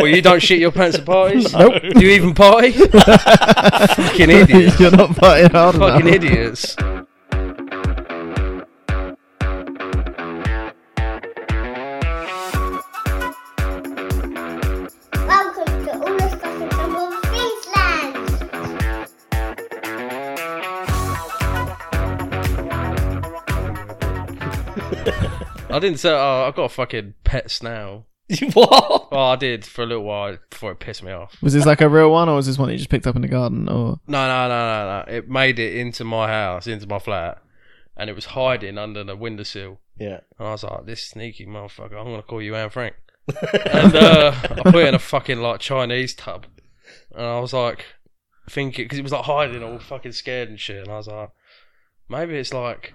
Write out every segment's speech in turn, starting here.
Well, you don't shit your pants at parties? Nope. Do you even party? Fucking idiots. You're not fighting hard enough. Fucking idiots. Welcome to All the Stuff and Trouble of Queensland. I didn't say. Oh, I got a fucking pet snail. what? Oh, I did for a little while before it pissed me off. Was this like a real one, or was this one you just picked up in the garden? Or No, no, no, no, no. It made it into my house, into my flat, and it was hiding under the windowsill. Yeah. And I was like, "This sneaky motherfucker! I'm gonna call you Anne Frank." and uh, I put it in a fucking like Chinese tub, and I was like, thinking because it was like hiding, all fucking scared and shit. And I was like, maybe it's like,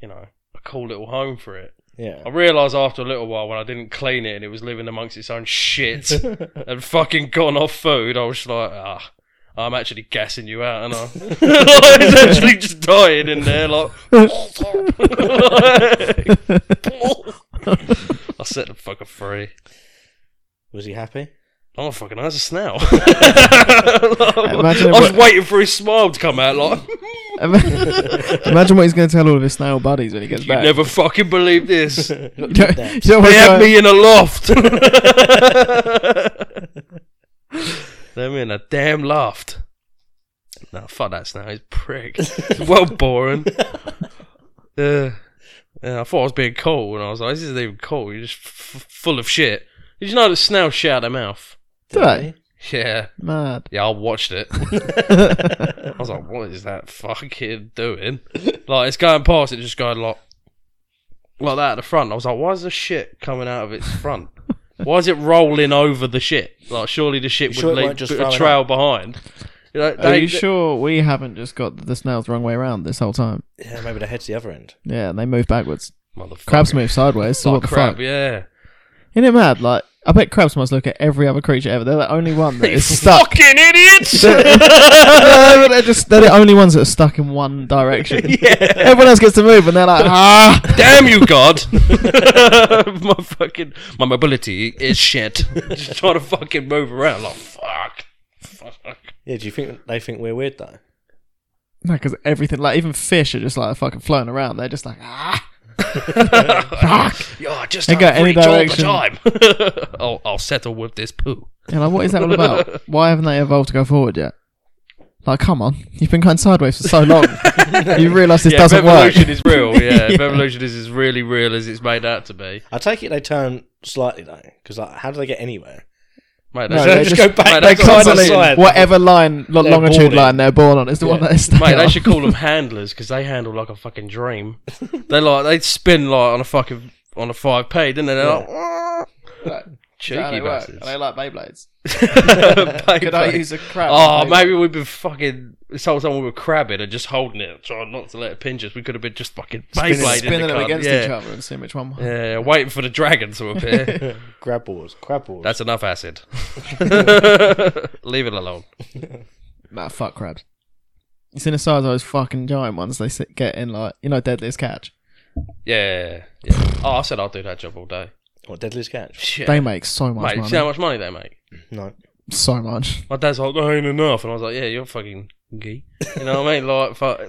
you know, a cool little home for it. Yeah. I realised after a little while when I didn't clean it and it was living amongst its own shit and fucking gone off food, I was like, ah, I'm actually gassing you out, and I it's actually just dying in there, like. I set the fucker free. Was he happy? I'm a fucking that's a snail. Imagine I was waiting for his smile to come out. Like imagine what he's going to tell all of his snail buddies when he gets back. you back. never fucking believe this. Look, You don't, that. you don't They had me in a loft. Them in a damn loft. No, fuck that snail. He's a prick. It's well boring. Uh, yeah, I thought I was being cool, and I was like, "This isn't even cool. You're just f- full of shit." Did you know that snails shit out their mouth? Do they? Yeah, Mad. yeah. I watched it. I was like, "What is that fucking doing?" Like it's going past it, just going like, like that at the front. I was like, "Why is the shit coming out of its front? Why is it rolling over the shit? Like surely the shit You would sure it leave weren't just a throwing trail behind." You know, Are they- you sure we haven't just got the snails the wrong way around this whole time? Yeah, maybe the to the other end. Yeah, and they move backwards. Motherfucker. Crabs move sideways. So Like what the crab, fuck? yeah. Isn't it mad? Like, I bet crabs must look at every other creature ever. They're the only one that is stuck. Fucking idiots! no, but they're just they're the only ones that are stuck in one direction. yeah. Everyone else gets to move, and they're like, ah. Damn you, God! my fucking my mobility is shit. Just trying to fucking move around like fuck. Fuck. Yeah, do you think they think we're weird though? No, because everything, like even fish, are just like fucking floating around. They're just like, ah. Yeah, just They have go any reach all the direction. time. I'll, I'll settle with this poo. And like, what is that all about? Why haven't they evolved to go forward yet? Like, come on, you've been going sideways for so long. you realise this yeah, doesn't if work. evolution is real. Yeah, if evolution is as really real as it's made out to be, I take it they turn slightly though, because like, how do they get anywhere? Mate. No, That's, they just, just- go back. mate, they can't constantly- decide. Whatever line, lo- longitude born line they're born on is the one that is. stay Mate, they on. should call them handlers because they handle like a fucking dream. they like they spin like on a fucking on a five p, didn't they? They're like, Is that how cheeky they work? bastards. Are they like Beyblades? Beyblade. Could I use a crab? Oh, as maybe we've been fucking. This whole time we were crabbing and just holding it, trying not to let it pinch us. We could have been just fucking Beyblade? Beyblade spinning in the them cunt. against yeah. each other and seeing which one. won. Yeah, waiting for the dragon to appear. Crab balls, crab balls. That's enough acid. Leave it alone. Nah, fuck crabs. You seen the size of those fucking giant ones they sit, get in like you know Deadliest Catch. Yeah, yeah. Oh, I said I'll do that job all day. What Deadliest Catch? Shit. They make so much Mate, you money. see how much money they make? No. so much. My dad's like, there ain't enough. And I was like, yeah, you're fucking gay. You know what I mean? Like, fuck.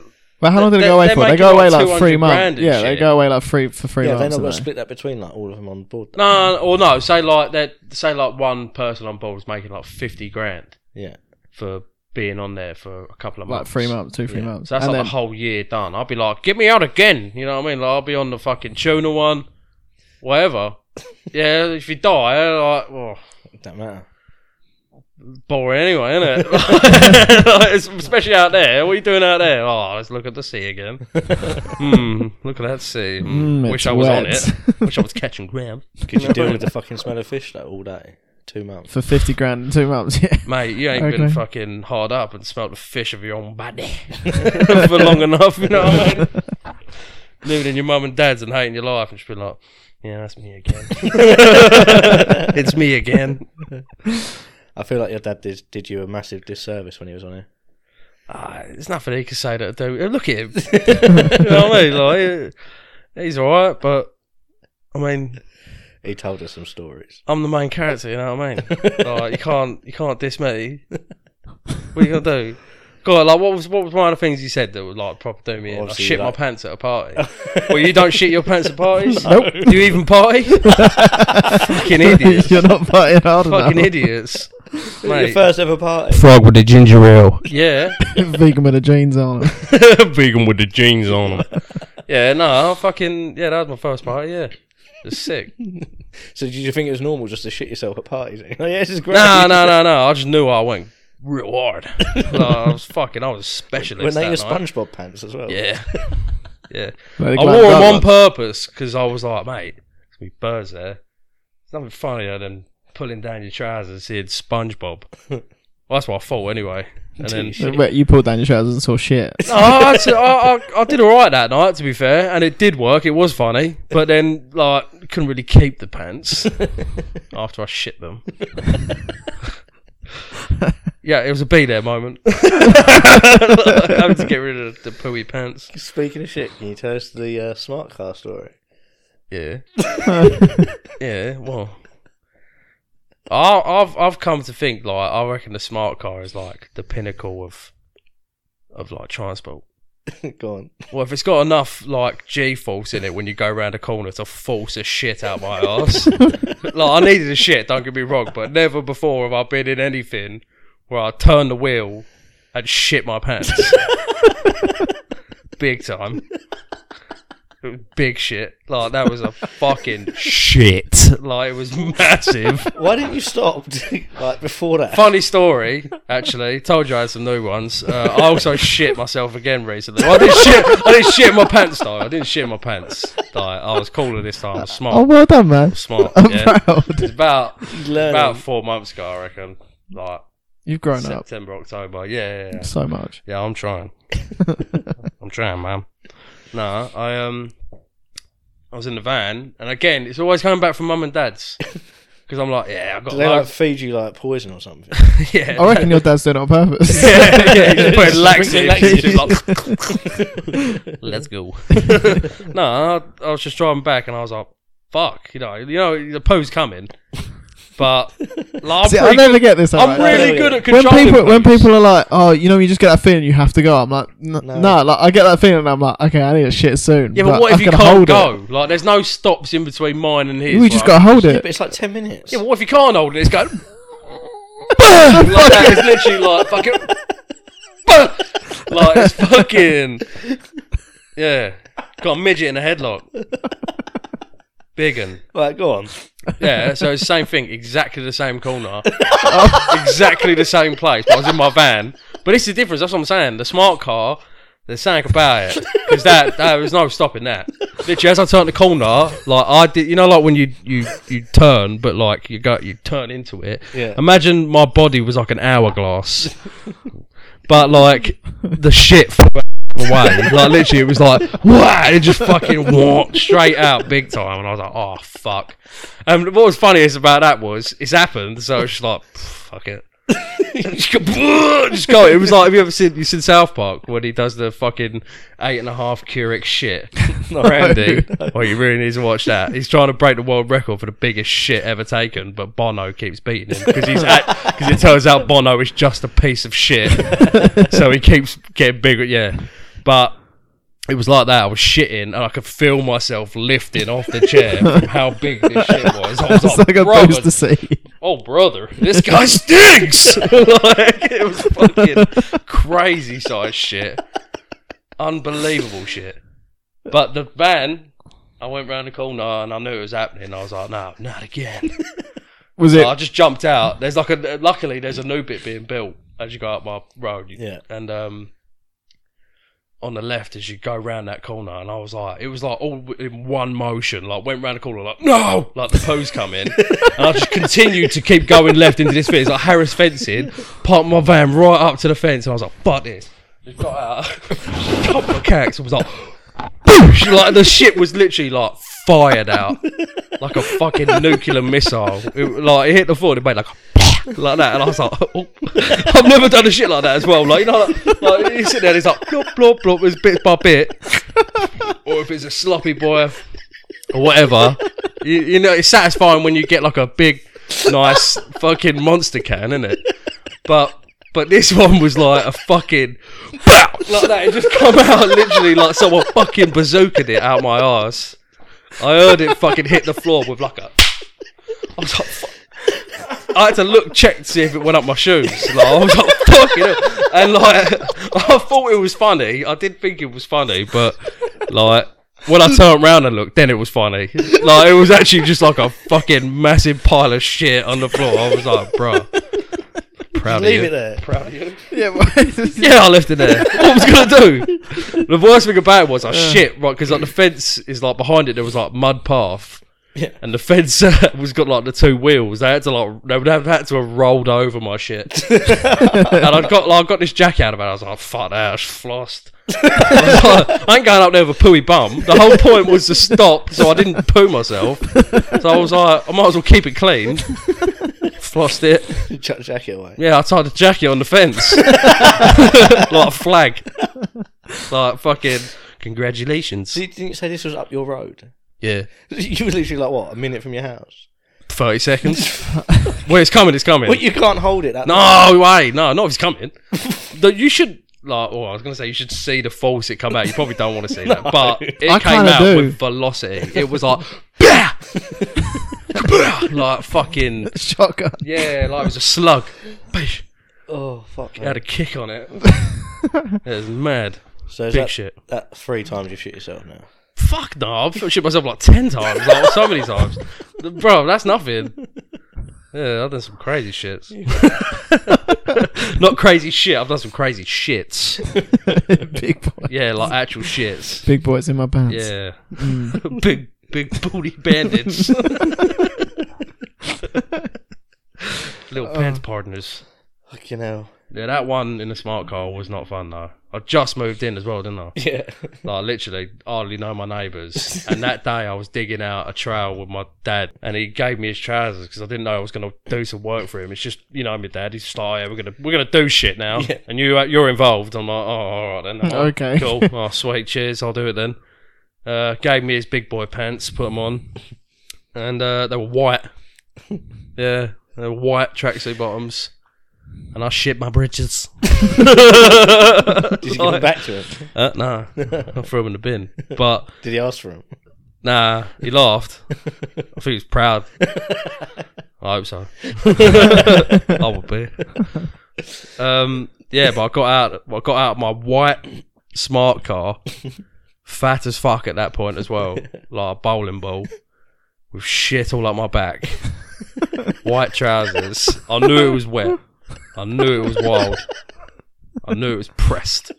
Well, how long do they They- go away they're for? They making go away like like three 200 months. grand and Yeah, they shit. go away like three for three Yeah, they're months. not don't got to they? split that between like all of them on board. No, or no, say like that. Say like one person on board was making like fifty grand Yeah. for being on there for a couple of months. like months. three months, two, three Yeah. months. So that's and like then, the whole year done. I'll be like, get me out again. You know what I mean? Like, I'll be on the fucking tuna one, whatever. Yeah, if you die, like, well, Don't matter. boring anyway, isn't it? Like, especially out there. What are you doing out there? Oh, let's look at the sea again. Hmm, look at that sea. Hmm, Mm, wish it's I was on wet. it. Wish I was catching graham. Because you deal with the fucking smell of fish though all day, two months. for fifty grand in two months. Yeah. Mate, you ain't been Okay. fucking hard up and smelt the fish of your own body for long enough, you know what I mean? Living in your mum and dad's and hating your life and just be like, yeah, that's me again. it's me again. I feel like your dad did did you a massive disservice when he was on here. Ah, there's nothing he can say that do. Look at him. you know what I mean? Like, he's alright, but I mean, he told us some stories. I'm the main character. You know what I mean? like, you can't you can't diss me. What are you gonna do? God, like what was what was one of the things you said that would like proper do me in? I Obviously, shit my pants at a party. well, you don't shit your pants at parties? Nope. Do you even party? Fucking idiots. You're not fighting hard enough. Fucking enough. idiots. Your Mate. first ever party. Frog with the ginger ale. Yeah. Vegan with the jeans on. Vegan with the jeans on them. Yeah, no, fucking yeah, that was my first party. Yeah, it's sick. So did you think it was normal just to shit yourself at parties? oh, yeah, this is great. No, no, no, no. I just knew I went real hard. Like, I was fucking. I was a specialist. When they that your night. SpongeBob pants as well. Yeah, yeah. Like I wore them on purpose because I was like, mate, there's gonna be birds there. There's nothing funnier than pulling down your trousers and seeing SpongeBob. well, that's what I thought anyway. And then ones. Wait, you pulled down your trousers and saw shit. No, I, I, I, I did all right that night, to be fair, and it did work. It was funny, but then like couldn't really keep the pants after I shit them. yeah, it was a be there moment. Having to get rid of the pooey pants. Speaking of shit, can you tell us the uh, smart car story? Yeah, yeah. Well, I, I've I've come to think like I reckon the smart car is like the pinnacle of of like transport. Go on. Well, if it's got enough like G force in it when you go around a corner to force a shit out my ass, like I needed a shit. Don't get me wrong, but never before have I been in anything where I turn the wheel and shit my pants. Big time. It was Big shit. Like that was a fucking shit. Like it was massive. Why didn't you stop like before that? Funny story, actually. Told you I had some new ones. Uh, I also shit myself again recently. I didn't shit. I didn't shit my pants though. I didn't shit my pants. Like, I was cooler this time. I was smart. Oh, well done, man. smart. I'm Yeah. proud. It's about Learning. about four months ago, I reckon. Like You've grown up September, October. Yeah, yeah, yeah. so much. Yeah, I'm trying. I'm trying, man. No, I um, I was in the van, and again, it's always coming back from mum and dad's because I'm like, yeah, I got Do they like loads- feed you like poison or something? yeah. I reckon your dad's doing it on purpose. yeah, yeah, he's putting Sprinkling laxatives. laxatives. He's like, Let's go. no, I, I was just driving back, and I was like, "Fuck," you know, you know, the po's coming, but like, I'm, See, I never good, get this. I'm alright. really Yeah. good at when controlling. people when people are like, oh, you know, you just get that feeling you have to go. I'm like, no, No. like I get that feeling. and I'm like, okay, I need to shit soon. yeah, but what I if you can can't hold go? It. Like, there's no stops in between mine and his. We just right? gotta hold it. yeah, it. but it's like ten minutes. Yeah, but what if you can't hold it? It's going like that. It's literally like fucking. like it's fucking. Yeah, got a midget in a headlock. Big un. Right, go on. Yeah, so it's the same thing, exactly the same corner, exactly the same place. But I was in my van. But it's the difference. That's what I'm saying. The smart car, there's something about it because that there was no stopping that. Literally, as I turned the corner, like I did, you know, like when you you you turn, but like you go, you turn into it. Yeah. Imagine my body was like an hourglass, but like the shit away. Like literally, it was like wow, it just fucking walked straight out big time, and I was like, oh fuck. And what was funniest about that was it's happened, so it's just like fuck it. just, go, just go. It was like have you ever seen you seen South Park when he does the fucking eight and a half Keurig shit? Randy. Oh, you really need to watch that. He's trying to break the world record for the biggest shit ever taken, but Bono keeps beating him because he's because it turns out Bono is just a piece of shit. so he keeps getting bigger. Yeah, but it was like that. I was shitting, and I could feel myself lifting off the chair from how big this shit was. I was It's like, like a brother, boost to see. oh brother, this guy stinks. like, it was fucking crazy size shit, unbelievable shit. But the van, I went round the corner and I knew it was happening. I was like, no, not again. Was So it? I just jumped out. There's like a luckily there's a new bit being built as you go up my road. Yeah. And um, on the left as you go round that corner, and I was like, it was like all in one motion. Like went round the corner, like no, like the pose come in, and I just continued to keep going left into this fence, it's like Heras fencing. Parked my van right up to the fence, and I was like, fuck this. Just got out, got my cacks, and was like. Boosh! Like the shit was literally like fired out like a fucking nuclear missile. It, like it hit the floor, it made like a like that, and I was like, oh. I've never done a shit like that as well. Like you know, like, like you sit there, and it's like plop plop plop, it's bit by bit, or if it's a sloppy boy or whatever, you, you know, it's satisfying when you get like a big, nice fucking monster can, isn't it? But but this one was like a fucking pow, like that. It just come out literally like someone fucking bazookaed it out my ass. I heard it fucking hit the floor with like a. I was like, fuck. I had to look check to see if it went up my shoes. Like, I was like, fucking hell. And like, I thought it was funny. I did think it was funny, but like, when I turned around and looked, then it was funny. Like, it was actually just like a fucking massive pile of shit on the floor. I was like, bro. Proud of Leave you. it there. Proud of you. Yeah, Yeah, I left it there. What was I gonna do? The worst thing about it was I uh. shit right because like the fence is like behind it. There was like mud path, Yeah. and the fence uh, was got like the two wheels. They had to like they would have had to have rolled over my shit. and I got like I got this jacket out of it. I was like, fuck that, I was flossed. I, like, I ain't going up there with a pooey bum. The whole point was to stop so I didn't poo myself. So I was like, I might as well keep it clean. Flossed it. Chuck the jacket away. Yeah, I tied the jacket on the fence. like a flag. Like fucking congratulations. So didn't you say this was up your road? Yeah. You were literally like what, a minute from your house? 30 seconds. well, it's coming, it's coming. But you can't hold it. That no, wait, no, not if it's coming. The- you should, like, oh, I was going to say, you should see the force it come out. You probably don't want to see that. But it I came kinda out do. with velocity. It was like, bah! Bah! like fucking, shotgun. yeah, like it was a slug. Bish. Oh fuck. It had a kick on it. it was mad. So is Big that, shit. that three times you shit yourself now? Fuck no, I've shit myself like ten times, like so many times, bro. That's nothing. Yeah, I've done some crazy shits. Not crazy shit. I've done some crazy shits. Big boy. Yeah, like actual shits. Big boys in my pants. Yeah, mm. big big booty bandits. Little pants oh. partners. Fucking hell. Yeah, that one in the smart car was not fun though. I just moved in as well, didn't I? Yeah. Like literally, hardly know my neighbours. and that day, I was digging out a trail with my dad, and he gave me his trousers because I didn't know I was going to do some work for him. It's just, you know, my dad. He's just like, oh, yeah, we're gonna we're gonna do shit now, Yeah. and you uh, you're involved. I'm like, oh, all right then. Oh, Okay. cool. Oh, sweet. Cheers. I'll do it then. Uh, gave me his big boy pants, put them on, and uh, they were white. Yeah, they were white tracksuit bottoms, and I shit my britches. Did you give them back to him? Uh, no, I threw them in the bin. But Did he ask for him? Nah, he laughed. I think he was proud. I hope so. I would be. Um, yeah, but I got out. I got out of my white smart car, fat as fuck at that point as well, like a bowling ball, with shit all up my back. White trousers. I knew it was wet. I knew it was wild. I knew it was pressed.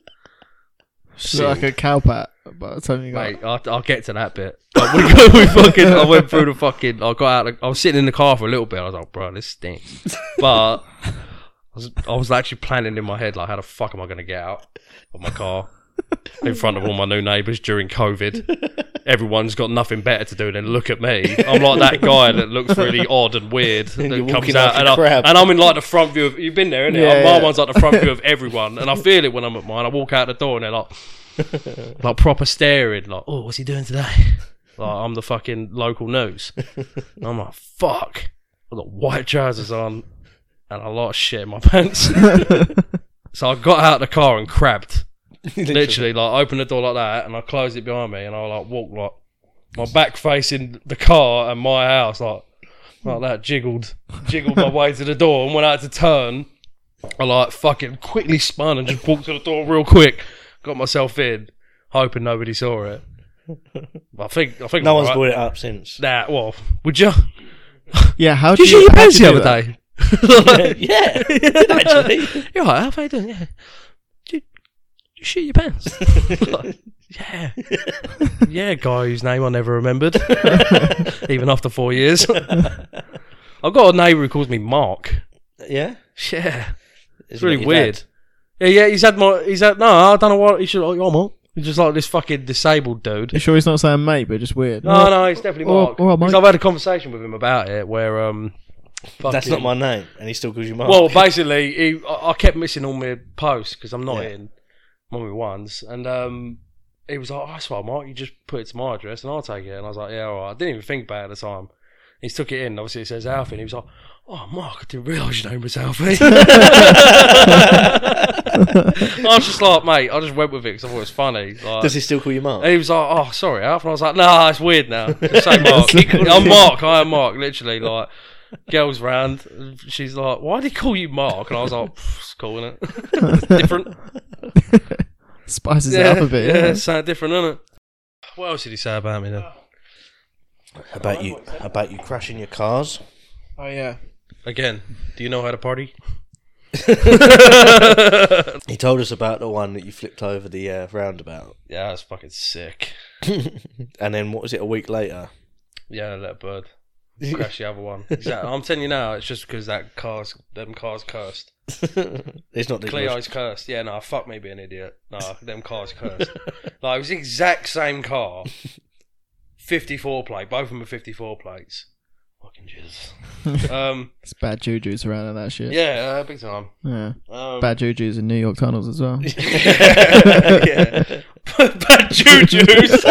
Like a cow pat by the time you got. Mate, I'll, I'll get to that bit. But we, go, we fucking, I went through the fucking. I got out. I was sitting in the car for a little bit. I was like, bro, this stinks. But I was, I was actually planning in my head like, how the fuck am I going to get out of my car in front of all my new neighbours during COVID? Everyone's got nothing better to do than look at me. I'm like that guy that looks really odd and weird that comes out, and, I, and I'm in like the front view of. You've been there, innit? Yeah, my yeah. one's like the front view of everyone, and I feel it when I'm at mine. I walk out the door and they're like like proper staring, like, oh, what's he doing today? Like I'm the fucking local news. And I'm like, fuck. I've got white trousers on and a lot of shit in my pants. so I got out of the car and crabbed. Literally, like opened the door like that and I closed it behind me and I like walked like my back facing the car and my house, like like that, jiggled jiggled my way to the door and when I had to turn, I like fucking quickly spun and just walked to the door real quick, got myself in, hoping nobody saw it. But I think I think No I'm one's alright. brought it up since. Nah, well, would you? Yeah, how Did do you you? shit your pants you the other that? day? yeah, did actually. You're right, how are you doing? Yeah. Did you shit your pants? yeah. Yeah, guy whose name I never remembered. Even after four years. I've got a neighbour who calls me Mark. Yeah, Yeah. it's It's really weird. Yeah, yeah, he's had my he's had no, I don't know what he should like, oh Mark. He's just like this fucking disabled dude. You sure he's not saying mate, but just weird? No, no, it's definitely Oh, Mark. all right, Because mate. I've had a conversation with him about it where um That's fucking- not my name, and he still calls you Mark. Well, basically, he, I, I kept missing all my posts because I'm not Yeah. in one of my ones, and um, he was like, oh, that's right, Mark. You just put it to my address and I'll take it. And I was like, yeah, all right. I didn't even think about it at the time. He took it in. Obviously, it says Alfie. And he was like, oh, Mark, I didn't realise your name was Alfie. I was just like, mate, I just went with it because I thought it was funny. Like, Does he still call you Mark? and he was like, "Oh, sorry, Alf," and I was like, "Nah, it's weird now. Just say Mark. I'm Mark. I am Mark. Literally, like, girls round. She's like, "Why did he call you Mark?" And I was like, "Pff, "It's cool, isn't it? different. Spices it yeah, up a bit. yeah, Yeah. it's something different, isn't it?" What else did he say about me then? About you, about you crashing your cars. Oh yeah. Again, do you know how to party? He told us about the one that you flipped over the uh, roundabout, Yeah, that's fucking sick. and then what was it? A week later, Yeah, that bird. Crash the other one. Exactly. I'm telling you now, it's just because that car's them cars cursed. it's not that you Clio's cursed. Yeah, no, fuck me being an idiot. No, them cars cursed. like, it was the exact same car. 54 plate. Both of them are 54 plates. Fucking jizz. um, It's bad juju's around and that shit. yeah, uh, big time. Yeah. Um, Bad juju's in New York tunnels as well. yeah. bad juju's.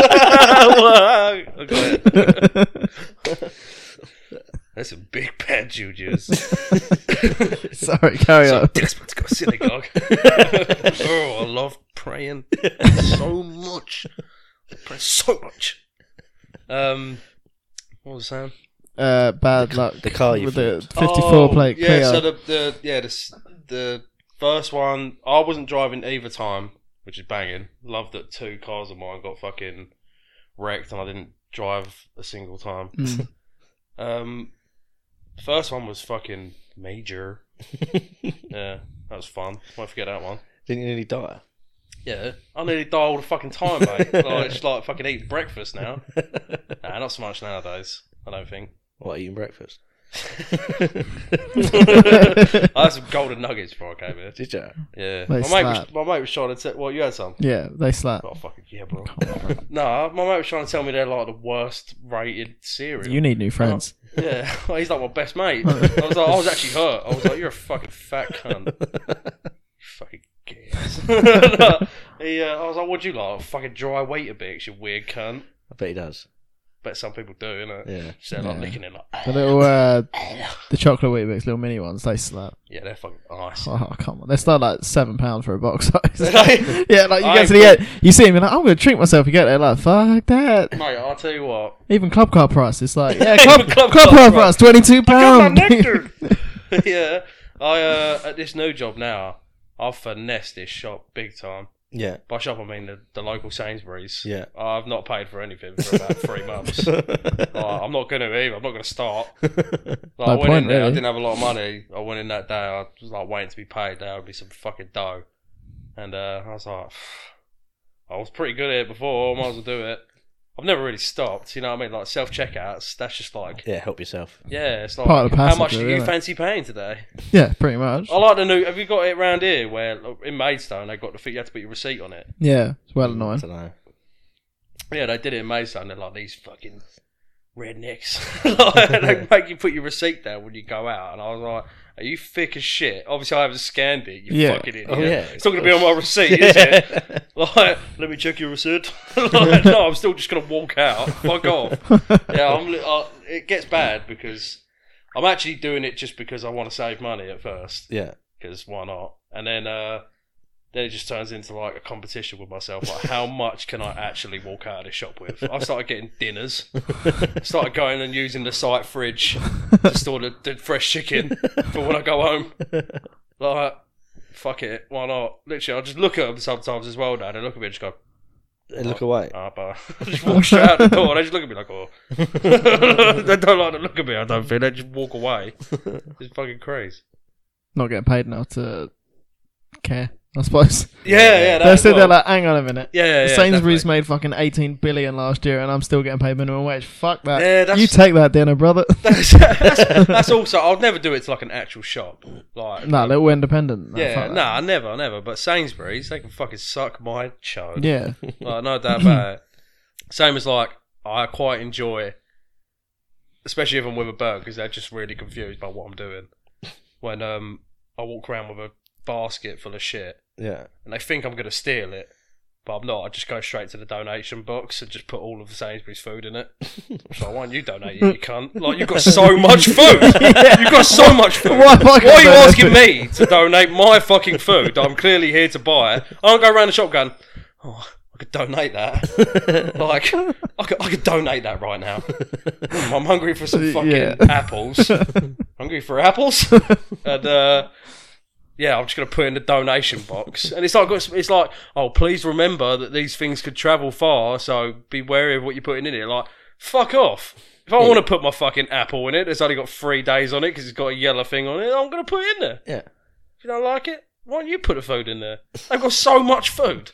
That's some big bad juju's. Sorry, carry So on. desperate to go to synagogue. oh, I love praying so much. I pray so much. Um, what was that? Uh, bad luck. the car you with the. 54 Oh, plate Yeah, Clio. so the, the yeah the the first one I wasn't driving either time, which is banging. Love that two cars of mine got fucking wrecked and I didn't drive a single time. Mm. Um, first one was fucking major. yeah, that was fun. Won't forget that one. Didn't you nearly die? Yeah, I nearly die all the fucking time, mate. like, it's like fucking eating breakfast now. Nah, not so much nowadays. I don't think. What eating breakfast? I had some golden nuggets before I came here. Did you? Yeah, They my mate, was, slap. my mate was trying to tell. Well, you had some. yeah, they slap. Oh fucking yeah, bro. no, my mate was trying to tell me they're like the worst rated cereal. You need new friends. yeah, well, he's like my best mate. I was like, I was actually hurt. I was like, you're a fucking fat cunt. You fucking gas. no, he, uh, I was like, what'd you like? a Fucking dry Weetabix, you weird cunt. I bet he does. Bet some people do, innit? Yeah. So they're like Yeah. licking it like, The little, uh, the chocolate Weetabix, little mini ones, they slap. yeah, they're fucking nice. Oh, come on. They start like seven pounds for a box size. Mate, yeah, like you I get to the end, you see them, you're like, I'm going to treat myself. You get there, like, fuck that. Mate, I'll tell you what. Even Clubcard price, it's like, yeah, club, Even club, club car car price, £22. got my nectar. yeah, I uh, at this new job now, I've finessed this shop big time. Yeah. By shop, I mean the, the local Sainsbury's. Yeah. I've not paid for anything for about three months. Like, I'm not going to either. I'm not going to start. Like, I went point, in there. I didn't have a lot of money. I went in that day. I was like waiting to be paid. There would be some fucking dough, and uh, I was like, I was pretty good at it before. I might as well do it. I've never really stopped. You know what I mean? Like self checkouts. That's just like, yeah, help yourself. yeah, it's like Part of the how passive, much do really, you isn't it? fancy paying today? Yeah, pretty much. I like the new. Have you got it round here where in Maidstone they got the thing you had to put your receipt on it? Yeah, it's well mm, I annoying. don't know. Yeah, they did it in Maidstone. They're like these fucking rednecks. like, they make you put your receipt down when you go out, and I was like, "Are you thick as shit?" Obviously, I haven't scanned it. You Yeah. fucking idiot. Oh, yeah. It's not going to be on my receipt, is it? Like, let me check your receipt. like, no, I'm still just going to walk out. Fuck off. Yeah, I'm. Uh, it gets bad because I'm actually doing it just because I want to save money at first yeah. because why not? And then uh, then it just turns into like a competition with myself. Like, how much can I actually walk out of this shop with? I started getting dinners. started going and using the site fridge to store the, the fresh chicken for when I go home. Like, fuck it, why not? Literally, I'll just look at them sometimes as well. Now they look at me and just go, They look away. ah, but just walk straight out the door. They just look at me like, oh, they don't like to look at me. I don't think they just walk away. It's fucking crazy. Not getting paid enough to care, I suppose. Yeah, yeah. They're still there like, hang on a minute. Yeah, yeah, yeah, Sainsbury's definitely. made fucking 18 billion last year and I'm still getting paid minimum wage. Fuck that. Yeah, that's- you take that dinner, brother. that's, that's, that's also I'll never do it to like an actual shop. Like nah, little independent. Nah, yeah, that. nah, never, never. But Sainsbury's, they can fucking suck my chode. Yeah. like, no doubt about it. Same as like I quite enjoy, especially if I'm with a bird because they're just really confused by what I'm doing. When um I walk around with a basket full of shit Yeah. and they think I'm gonna steal it. But I'm not. I just go straight to the donation box and just put all of the Sainsbury's food in it. So why don't you donate it, you cunt? Like you've got so much food. You've got so much food. Why am I Why are you donate asking me to donate my fucking food that I'm clearly here to buy? It. I don't go around the shop going, oh, I could donate that. like, I could, I could donate that right now. Mm, I'm hungry for some fucking Yeah. apples. hungry for apples? and, uh, yeah, I'm just gonna put it in the donation box, and it's like it's like, oh, please remember that these things could travel far, so be wary of what you're putting in it. Like, fuck off. If I want to put my fucking apple in it, it's only got three days on it because it's got a yellow thing on it. I'm gonna put it in there. Yeah. If you don't like it, why don't you put the food in there? They've got so much food.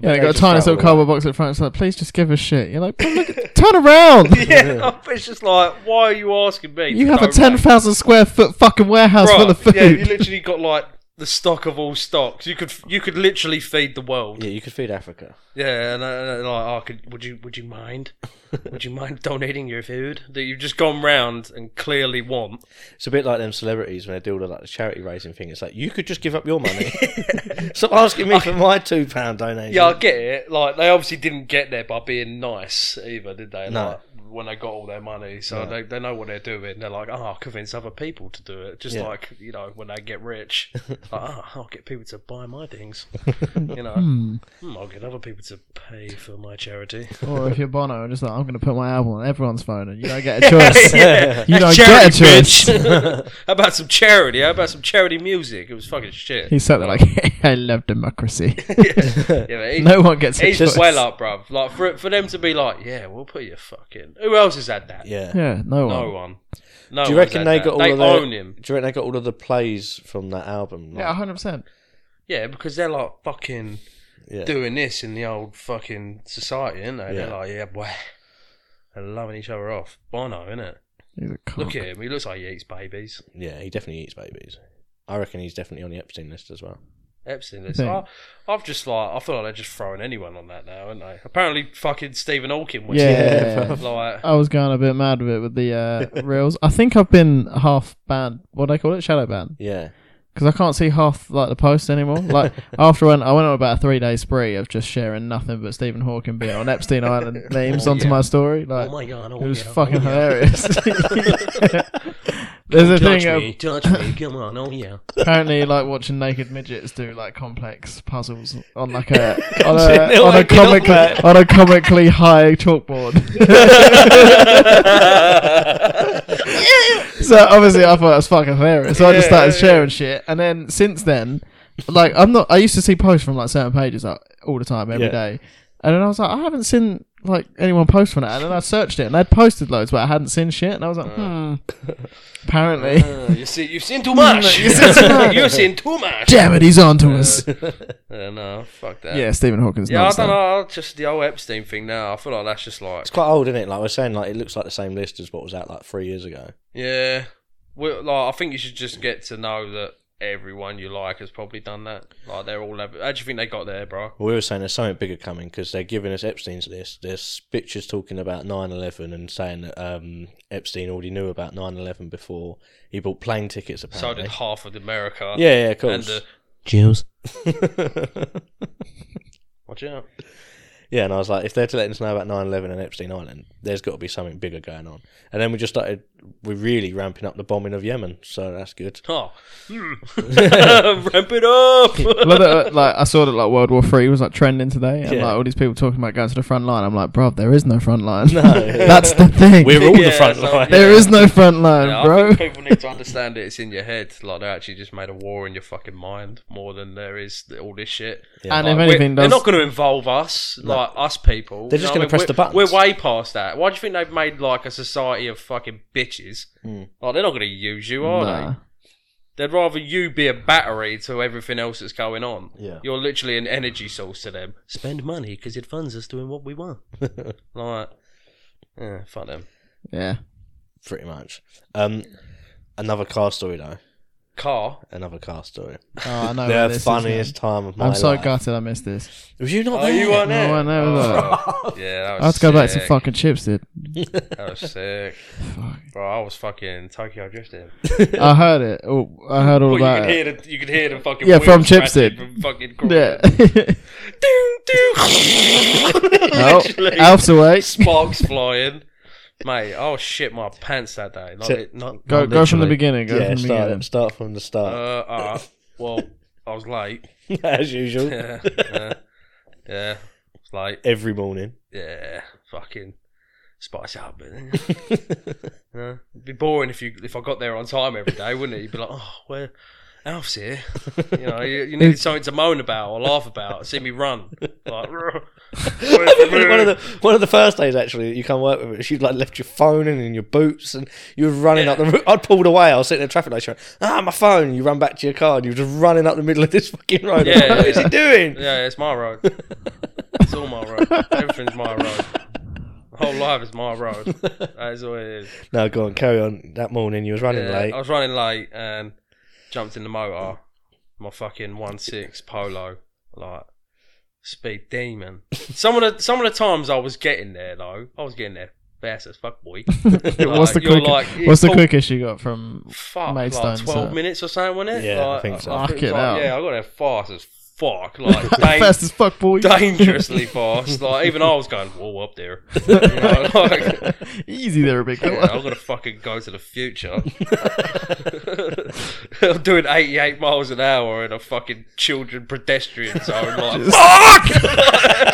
Yeah, they They got a just tiny little cardboard box at the front. It's like, please just give a shit. You're like, look, turn around. Yeah, it's just like, why are you asking me? You have a ten thousand square foot fucking warehouse Bruh, full of food. Yeah, you literally got like the stock of all stocks. You could you could literally feed the world. Yeah, you could feed Africa. Yeah, and, uh, and like, oh, could would you would you mind? would you mind donating your food that you've just gone round and clearly want? It's a bit like them celebrities when they do all the, like the charity raising thing. It's like you could just give up your money. Stop asking me for my two pound donation. Yeah, I get it. Like they obviously didn't get there by being nice either, did they? No. Like, when they got all their money, so No. they, they know what they're doing. They're like, oh, I'll convince other people to do it. Just Yeah. like you know, when they get rich, like, oh, I'll get people to buy my things. you know, Hmm. Hmm, I'll get other people to pay for my charity. Or if you're Bono, just like I'm going to put my album on everyone's phone, and you don't get a choice. yeah. You don't charity, get a choice. How about some charity? How about some charity music? It was fucking shit. He sat there like, I love democracy. yeah, but he- no one gets a He's choice. well up, bruv. Like for for them to be like, yeah, we'll put you fucking. Who else has had that? Yeah. Yeah, no one. No one. No Do you reckon they that. got all they of their, own him? Do you reckon they got all of the plays from that album? Yeah, hundred percent. Yeah, because they're like fucking yeah. doing this in the old fucking society, aren't they? They're like, yeah, boy, they're loving each other off. Bono, innit? He's a cock. Look at him. He looks like he eats babies. Yeah, he definitely eats babies. I reckon he's definitely on the Epstein list as well. Epstein list. I, I've just like I feel like they're just throwing anyone on that now, aren't they? Apparently, fucking Stephen Hawking was Yeah. like I was going a bit mad with it with the uh, reels. I think I've been half banned. What do they call it? Shadow ban. Yeah. Because I can't see half like the posts anymore. Like after I went, I went on about a three day spree of just sharing nothing but Stephen Hawking being on Epstein Island memes Oh, onto yeah. my story. Like oh my god, oh it was yeah, fucking oh, yeah. hilarious. There's a touch thing. me, um, touch me, come on, oh yeah. apparently, like watching naked midgets do like complex puzzles on like a on a, on a waking up, comic mate. on a comically high chalkboard. so obviously, I thought it was fucking hilarious. So I just started sharing shit, and then since then, like I'm not. I used to see posts from like certain pages like all the time, every Yeah. day, and then I was like, I haven't seen like anyone post on that, and then I searched it, and they'd posted loads, but I hadn't seen shit, and I was like, hmm. Apparently, Uh, you see, you've seen too much. You've seen too much. You've seen too much. damn it, he's on to us. Yeah, no, fuck that. Yeah, Stephen Hawking's Yeah, I nuts. don't though. know. Just the old Epstein thing now. I feel like that's just like, It's quite old, isn't it? Like we're saying, like it looks like the same list as what was out like three years ago. yeah. we like, I think you should just get to know that everyone you like has probably done that. Like, they're all. Ever- How do you think they got there, bro? Well, we were saying there's something bigger coming because they're giving us Epstein's list. There's pictures talking about 9/11 and saying that um, Epstein already knew about 9/11 before he bought plane tickets. Apparently, So did half of America. yeah, yeah, of And course. the Jews. watch out. yeah, and I was like, if they're to let us know about 9/11 and Epstein Island, there's got to be something bigger going on. And then we just started, we're really ramping up the bombing of Yemen, so that's good. Oh, hmm. ramp it up. Like, that, like I saw that like World War Three was like trending today, and Yeah. like all these people talking about going to the front line. I'm like, bro, there is no front line. No. that's the thing. We're all Yeah, the front so- line. there is no front line, Yeah, I bro. think people need to understand it. It's in your head. Like they actually just made a war in your fucking mind more than there is all this shit. Yeah. And Like, if we're- anything, they're does not going to involve us, like us people. They're You just know gonna what I press the buttons. We're, we're way past that. Why do you think they've made like a society of fucking bitches? Hmm. Like they're not going to use you, are Nah. they? They'd rather you be a battery to everything else that's going on. Yeah. You're literally an energy source to them. Spend money because it funds us doing what we want. like, yeah, fuck them. Yeah, Pretty much. Um, another car story though. Car. Another car story. oh, I know. where the this is funniest going. time of my life. I'm so gutted I missed this. Was you not Oh, there? you weren't No. I know Oh, yeah, that was I had to go back to sick. fucking chips, dude. That was sick. Bro, I was fucking Tokyo drifting. I heard it. Oh, I heard all Well, you about could it. hear the you could hear the fucking Yeah, wheels from Chips scratching did. from fucking Yeah. doo, doo. Oh, Literally. Alf's away. Sparks flying. Mate, oh shit my pants that day. Like, So- it, not, Go, Not go from the literally. beginning. Go yeah, from the start, beginning. start from the uh, start, uh, well, I was late. as usual. Yeah, yeah, yeah. It's like, Every morning. yeah, fucking spice it up. a bit. Yeah. It'd be boring if you if I got there on time every day, wouldn't it? You'd be like, oh, where Alf's here. You know, you, you needed something to moan about or laugh about. See me run. Like, one of the one of the first days actually you come work with us, you'd like left your phone in, in your boots and you were running up the road. I'd pulled away, I was sitting in a traffic light, going, ah, my phone. You run back to your car and you were just running up the middle of this fucking road. Yeah, what is yeah. he doing? yeah, it's my road. It's all my road. Everything's my road. The whole life is my road. That is all it is. No, go on, carry on. That morning you was running Yeah, late. I was running late and jumped in the motor. My fucking one six polo, like speed demon. Some of the some of the times I was getting there though, I was getting there fast as fuck, boy. what's the Like, you're quick? like- what's the quickest you got from? Fuck, Maidstone, like twelve so- minutes or something, wasn't it? Yeah, I think so. it was Fucking like- hell. yeah, I got there fast as fuck, like dang- Fast as fuck, boy. dangerously fast. Like even I was going, whoa, up there. You know, like, Easy there, big yeah, fella. I'm gonna fucking go to the future. I'm doing 88 miles an hour in a fucking children pedestrian zone. Like, fuck!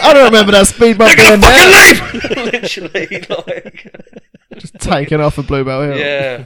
I don't remember that speed bump being there. Literally, like, Just taking off a Bluebell Hill. yeah.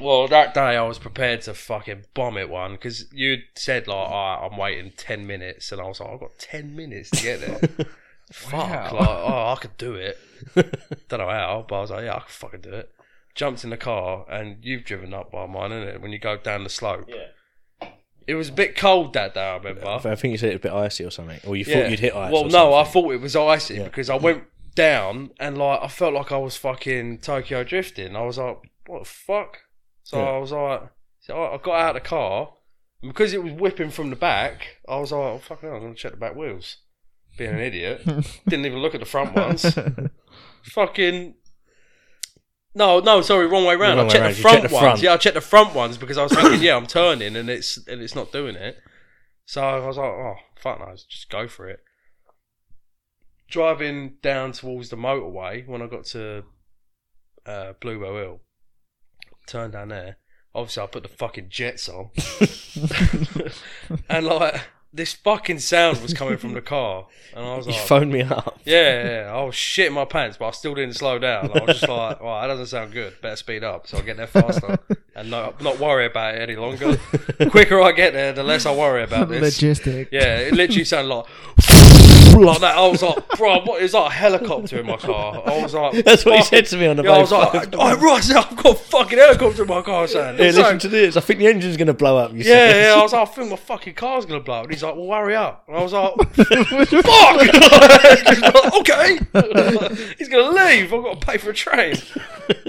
Well, that day I was prepared to fucking bomb it one because you said like, "Alright, I'm waiting ten minutes," and I was like, "I've got ten minutes to get there." Fuck, Wow. like, oh, I could do it. Don't know how, but I was like, yeah, I could fucking do it. Jumped in the car, and you've driven up by mine, isn't it? When you go down the slope. Yeah. It was a bit cold that day, I remember. I think you said it was a bit icy or something, or you Yeah. thought you'd hit ice. Well, or no, I thought it was icy Yeah. because I went down and like I felt like I was fucking Tokyo drifting. I was like, what the fuck? So Yeah. I was like, so I got out of the car and because it was whipping from the back. I was like, oh fuck, no, I'm gonna check the back wheels. Being an idiot, didn't even look at the front ones. fucking. No, no, sorry, wrong way round. wrong I checked the front the ones. front. Yeah, I checked the front ones because I was thinking, yeah, I'm turning and it's and it's not doing it. So I was like, oh fuck no, just go for it. Driving down towards the motorway when I got to uh, Bluebell Hill, turned down there. Obviously, I put the fucking jets on, and like this fucking sound was coming from the car, and I was You like, phoned me up. yeah, yeah, yeah. I was shitting my pants, but I still didn't slow down. I was just like, "Well, that doesn't sound good. Better speed up." So I get there faster and not not worry about it any longer. The quicker I get there, the less I worry about this. Logistic. Yeah, it literally sounded like like that. I was like, "Bro, what is that? A helicopter in my car?" I was like, That's what he said to me on the Yeah, I was like. "Oh, right, I've got a fucking helicopter in my car." Saying, Yeah, listen like- to this. I think the engine's going to blow up. You yeah, said. yeah. I was like, I think my fucking car's gonna blow. up. And he's like, well, hurry up. And I was like, fuck. Like, okay. he's gonna leave. I've got to pay for a train.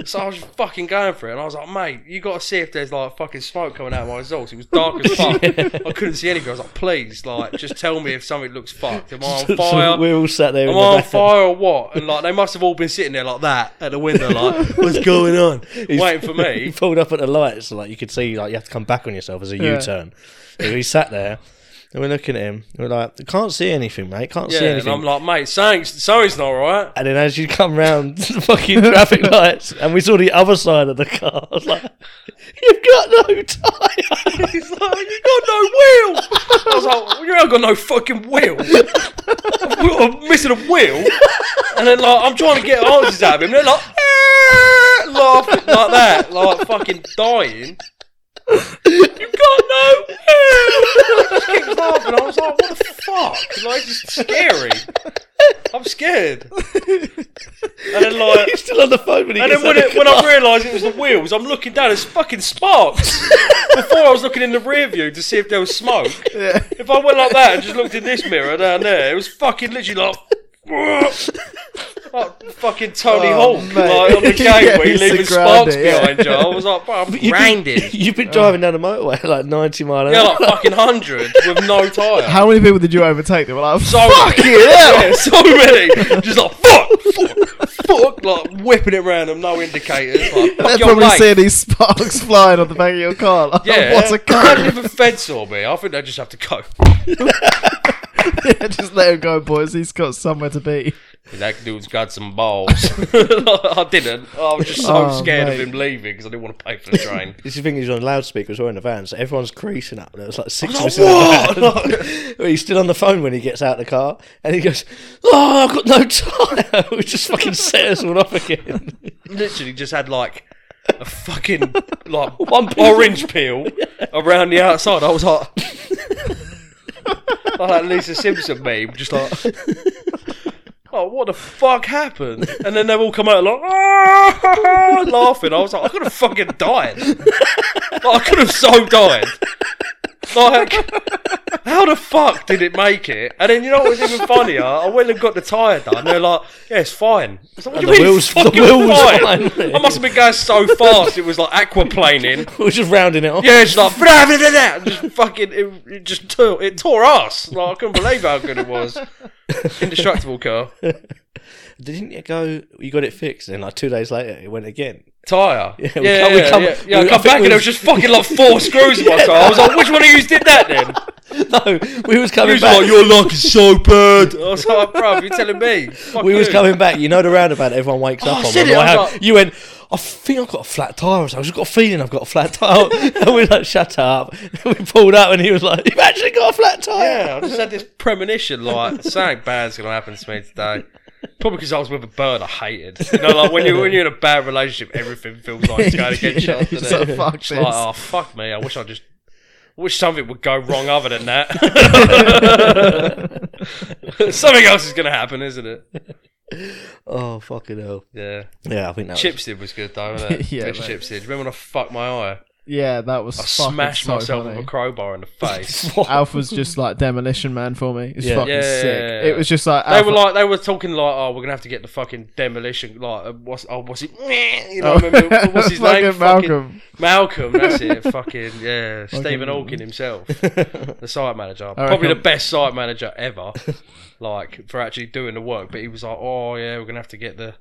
So I was fucking going for it. And I was like, mate, you got to see if there's like fucking smoke coming out of my exhaust. It was dark as fuck. I couldn't see anything. I was like, please, like, just tell me if something looks fucked. Am I on So fire? we're all sat there. Am in I the on fire or what? And like they must have all been sitting there like that at the window, like, what's going on? he's, Waiting for me. He pulled up at the lights, so like you could see, like you have to come back on yourself as a Yeah. turn So he sat there, and we're looking at him. and We're like, "Can't see anything, mate. Can't see Yeah, and anything." I'm like, mate, something's, something's not right. and then as you come round the fucking traffic lights, and we saw the other side of the car, I was like, "You've got no tyre." He's like, you got no wheel. I was like, well, you ain't got no fucking wheel. I'm missing a wheel. And then like, I'm trying to get answers out of him. And they're like, "Eh," laughing like that, like fucking dying. You got no wheel. I kept laughing. I was like, what the fuck? Like, it's scary. I'm scared. And then like. He's still on the phone when he And gets then when, out it, of when I realised it was the wheels, I'm looking down, it's fucking sparks. Before I was looking in the rear view to see if there was smoke. If I went like that and just looked in this mirror down there, it was fucking literally like. like fucking Tony Oh, Hawk mate. like, on the Yeah, gateway, he's leaving sparks grande, yeah. behind you. I was like, bro, I'm You've been- You've been oh. driving down the motorway like 90 mile an Yeah, hour. like fucking 100 with no tyre. How many people did you overtake? They were like, So fuck many. yeah. Yeah, so many. Just like, fuck, fuck, fuck, like whipping it around them, no indicators. Like, fuck They're probably mate. seeing these sparks flying on the back of your car. Like, Yeah, what's a I car? don't even Fed saw me. I think they just have to go. Yeah, just let him go, boys. He's got somewhere to be. That dude's got some balls. I didn't. I was just so Oh, scared mate. of him leaving because I didn't want to pay for the train. This is the thing he's on loudspeakers or in the van, so everyone's creasing up. There was like six I of us in like, the van. He's still on the phone when he gets out of the car, and he goes, "Oh, I've got no time." we just fucking set us all off again. Literally just had like a fucking like One orange peel around the outside. I was like, like that Lisa Simpson meme, just like. Oh, what the fuck happened? And then they've all come out like "Ah!" laughing. I was like, I could have fucking died. Like, I could have so died. Like, how the fuck did it make it? And then you know what was even funnier? I went and got the tyre done. They're like, yeah, it's fine. I was like, what And do you mean wheels- it's the fucking wheel was fine? fine. I must have been going so fast. It was like aquaplaning. we were just rounding it off. Yeah, it's like blah, blah, blah, blah. just fucking. It, it just tore. It tore us. Like I couldn't believe how good it was. Indestructible car. Didn't you go? You got it fixed, and like two days later, it went again. Tire. Yeah, we yeah, come- we yeah, come- yeah. Yeah, we- I come think back we and there was- just fucking like four screws in my car. I was like, which one of you did that then? no, we was He coming was back. like, your luck is so bad. I was like, bro, you're telling me. Fuck we was coming back. You know the roundabout everyone wakes Oh, up I on. said it, I was like- you went. I think I've got a flat tire. I've just got a feeling I've got a flat tire. and we like shut up. And we pulled up, and he was like, "You've actually got a flat tire." Yeah, I just had this premonition, like something bad's gonna happen to me today. Probably because I was with a bird I hated. You know, like when you when you're in a bad relationship, everything feels like it's going against you. Yeah, doesn't it's like, it? fuck It's this. like, oh fuck me! I wish I just wish something would go wrong other than that. something else is gonna happen, isn't it? Oh fucking hell. Yeah. Yeah, I think that. was- Chipstead was good though, wasn't it? Yeah, mate. Chipstead. Remember when I fucked my eye? Yeah, that was I fucking smashed so myself funny. with a crowbar in the face. Alpha's just like demolition man for me. It's Yeah. fucking Yeah, sick. yeah, yeah. It was just like They Alpha, were like they were talking like, oh, we're gonna have to get the fucking demolition. Like, uh, what's oh, what's it? You know, Oh, remember, what's his fucking name? Malcolm. Fucking Malcolm. That's it. Fucking yeah, Stephen Hawking himself, the site manager, I probably the reckon- best site manager ever. Like for actually doing the work, but he was like, oh yeah, we're gonna have to get the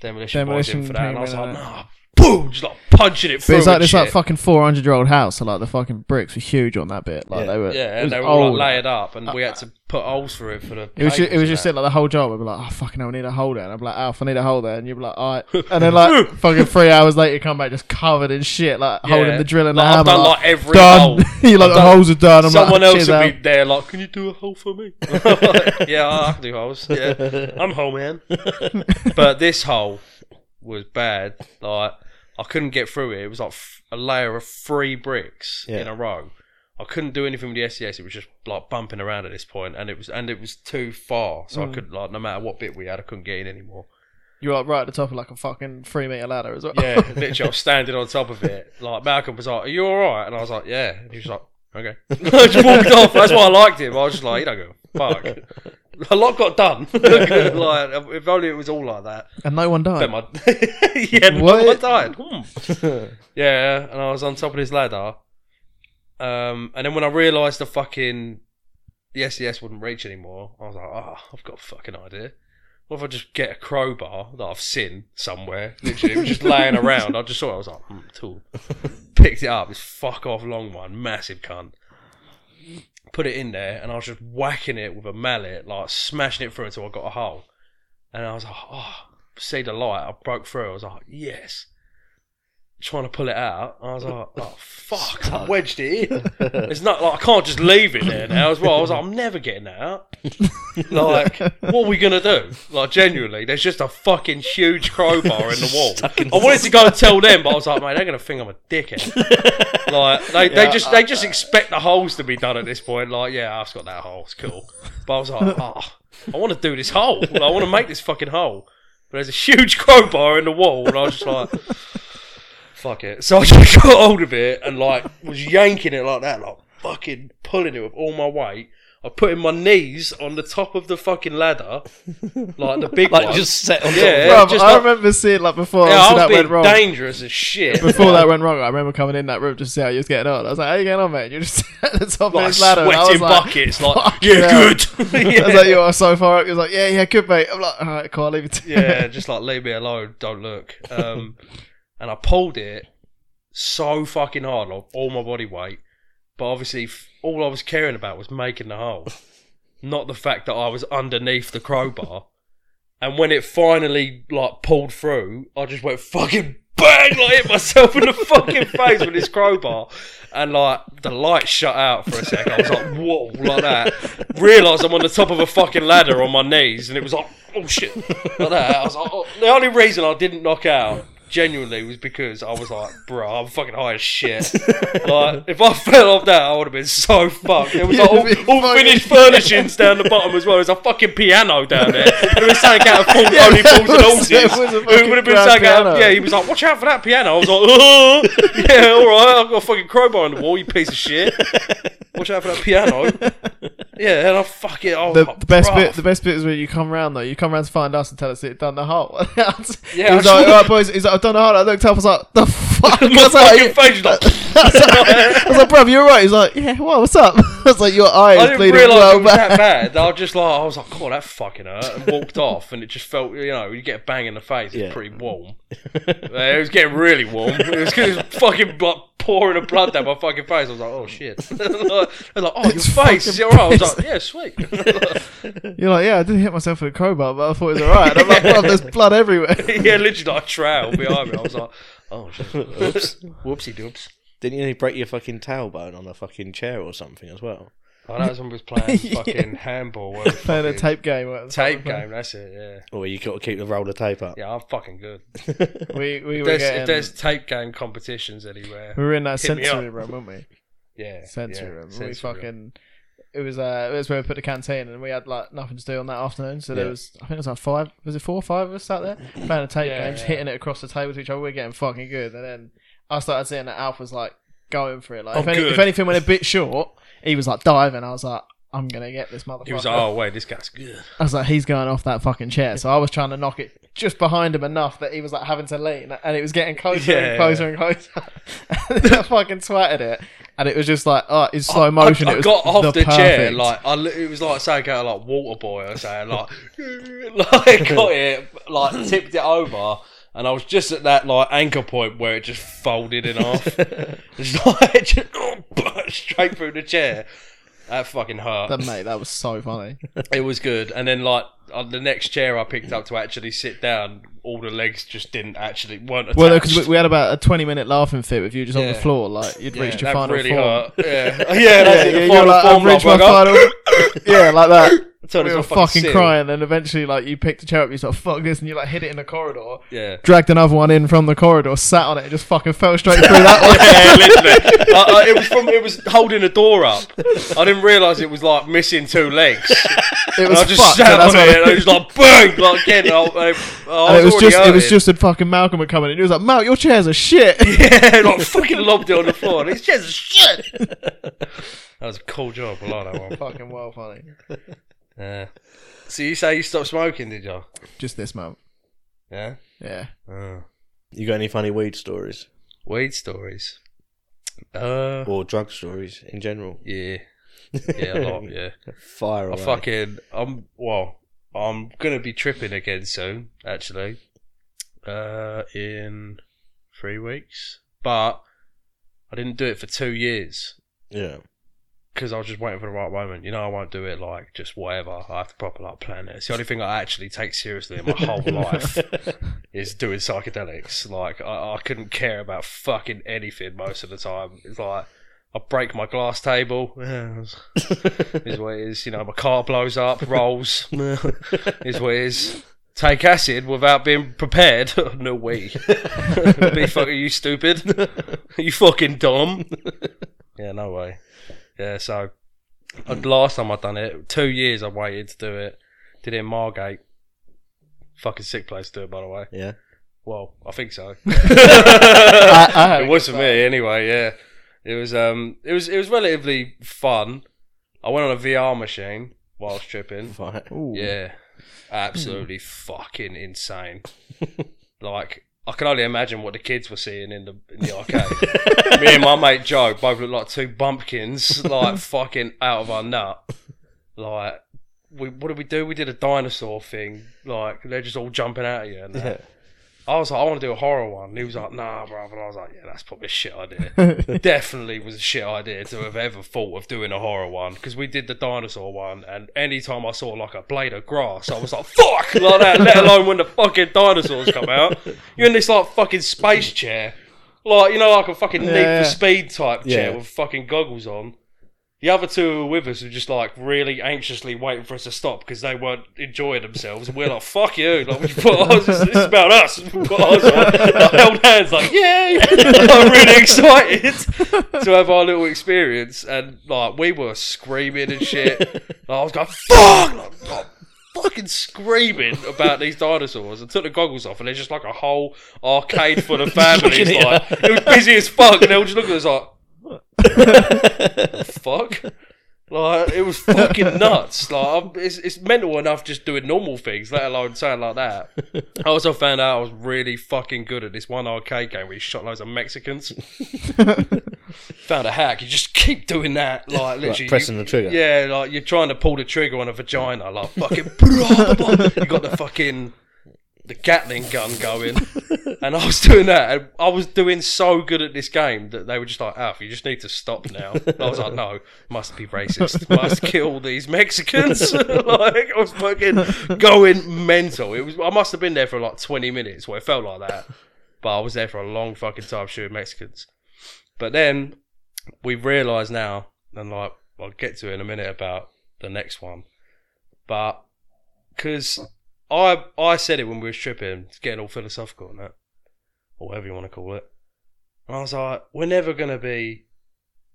demolition, boys in Demolition for that. And I was team like, in nah, boom, just like punching it But through. it's like this like fucking four hundred year old house, so like the fucking bricks were huge on that bit. Like Yeah. they were, yeah, and they were all like layered up, and uh, we had to put holes through it for the. It was just, it was just it, like the whole job. I'd be like, oh fucking hell, I need a hole there. And I'd be like, Alf, I need a hole there. And you'd be like, alright. And then like fucking three hours later, you come back just covered in shit, like holding the drill and Like, the I've hammer. done like, like every done. hole. You're like I've the done- holes are done. I'm Someone like, else would be there, like, "Can you do a hole for me?" yeah, I can do holes. Yeah, I'm hole man. but this hole was bad. Like, I couldn't get through it. It was like f- a layer of three bricks Yeah. in a row. I couldn't do anything with the SDS. It was just like bumping around at this point, and it was and it was too far. So I mm. could like no matter what bit we had, I couldn't get in anymore. You're like right at the top of like a fucking three meter ladder as well. Yeah, literally, I was standing on top of it. Like Malcolm was like, "Are you all right?" And I was like, "Yeah." And he was like, "Okay." I just walked off. That's why I liked him. I was just like, "You don't a fuck." A lot got done. like, if only it was all like that. And no one died. Then my yeah, no What? one died. Hmm. Yeah, and I was on top of this ladder. Um, and then when I realised the fucking the SDS wouldn't reach anymore, I was like, "Oh, I've got a fucking idea." What if I just get a crowbar that I've seen somewhere? Literally, it was just laying around. I just saw it. I was like, hmm, tool. Picked it up. This fuck off long one, massive cunt. Put it in there, and I was just whacking it with a mallet, like smashing it through until I got a hole. And I was like, oh, see the light. I broke through. I was like, yes. Trying to pull it out. I was like, oh fuck! I wedged it in. It's not like I can't just leave it there now as well. I was like, I'm never getting that out. like, what are we gonna do? Like, genuinely, there's just a fucking huge crowbar in the wall. In I wanted to go and tell them, but I was like, mate, they're gonna think I'm a dickhead. like, they, they just they just expect the holes to be done at this point. Like, yeah, I've got that hole. It's cool. But I was like, oh, I want to do this hole. Like, I want to make this fucking hole. But there's a huge crowbar in the wall, and I was just like, fuck it. So I just got hold of it and like was yanking it like that, like fucking pulling it with all my weight. I put in my knees on the top of the fucking ladder, like the big like one. just set on top. Yeah. Bruv, just I like- remember seeing like before yeah, I was that went wrong. dangerous as shit. Before that went wrong, I remember coming in that room just to see how you was getting on. I was like, "How you getting on, mate?" You're just at the top of this ladder. and I sweating was like, buckets, like "Fuck yeah, hell." good. I was like, "You are so far up." He was like, "Yeah, yeah, good, mate." I'm like, "All right, cool, I'll leave it to you." yeah, just like leave me alone, don't look. Um, and I pulled it so fucking hard, like all my body weight. But obviously, f- all I was caring about was making the hole. not the fact that I was underneath the crowbar. And when it finally like pulled through, I just went fucking bang, like hit myself in the fucking face with this crowbar, and like the light shut out for a second. I was like, whoa, like that. Realised I'm on the top of a fucking ladder on my knees, and it was like, oh shit, like that. I was like, oh. the only reason I didn't knock out. Genuinely was because I was like, bro, I'm fucking high as shit. like, if I fell off that, I would have been so fucked. There was like, all, all finished furnishings down the bottom as well. There's a fucking piano down there. There was something out of full Yeah, Only Fools and Horses. there was a It would have been something out. piano. Yeah, he was like, "Watch out for that piano." I was like, "Oh, yeah, all right. I've got a fucking crowbar on the wall. You piece of shit. Watch out for that piano." Yeah, and I fuck it. I was The, the best "Bruh." bit, the best bit is when you come round though. You come round to find us and tell us that you've done the hole. Yeah, he was I like, saw- "All right, boys." He's like, "I've done the hole." I looked up. I was like, "The fuck?" I My was like, fucking face was like. I was like, "Bruv, you're right." He's like, "Yeah, what? What's up?" I was like, "Your eye I didn't realise well it was bad." that bad. I was just like, I was like, "Oh, that fucking hurt," and walked off. And it just felt, you know, you get a bang in the face. It's Yeah. pretty warm. It was getting really warm. It was, it was fucking like pouring of blood down my fucking face. I was like, "Oh shit!" I was like, "Oh, your It's face is it fucking alright?" I was like, "Yeah, sweet." You're like, "Yeah, I didn't hit myself with a crowbar, but I thought it was alright." I'm like, "Bruv, there's blood everywhere." yeah, literally like a trail behind me. I was like, "Oh shit!" Oops, whoopsie doops. Didn't you break your fucking tailbone on a fucking chair or something as well? Oh, that was when we was playing Yeah. fucking handball. where we Playing a tape game. what- tape game. That's it. Yeah, Or you got to keep the roller tape up. yeah. I'm fucking good. We we If were there's, getting, if there's tape game competitions anywhere, we were in that hit me sensory room, weren't we? yeah, sensory yeah, room. we sensory room. fucking. It was uh, it was where we put the canteen, and we had like nothing to do on that afternoon. So there was, I think it was like five. Was it four or five of us sat there playing a tape Yeah, game, just hitting it across the table to each other. We are getting fucking good, and then I started seeing that Alf was like going for it. Like Oh, if, any, if anything went a bit short, he was like diving. I was like, I'm gonna get this motherfucker. He was like, "Oh wait, this guy's good." I was like, he's going off that fucking chair. So I was trying to knock it just behind him enough that he was like having to lean, and it was getting closer Yeah. and closer and closer. and then I fucking swatted it, and it was just like, oh, in slow motion. I, I it was got off the, chair perfect- like I, it was like saying out like water boy or something like like got it like tipped it over and I was just at that like anchor point where it just folded in half. Just like just, straight through the chair. That fucking hurt. That, mate, that was so funny. it was good. And then like on the next chair I picked up to actually sit down all the legs just didn't actually weren't attached Well, because we, we had about a twenty-minute laughing fit with you just on the floor, like you'd yeah, reached your final really form. hurt yeah yeah, Yeah, yeah, you're like, I've reached my final. yeah, like that. We were fucking seal. crying, then eventually, like, you picked a chair up, you sort of fuck this, and you like hit it in the corridor, Yeah. dragged another one in from the corridor, sat on it, and just fucking fell straight through that one. yeah, literally. I, I, it was from. It was holding the door up. I didn't realise it was like missing two legs. It And was I just fucked, sat on it, and it was like bang, like again. I, I, I was, it was already just it was just that fucking Malcolm had come in and he was like, Mal, your chairs are shit. yeah, like fucking lobbed it on the floor. And it's just shit. that was a cool job. I like that one. fucking well funny. Yeah. So you say you stopped smoking, did you? Just this moment. Yeah. Yeah. Oh. You got any funny weed stories Weed stories. Uh. or drug stories in general? Yeah. Yeah, a lot. Yeah. Fire I fucking. I'm well. I'm gonna be tripping again soon, actually. Uh, in three weeks, but I didn't do it for two years Yeah. because I was just waiting for the right moment. You know, I won't do it like just whatever. I have to proper like plan it. It's the only thing I actually take seriously in my whole life is doing psychedelics. Like I, I couldn't care about fucking anything most of the time. It's like. I break my glass table. Is what it is. You know, my car blows up, rolls. is what it is. Take acid without being prepared. no way. Be fucking you stupid. you fucking dumb. yeah, no way. Yeah, so uh, last time I done it, two years I waited to do it. Did it in Margate. Fucking sick place to do it, by the way. Yeah. Well, I think so. I, I it was for me anyway. Yeah, it was. Um, it was. It was relatively fun. I went on a VR machine whilst tripping. Ooh. Yeah, absolutely fucking insane. like I can only imagine what the kids were seeing in the in the arcade. Me and my mate Joe both looked like two bumpkins, like fucking out of our nut. Like, we what did we do? We did a dinosaur thing. Like they're just all jumping out at you and that. I was like, I want to do a horror one. And he was like, Nah, bro. And I was like, Yeah, that's probably a shit idea. Definitely was a shit idea to have ever thought of doing a horror one because we did the dinosaur one, and anytime I saw like a blade of grass, I was like, Fuck, like that. Let alone when the fucking dinosaurs come out. You're in this like fucking space chair, like you know, like a fucking Need Yeah. for Speed type chair Yeah. with fucking goggles on. The other two with us were just like really anxiously waiting for us to stop because they weren't enjoying themselves. And we're like, "Fuck you!" Like we put ours. This is about us. We put ours on. Like, held hands, like, "Yay!" I'm really excited to have our little experience. And like we were screaming and shit. Like, I was going, "Fuck!" Like, like, fucking screaming about these dinosaurs and took the goggles off and there's just like a whole arcade full of families looking like it was busy as fuck and they were just looking at us like fuck. Like it was fucking nuts. Like I'm, it's it's mental enough just doing normal things, let alone saying like that. I also found out I was really fucking good at this one arcade game where you shot loads of Mexicans. found a hack. You just keep doing that, like literally Like pressing you- the trigger. Yeah, like you're trying to pull the trigger on a vagina, like fucking. you got the fucking the Gatling gun going, and I was doing that, and I was doing so good at this game that they were just like, "Alf, you just need to stop now." I was like, "No, must be racist, must kill these Mexicans." like I was fucking going mental. It was. I must have been there for like 20 minutes, where it felt like that, but I was there for a long fucking time shooting Mexicans. But then we've realised now, and like I'll get to it in a minute about the next one, but because I I said it when we were tripping, it's getting all philosophical and that, or whatever you want to call it. And I was like, we're never gonna be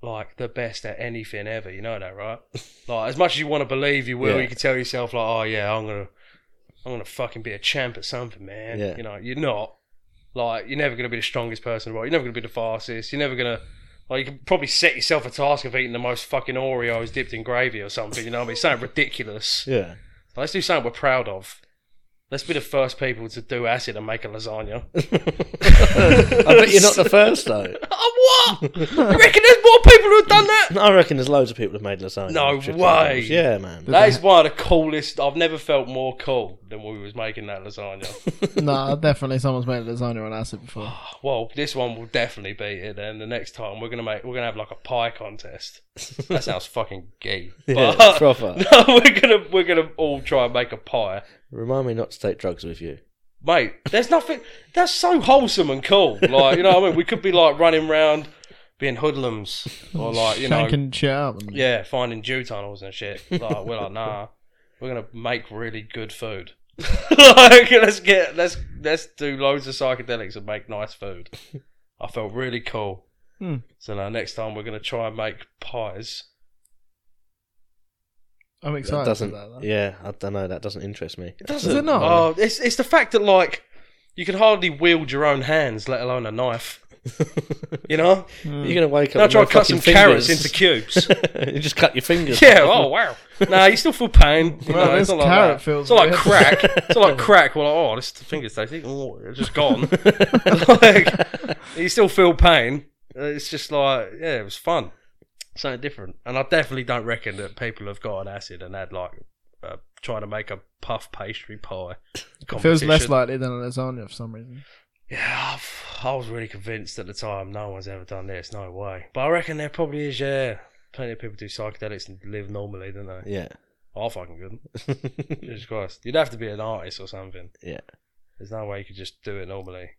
like the best at anything ever. You know that, right? like as much as you want to believe you will, Yeah. you can tell yourself like, oh yeah, I'm gonna I'm gonna fucking be a champ at something, man. Yeah. You know, you're not. Like you're never gonna be the strongest person in the world. You're never gonna be the fastest. You're never gonna like you can probably set yourself a task of eating the most fucking Oreos dipped in gravy or something. You know what I mean? Something ridiculous. Yeah. Let's do something we're proud of. Let's be the first people to do acid and make a lasagna. I bet you're not the first though. oh, what? you reckon there's more people who've done that? I reckon there's loads of people who've made lasagna. No with way. Yeah, man. That is one of the coolest. I've never felt more cool than when we was making that lasagna. no, definitely someone's made a lasagna on acid before. well, this one will definitely beat it. And the next time we're gonna make, we're gonna have like a pie contest. That sounds fucking gay. Yeah, But- proper. no, we're gonna we're gonna all try and make a pie. Remind me not to take drugs with you. mate. There's nothing. That's so wholesome and cool. Like you know, what I mean, we could be like running around being hoodlums or like you know, Shanking shit up. yeah, finding Jew tunnels and shit. Like we're like, nah, we're gonna make really good food. Like let's get let's let's do loads of psychedelics and make nice food. I felt really cool. Hmm. So now next time we're gonna try and make pies. I'm That excited doesn't. about that. Yeah, I don't know. That doesn't interest me. it Does it not? Oh, it's it's the fact that like you can hardly wield your own hands, let alone a knife. You know. You're gonna wake up. Now with try to cut some fucking carrots into cubes. you just cut your fingers. yeah. Oh wow. Nah, you still feel pain. You Well, know, it's not like carrot that. feels It's not like crack. It's not like crack. Well, like, oh, this finger's tasty. Oh, it's just gone. like, you still feel pain. It's just like yeah, it was fun. Something different. And I definitely don't reckon that people have got an acid and had like uh, trying to make a puff pastry pie. It feels less likely than a lasagna for some reason. Yeah, I've- was really convinced at the time no one's ever done this, no way. But I reckon there probably is, yeah. Plenty of people do psychedelics and live normally, don't they? Yeah. I fucking couldn't. Jesus Christ. You'd have to be an artist or something. yeah. There's no way you could just do it normally.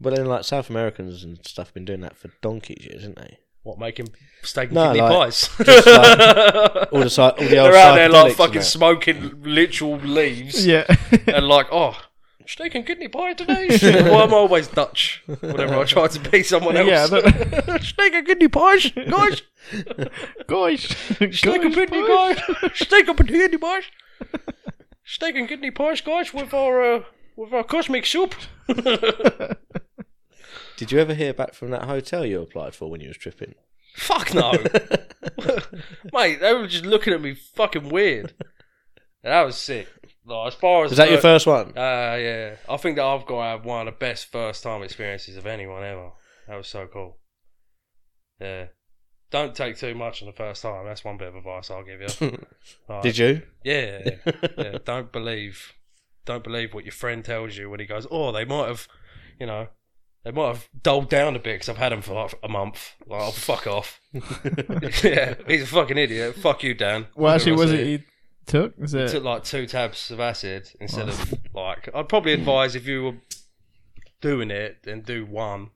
But then, like South Americans and stuff, have been doing that for donkeys years, isn't they? What, making steak and No, kidney like, pies? just like all the si- all the old They're out there like fucking smoking literal leaves Yeah. and like, oh, steak and kidney pie today? Why am always Dutch? Whenever I try to be someone else. Yeah, that- steak and kidney pie, guys. Gosh. Steak and kidney, guys. Steak and kidney pies. Steak and kidney pies, guys, with our uh, with our cosmic soup. Did you ever hear back from that hotel you applied for when you was tripping? Fuck no, mate. They were just looking at me fucking weird. And that was sick. Like, as far as Was that your first one? Uh, yeah. I think that I've got to have one of the best first time experiences of anyone ever. That was so cool. Yeah. Don't take too much on the first time. That's one bit of advice I'll give you. Like, Did you? Yeah. yeah. Don't believe. don't believe what your friend tells you when he goes, oh, they might have, you know, they might have dulled down a bit because I've had them for like a month. Like, oh, fuck off. yeah, he's a fucking idiot. Fuck you, Dan. Well, actually, was Whatever it he took? Was it? took like two tabs of acid instead of like I'd probably advise if you were doing it then do one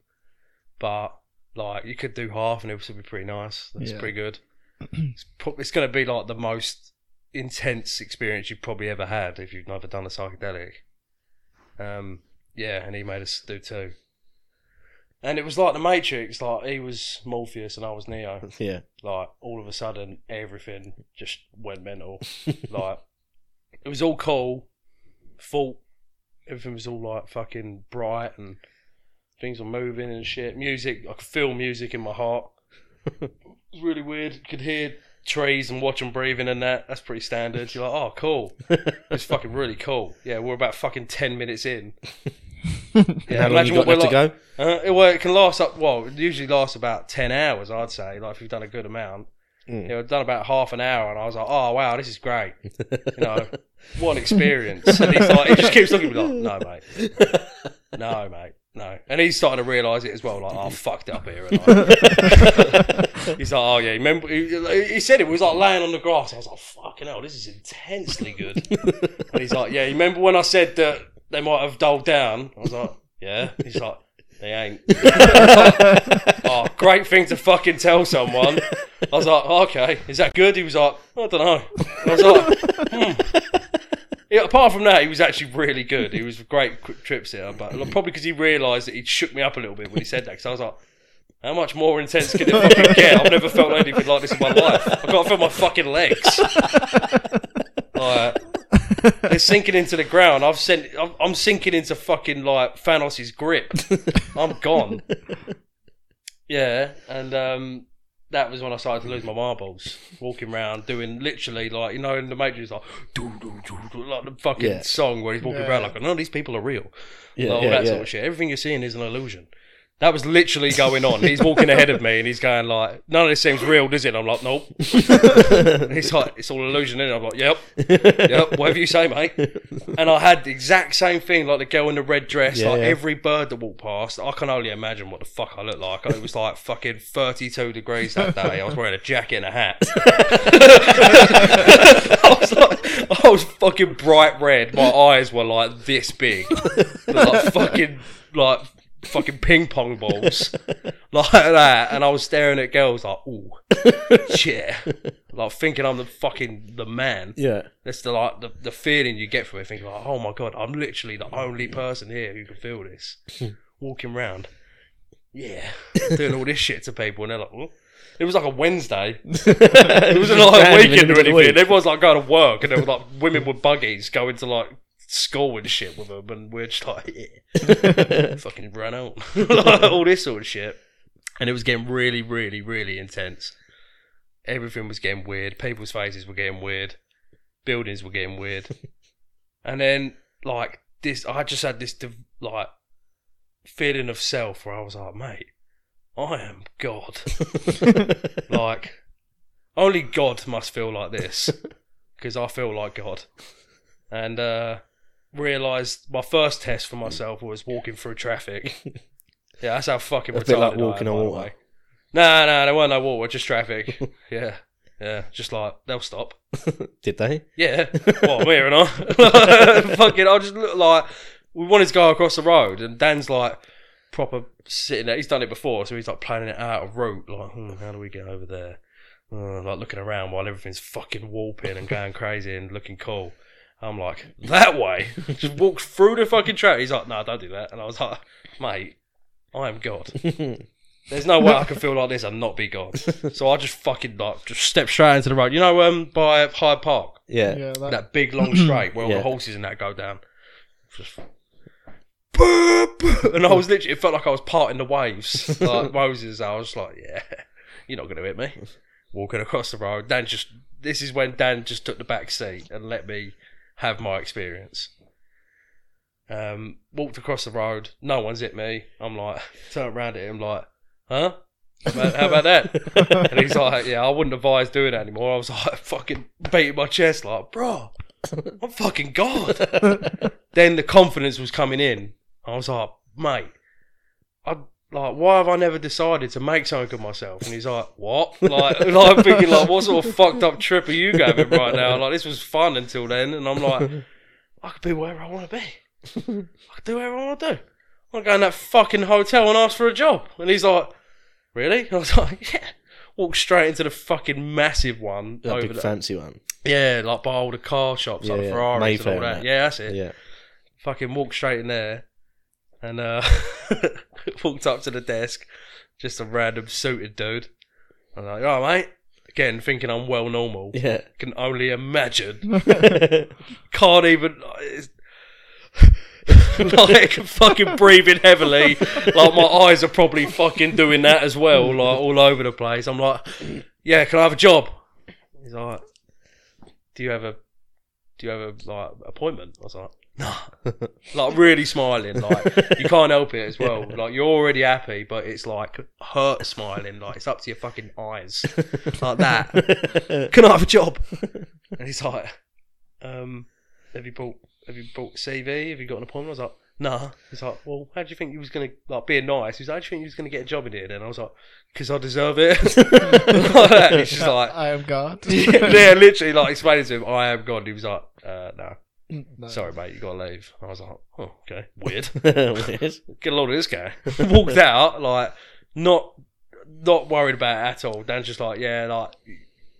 but like you could do half and it would still be pretty nice that's Yeah. pretty good it's, pro- it's going to be like the most intense experience you've probably ever had if you've never done a psychedelic um yeah and he made us do two and it was like the matrix like he was morpheus and i was neo. Yeah. like all of a sudden everything just went mental. Like it was all cool. Thought everything was all like fucking bright and things were moving and shit. Music i could feel music in my heart. It was really weird. Could hear trees and watch them breathing and that that's pretty standard you're like oh cool it's fucking really cool yeah we're about fucking 10 minutes in yeah How long you got we're left to go? uh, it, well, it can last up. Well, it usually lasts about ten hours. I'd say, like if you've done a good amount. Mm. Yeah, I've done about half an hour, and I was like, "Oh wow, this is great." You know, what an experience. And he's like, he just keeps looking at me like, "No, mate, no, mate, no." And he's starting to realise it as well. Like, "Oh, I fucked up here." And I, he's like, "Oh yeah." Remember, he, he said it was like laying on the grass. I was like, "Fucking hell, this is intensely good." and he's like, "Yeah." You remember when I said that they might have dulled down? I was like, "Yeah." He's like. They ain't. oh, great thing to fucking tell someone. I was like, okay, is that good? He was like, I don't know. I was like, hmm. Yeah, apart from that, he was actually really good. He was a great quick trip sitter, but probably because he realised that he shook me up a little bit when he said that. Because I was like, how much more intense can it fucking get? I've never felt anything like this in my life. Got to feel my fucking legs. Like, they're sinking into the ground. I've sent. I'm, I'm sinking into fucking like Thanos' grip. I'm gone. Yeah, and um, that was when I started to lose my marbles. Walking around doing literally like you know in the Matrix like doo, doo, doo, doo, like the fucking Yeah. song where he's walking around like no these people are real. Yeah, Like, all yeah, that yeah. sort of shit. Everything you're seeing is an illusion. That was literally going on. He's walking ahead of me and he's going like, "None of this seems real, does it?" I'm like, "Nope." and he's like, "It's all illusion." And I'm like, "Yep, yep, whatever you say, mate." And I had the exact same thing, like the girl in the red dress. Yeah, like yeah. every bird that walked past, I can only imagine what the fuck I looked like. It was like fucking 32 degrees that day. I was wearing a jacket and a hat. I was like, I was fucking bright red. My eyes were like this big, like fucking like fucking ping pong balls, like that. And I was staring at girls like, ooh, yeah, like thinking I'm the fucking the man. Yeah. That's the like the, the feeling you get from it, thinking like, oh my god, I'm literally the only person here who can feel this. Walking around, yeah, doing all this shit to people, and they're like, oh. It was like a Wednesday. It wasn't like a weekend or middle of the anything. week. Everyone's like going to work, and there were like women with buggies going to like school and shit with them, and we're just like, yeah, fucking run out, like, all this sort of shit. And it was getting really, really, really intense. Everything was getting weird. People's faces were getting weird. Buildings were getting weird. and then like this, I just had this div- like feeling of self where I was like, mate, I am God. like only God must feel like this because I feel like God. And uh, realised my first test for myself was walking through traffic. yeah, that's how fucking A bit like retarded I walking am, on water. Nah, nah, there weren't no water, just traffic. yeah, yeah, just like they'll stop. Did they? Yeah, well, here and I. Fucking, I just look like we wanted to go across the road, and Dan's like proper sitting there. He's done it before, so he's like planning it out a route. Like, hmm, how do we get over there? Uh, like looking around while everything's fucking warping and going crazy and looking cool. I'm like that way. just walk through the fucking track. He's like, no, don't do that. And I was like, mate, I am God. There's no way I can feel like this and not be God. So I just fucking like just step straight into the road. You know, um, by Hyde Park Yeah. Yeah, that, that big long straight where all Yeah. the horses and that go down. Just boop, and I was literally it felt like I was parting the waves like Moses. I was like, yeah, you're not gonna hit me. Walking across the road, Dan just this is when Dan just took the back seat and let me have my experience. Um, walked across the road, no one's hit me. I'm like, turn around at him like, huh? How about, how about that? and he's like, yeah, I wouldn't advise doing that anymore. I was like, fucking beating my chest, like, bro, I'm fucking God. then the confidence was coming in. I was like, mate, like, why have I never decided to make something of myself? And he's like, what? Like, like I'm thinking, like, what sort of fucked up trip are you going right now? Like, this was fun until then, and I'm like, I could be wherever I want to be. I could do whatever I want to do. I want to go in that fucking hotel and ask for a job. And he's like, really? And I was like, yeah. Walk straight into the fucking massive one That over big the, fancy one. yeah, like by all the car shops, Yeah, like yeah. Ferraris Mayfair and all that. that. Yeah, that's it. Yeah. Fucking walk straight in there, and uh, walked up to the desk, just a random suited dude. I'm like, oh mate, again thinking I'm well normal. Yeah. Can only imagine. Can't even. like fucking breathing heavily, like my eyes are probably fucking doing that as well, like all over the place. I'm like, yeah, can I have a job? He's like, do you have a, do you have a like appointment? I was like, no, like really smiling, like you can't help it as well. Like you're already happy, but it's like hurt smiling, like it's up to your fucking eyes, like that. Can I have a job? And he's like, um, have you bought have you bought CV? Have you got an appointment? I was like, nah. He's like, well, how do you think you was gonna like being nice? He's like, how do you think you was gonna get a job in here? Then I was like, because I deserve it. like that. And he's just like, I am God. yeah, literally like explaining to him, I am God. He was like, uh, no, Mm, no. sorry mate, you gotta leave. I was like, oh, okay, weird. Weird. Get a load of this guy. Walked out like not not worried about it at all. Dan's just like, yeah, like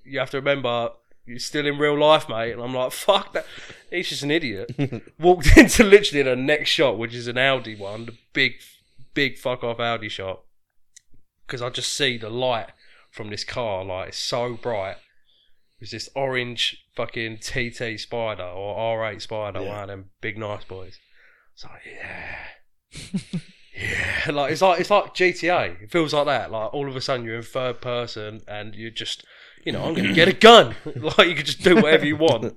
you have to remember you're still in real life, mate. And I'm like, fuck that. He's just an idiot. Walked into literally the next shop, which is an Audi one, the big, big fuck off Audi shop. Because I just see the light from this car, like it's so bright. It's this orange fucking TT Spider or R8 Spider, Yeah. one of them big nice boys. It's like, yeah. yeah. Like it's like it's like GTA. It feels like that. Like all of a sudden you're in third person and you're just you know, I'm gonna get a gun. like you could just do whatever you want.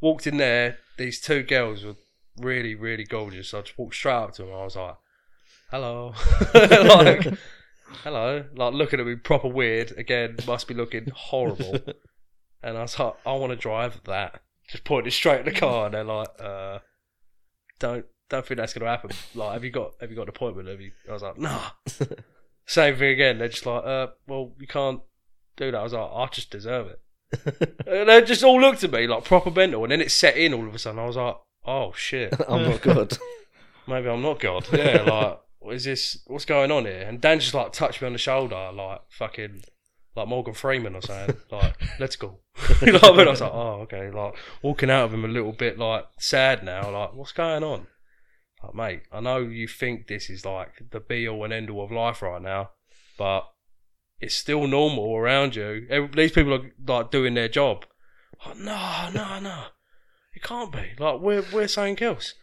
Walked in there, these two girls were really, really gorgeous. So I just walked straight up to them. I was like, "Hello," like, "Hello," like looking at me proper weird. Again, must be looking horrible. And I was like, "I want to drive that." Just pointed straight at the car, and they're like, uh, "Don't, don't think that's gonna happen." Like, have you got, have you got an appointment? Have you? I was like, "Nah." Same thing again. They're just like, uh, "Well, you can't do that." I was like, "I just deserve it." And they just all looked at me like proper mental, and then it set in all of a sudden. I was like, "Oh shit, I'm not good. maybe I'm not God." Yeah, like, what is this? What's going on here? And Dan just like touched me on the shoulder, like fucking, like Morgan Freeman or something. Like, let's go. you I was like, "Oh, okay." Like walking out of him a little bit like sad now. Like, what's going on? Like, mate, I know you think this is like the be all and end all of life right now, but it's still normal around you. Ev- These people are like doing their job. Like, no, no, no. It can't be. Like we're we're something else.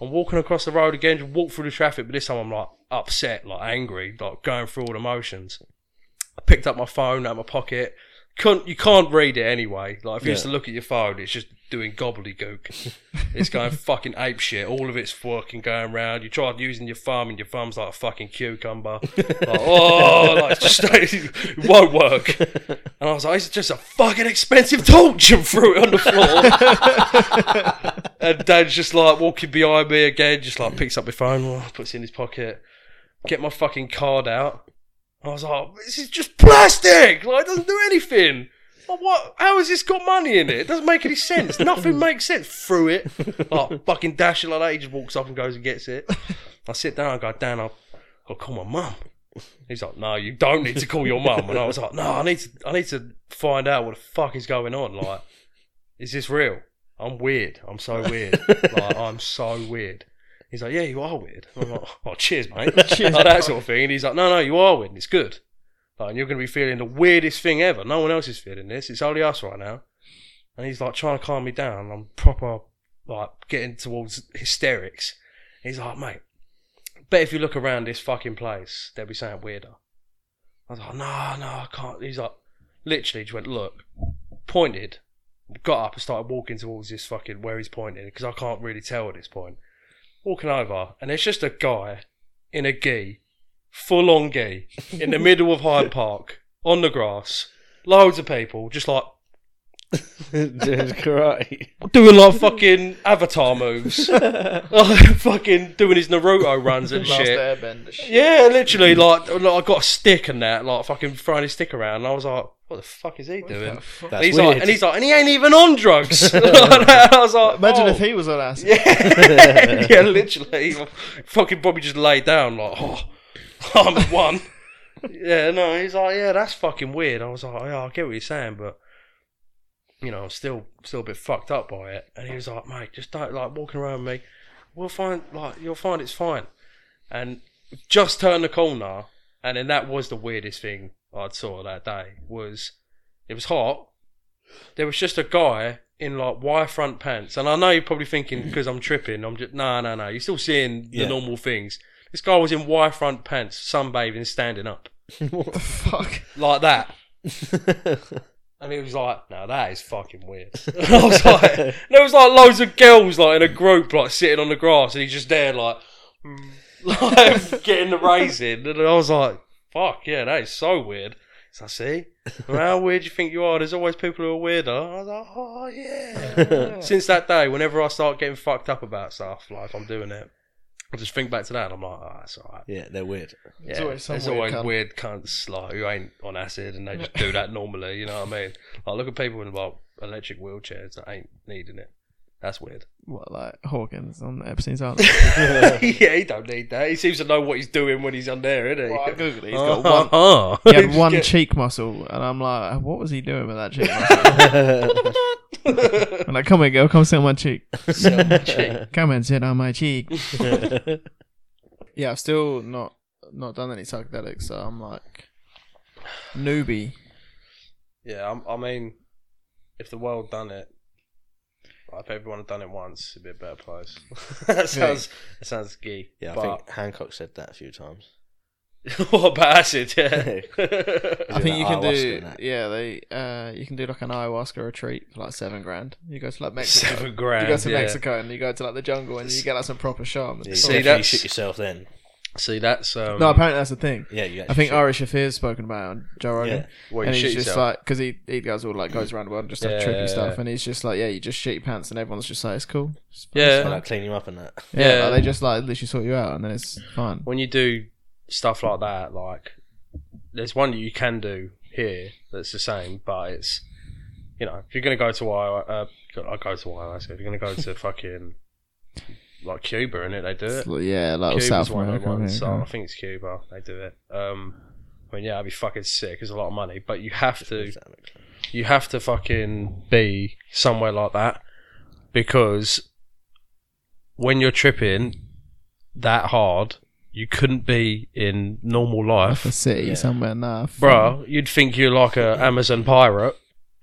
I'm walking across the road again, just walk through the traffic, but this time I'm like upset, like angry, like going through all the motions. I picked up my phone out of my pocket. Couldn't you can't read it anyway. Like if you used to look at your phone, it's just doing gobbledygook. it's going fucking ape shit. All of it's fucking going round. You tried using your thumb, and your thumb's like a fucking cucumber. like, oh, like it's just it won't work. And I was like, it's just a fucking expensive torch and threw it on the floor. and Dad's just like walking behind me again, just like picks up my phone, puts it in his pocket, get my fucking card out. I was like, this is just plastic. Like, it doesn't do anything. Like, what? How has this got money in it? It doesn't make any sense. Nothing makes sense. Threw it. Like, fucking dash it like that. He just walks up and goes and gets it. I sit down I go, Dan, I'll, I'll call my mum. He's like, no, you don't need to call your mum. And I was like, no, I need to, I need to find out what the fuck is going on. Like, is this real? I'm weird. I'm so weird. like, I'm so weird. He's like, yeah, you are weird. I'm like, oh, cheers, mate. Cheers, like that sort of thing. And he's like, no, no, you are weird. and It's good. Like, and you're going to be feeling the weirdest thing ever. No one else is feeling this. It's only us right now. And he's like trying to calm me down. I'm proper, like, getting towards hysterics. He's like, mate, bet if you look around this fucking place, there'll be something weirder. I was like, no, no, I can't. He's like, literally just went, look, pointed, got up and started walking towards this fucking where he's pointing because I can't really tell at this point. Walking over, and it's just a guy in a gi, full on gi, in the middle of Hyde Park, on the grass, loads of people, just like Doing karate. doing like fucking avatar moves, like fucking doing his Naruto runs and Last shit. Airbender shit. Yeah, literally, like, like I got a stick and that, like fucking throwing his stick around, and I was like, "What the fuck is he doing?" That's And he's weird. like, and he's like, and he ain't even on drugs. Like that. I was like, Imagine oh. if he was on acid. Yeah, yeah, literally, he fucking Bobby just laid down like, oh, I'm one. yeah, no, he's like, yeah, that's fucking weird. I was like, yeah, I get what you're saying, but you know, still still a bit fucked up by it. And he was like, mate, just don't like walking around with me. We'll find like you'll find it's fine. And just turned the corner, and then that was the weirdest thing I'd saw that day. Was it was hot. There was just a guy in like Y-front pants, and I know you're probably thinking because I'm tripping, I'm just no, no, no. You're still seeing the Yeah. normal things. This guy was in Y-front pants, sunbathing, standing up What the fuck? like that. And he was like, "No, that is fucking weird." And I was like, and "There was like loads of girls like in a group like sitting on the grass, and he's just there like, mm, like getting the raising." And I was like, "Fuck yeah, that is so weird." So I see, well, how weird do you think you are? There's always people who are weirder. I was like, "Oh yeah." Since that day, whenever I start getting fucked up about stuff, like I'm doing it, I just think back to that. and I'm like, "Oh, that's alright." yeah, they're weird. Yeah, always some there's weird always cunt. weird cunts like who ain't on acid and they just do that normally. You know what I mean? Like look at people in like electric wheelchairs that ain't needing it. That's weird. What, like Hawkins on Epstein's Island? yeah, he don't need that. He seems to know what he's doing when he's on there, isn't he? Well, I googled it. He's got one. Uh-huh. He had one get- cheek muscle, and I'm like, what was he doing with that cheek muscle? I'm like, come here, girl, come sit on my cheek. Sit on my cheek. Come and sit on my cheek. yeah, I've still not not done any psychedelics, so I'm like newbie. Yeah, I'm, I mean, if the world done it, like, if everyone had done it once, it'd be a better place. that sounds that sounds gay. Yeah, I but think Hancock said that a few times. what about acid? Yeah. I think you can do ayahuasca and that. yeah, they uh you can do like an ayahuasca retreat for like seven grand. You go to like Mexico. Seven grand. you go to yeah. Mexico and you go to like the jungle and you get like some proper shaman. Yeah, you See, definitely that's- shit yourself then. See, that's um, no, apparently that's the thing. Yeah, you I think Ari Shaffir's spoken about it on Joe Rogan. Yeah. Well, you and he's shit just yourself. like because he he goes all like goes around the world and just does Yeah, trippy yeah, stuff, yeah. and he's just like, yeah, you just shit your pants, and everyone's just like, it's cool. It's fine, Yeah. it's They fine. like clean you up and that. yeah. Yeah. like, they just like literally sort you out, and then it's fine. when you do stuff like that, like there's one that you can do here that's the same, but it's you know if you're gonna go to I uh, I go to ayahuasca. If you're gonna go to fucking like Cuba and it, they do it. Yeah, like Cuba's South one America. ones. So I think it's Cuba. They do it. Um, I mean, yeah, I'd be fucking sick. It's a lot of money, but you have to you have to fucking be somewhere like that because when you're tripping that hard, you couldn't be in normal life, a city Yeah. somewhere. Nah, bro. You'd think you're like a Amazon pirate.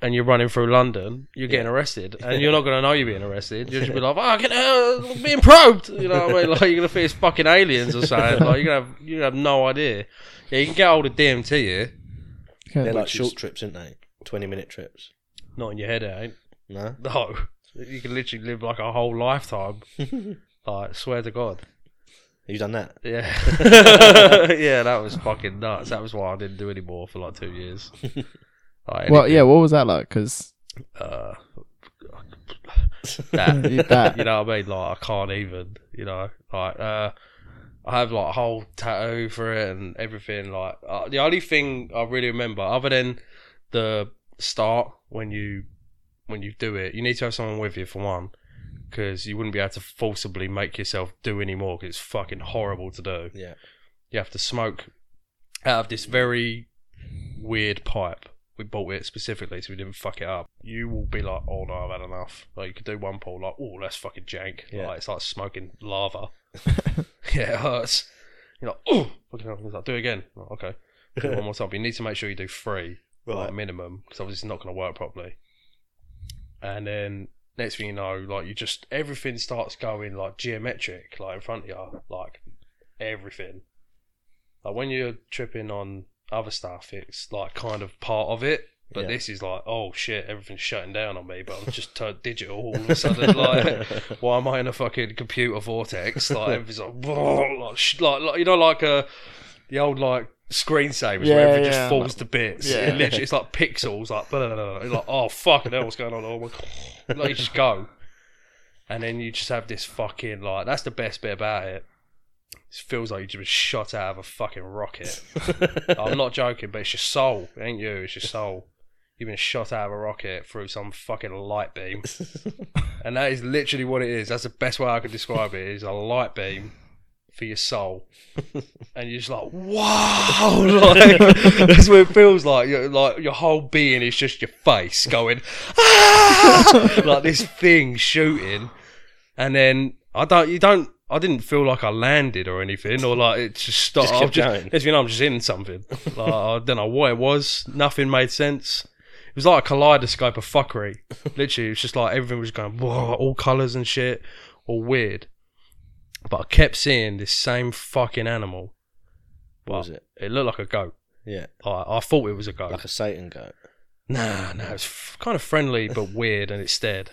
And you're running through London, you're getting arrested, and you're not gonna know you're being arrested. You'll just be like, "Fucking hell, I'm being probed." You know what I mean? Like you're gonna think it's fucking aliens or something. Like you're gonna have, you have no idea. Yeah, you can get hold of DMT here, They're like Which short is- trips, aren't they? 20 minute trips. not in your head, it ain't. No? No, you can literally live like a whole lifetime. like, swear to God. You done that? Yeah, yeah, that was fucking nuts. That was why I didn't do any more for like two years. Like, Well, yeah. What was that like? Because uh, that, that you know what I mean? Like, I can't even, you know, like, uh, I have like a whole tattoo for it and everything. Like, uh, the only thing I really remember, other than the start when you when you do it, you need to have someone with you for one, because you wouldn't be able to forcibly make yourself do any more. Because it's fucking horrible to do. Yeah. You have to smoke out of this very weird pipe. We bought it specifically so we didn't fuck it up. You will be like, oh no, I've had enough. Like you could do one pull, like, oh, that's fucking jank. Yeah. Like it's like smoking lava. yeah, it hurts. You're like, oh, fucking hell. He's like, do it again. Like, okay, do it one more time. But you need to make sure you do three, like minimum, because obviously it's not going to work properly. And then next thing you know, like you just everything starts going like geometric, like in front of you, like everything. Like when you're tripping on other stuff, it's like kind of part of it. But Yeah. this is like, oh shit, everything's shutting down on me. But I'm just turned digital all of a sudden. Like, why am I in a fucking computer vortex? Like everything's like, like, like, like you know, like uh, the old like screensavers Yeah, where everything yeah. just falls to bits. Yeah. It literally, it's like pixels, like blah, blah, blah. It's like oh fucking hell, what's going on? Oh my, god, like you just go, and then you just have this fucking like that's the best bit about it. It feels like you just been shot out of a fucking rocket. I'm not joking, but it's your soul, it ain't you. It's your soul. You've been shot out of a rocket through some fucking light beam, and that is literally what it is. That's the best way I could describe it. Is a light beam for your soul, and you're just like, wow, like that's what it feels like. You're, like your whole being is just your face going, ah! like this thing shooting, and then I don't, you don't. I didn't feel like I landed or anything, or like it just stopped. Just kept just, going. next you know, I'm just in something. Like, I don't know what it was. Nothing made sense. It was like a kaleidoscope of fuckery. Literally, it was just like everything was going whoa, all colours and shit, all weird. But I kept seeing this same fucking animal. What was it? It looked like a goat. Yeah, I, I thought it was a goat. like a Satan goat. Nah, nah, it was f- kind of friendly but weird, and it stared.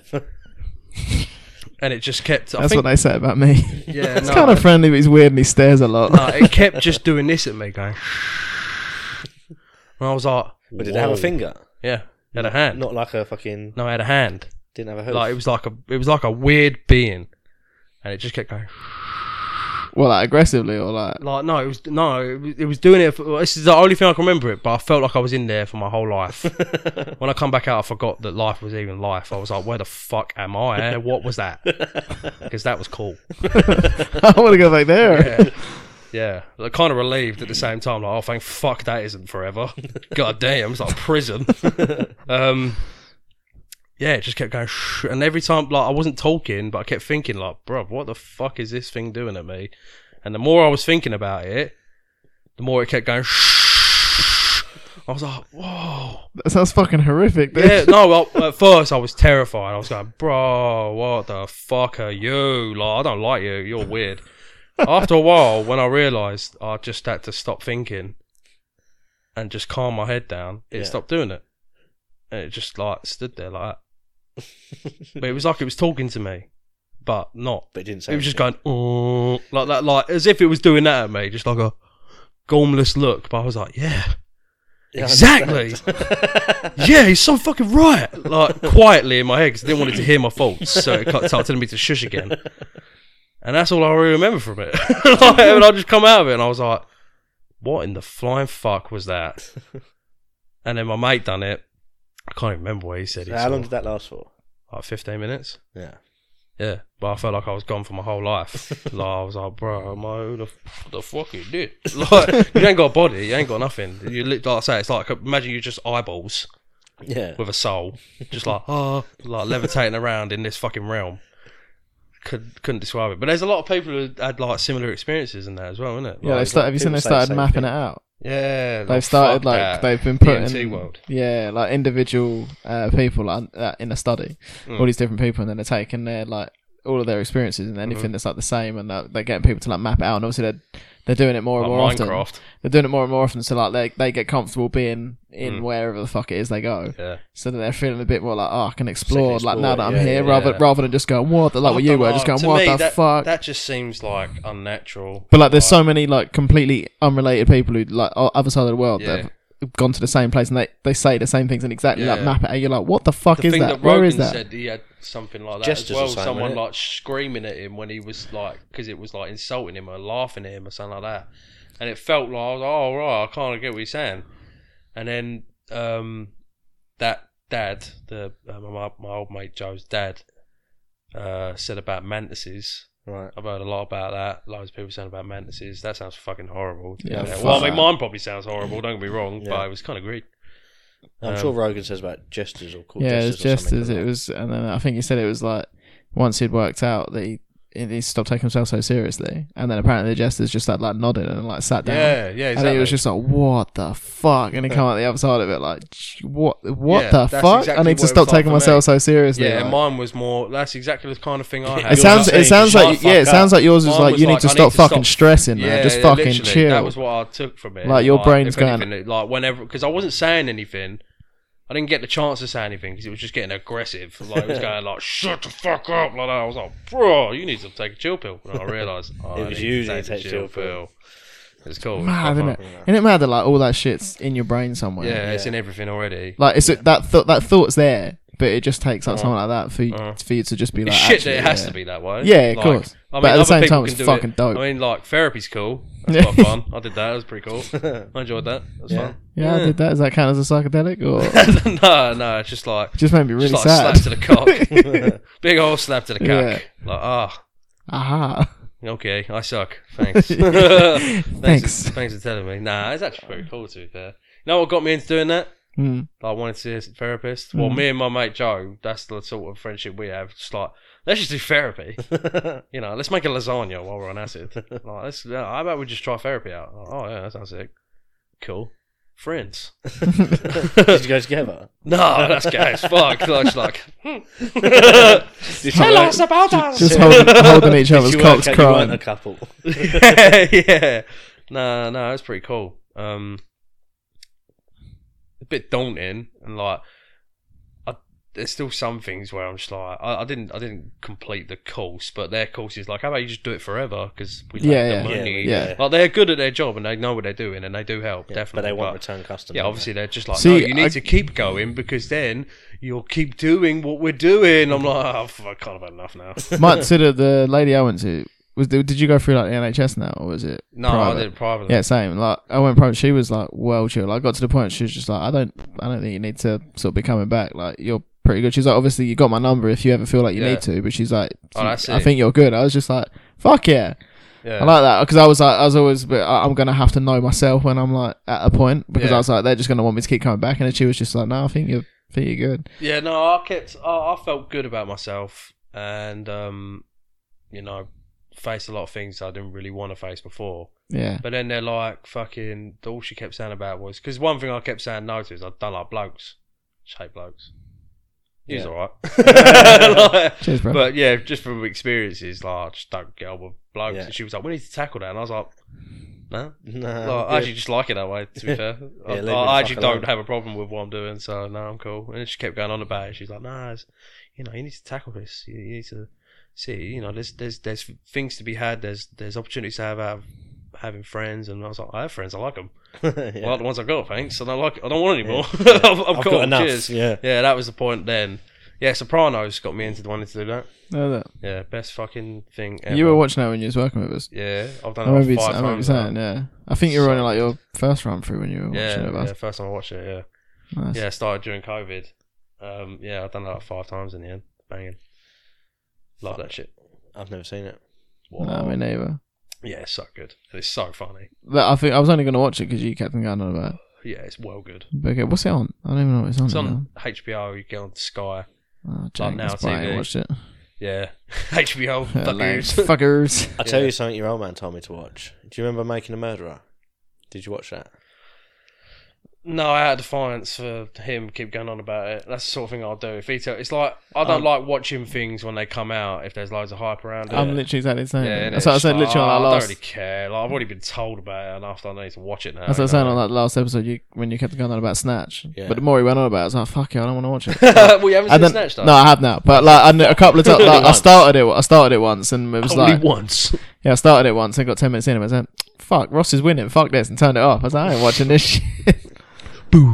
and it just kept. I That's think, what they say about me. Yeah, it's no, kind of friendly, but he's weird and he stares a lot. no, it kept just doing this at me, going. And I was like, But did it have a "Whoa." finger? Yeah, it had a hand. Not like a fucking. No, it had a hand. Didn't have a hoof. Like it was like a, it was like a weird being, and it just kept going. Well, like aggressively or like. Like no, it was no, it was, it was doing it. For, this is the only thing I can remember it, but I felt like I was in there for my whole life. when I come back out, I forgot that life was even life. I was like, where the fuck am I? What was that? Because that was cool. I want to go back there. Yeah. Yeah, like, kind of relieved at the same time. Like, oh, thank fuck that isn't forever. God damn, it's like prison. um, yeah, it just kept going, shh, and every time, like, I wasn't talking, but I kept thinking, like, bro, what the fuck is this thing doing at me? And the more I was thinking about it, the more it kept going. Shh. I was like, whoa. That sounds fucking horrific, dude. Yeah, no. Well, at first, I was terrified. I was going, bro, what the fuck are you? Like, I don't like you. You're weird. After a while, when I realised I just had to stop thinking and just calm my head down, it Yeah. stopped doing it. And it just like stood there like that. But it was like it was talking to me, but not. but it didn't say. It was just going "Oh," like that, like as if it was doing that at me, just like a gormless look. But I was like, yeah, Yeah, exactly. yeah, he's so fucking right. Like quietly in my head because I didn't want it to hear my faults, so it started telling me to shush again. And that's all I really remember from it. like, and I just come out of it, and I was like, "What in the flying fuck was that?" And then my mate done it. I can't even remember what he said. So he how saw. long did that last for? Like fifteen minutes. Yeah. Yeah, but I felt like I was gone for my whole life. like I was like, bro, am I who the, f- the fuck you did? Like you ain't got a body, you ain't got nothing. You li- like I say, it's like imagine you're just eyeballs Yeah. with a soul, just like oh, like levitating around in this fucking realm. Could couldn't describe it, but there's a lot of people who had like similar experiences in that as well, isn't it? Yeah, they Like, start, have you seen they started mapping thing. it out? Yeah, like, They've started like that. they've been putting world. yeah, like individual uh, people like, uh, in a study, Mm. all these different people, and then they're taking their like all of their experiences and anything Mm-hmm. that's like the same, and uh, they're getting people to like map it out. And obviously they're they're doing it more and more Like often. They're doing it more and more often, so like they they get comfortable being in Mm. wherever the fuck it is they go. Yeah. So that they're feeling a bit more like, oh, I can explore, like now that I'm yeah, here, yeah, rather rather than just going what, like what you were, just going what me, the that, fuck. That just seems like unnatural. but like, there's Like, so many like completely unrelated people who like other side of the world Yeah. that gone to the same place and they, they say the same things and exactly like Yeah. map it. And you're like, what the fuck the is thing that? that, Where Rogan is that? said he had something like that Jesters as or well. something, Someone innit? like screaming at him when he was like, because it was like insulting him or laughing at him or something like that, and it felt like I was like, oh right, I kind of get what he's saying. And then um, that dad, the uh, my, my old mate Joe's dad, uh, said about mantises. Right. I've heard a lot about that. Loads of people saying about mantises. That sounds fucking horrible. Yeah, fuck well, I mean, mine probably sounds horrible. Don't get me wrong, but it was kind of great. I'm Um, sure Rogan says about jesters or called yeah, it was jesters. or something as like it was, and then I think he said it was like once he'd worked out that he, he stopped taking himself so seriously, and then apparently the jesters just like like nodded and like sat down. Yeah, yeah, exactly. And he was just like, "What the fuck?" And he come out the other side of it like, "What? What Yeah, the fuck?" exactly I need to stop taking myself me. so seriously. Yeah, like. and mine was more. That's exactly the kind of thing I had. It sounds. It sounds like yeah. It sounds like yours was Mine like was you need like, to I need stop to fucking stop- stressing, man. Just yeah, fucking chill. That was what I took from it. Like, your brain's going- anything, like whenever because I wasn't saying anything. I didn't get the chance to say anything because it was just getting aggressive. Like it was going like "shut the fuck up" like that. I was like, "Bro, you need to take a chill pill." And I realised oh, It was you to need take a take chill pill. It's cool. It's Mad, quite isn't it? Isn't it mad that like all that shit's in your brain somewhere? Yeah, it's in everything already. Like it's that th- that thought's there, but it just takes like Uh-huh. something like that for you, Uh-huh. for you to just be like shit actually, it has yeah. to be that way. Yeah, of Like, course. I mean, But at the same time, it's fucking it. dope. I mean, like therapy's cool. That's Yeah. quite fun. I did that. It was pretty cool. I enjoyed that. That was Yeah. Yeah, I did that. Does that count as a psychedelic or no, no, it's just like just made me really just like sad? slap to the cock. Big old slap to the cock. Yeah. Like ah. Aha. Okay, I suck. Thanks. Thanks. thanks. Thanks for telling me. Nah, it's actually pretty cool to be fair. You know what got me into doing that? Mm. I wanted to see a therapist. Well, Mm. me and my mate Joe, that's the sort of friendship we have. Just like, let's just do therapy. you know, let's make a lasagna while we're on acid. like, let's, yeah, how about we just try therapy out? Oh, yeah, that sounds sick. Cool. Friends. Did you go together? No, that's gay as fuck. Like, she's like, hmm. Did tell you us about us. Just holding, holding each Did other's you cocks out you weren't crying. a couple. yeah, yeah. No, no, it's pretty cool. Um, a bit daunting and like, I, there's still some things where I'm just like, I, I didn't, I didn't complete the course, but their course is like, how about you just do it forever because we Yeah, lack yeah. the Yeah, money. yeah. Like they're good at their job and they know what they're doing and they do help Yeah, definitely. but they want return customers. yeah, obviously they're just like, See, no, you need I- to keep going because then you'll keep doing what we're doing. I'm like, oh, f- I kind of had enough now. Might consider the lady I went to. Was did you go through like the NHS now, or was it? No, private? I did it privately. Yeah, same. Like I went private. She was like well chill. Like, I got to the point she was just like, I don't, I don't think you need to sort of be coming back. Like you're pretty good. She's like, obviously you got my number if you ever feel like you Yeah. need to. But she's like, Oh, that's I think you're good. I was just like, fuck yeah. Yeah. I like that because I was like, I was always, but I- I'm gonna have to know myself when I'm like at a point because Yeah. I was like, they're just gonna want me to keep coming back, and she was just like, no, I think you're, I think you're good. Yeah, no, I kept. I, I felt good about myself, and um, you know, faced a lot of things I didn't really want to face before. Yeah, But then they're like fucking. All she kept saying about was because one thing I kept saying no to is I don't like blokes, shape blokes. He's Yeah. alright. Like, cheers, bro. but yeah, just from experiences, like I just don't get on with blokes. Yeah. And she was like, "We need to tackle that," and I was like, "No." Nah, Like. I actually just like it that way. To be fair, I, Yeah, leave it I actually don't alone. have a problem with what I'm doing, so no, I'm cool. And she kept going on about it. She's like, "Nah, it's, you know, you need to tackle this. You, you need to see. You know, there's there's there's things to be had. There's there's opportunities to have out of having friends." And I was like, "I have friends. I like them. yeah. Well, the ones I've got, thanks. I don't like. I don't want any more. Yeah. I've, I've, I've got, got enough. Cheers. Yeah. Yeah, that was the point then. Yeah, Sopranos got me into wanting to do that. No, that- Yeah, best fucking thing ever. you were watching that when you was working with us. Yeah, I've I done it remember, like you, five I times. saying, yeah. I think you were So on like your first run through when you were watching Yeah, it yeah, first time I watched it. Yeah. Nice. Yeah, it started during COVID. Um, yeah, I've done that like five times in the end. Banging. Love that shit. I've never seen it. No, me neither. Yeah, it's so good. And it's so funny. But I think I was only going to watch it because you kept going on about it. Yeah, it's well good. But okay, what's it on? I don't even know what it's on. It's now. on HBO. You get on Sky. Oh, Jake, now that's why I ain't TV. watched it. Yeah, HBO. Hilarious. Fuckers. Fuckers. I'll tell Yeah. you something your old man told me to watch. Do you remember Making a Murderer? Did you watch that? No, I had defiance for him. Keep going on about it. That's the sort of thing I'll do. If he tell, it's like I don't Um, like watching things when they come out. If there's loads of hype around it. I'm literally exactly the same. yeah, that's what I it's said like, literally on oh, that I don't really care. Like I've already been told about it enough. that I need to watch it now. That's what I was you saying on that last episode. You when you kept going on about Snatch. Yeah. But the more he went on about, it, I was like, "Fuck it, I don't want to watch it." well, you haven't And seen then, Snatch, though? no, I have now. But like, I kn- a couple of times, like, I started it. I started it once, and it was Only like, once. yeah, I started it once and got ten minutes in, and I was like, "Fuck, Ross is winning. Fuck this," and turned it off. I was like, "I ain't watching this shit." Like,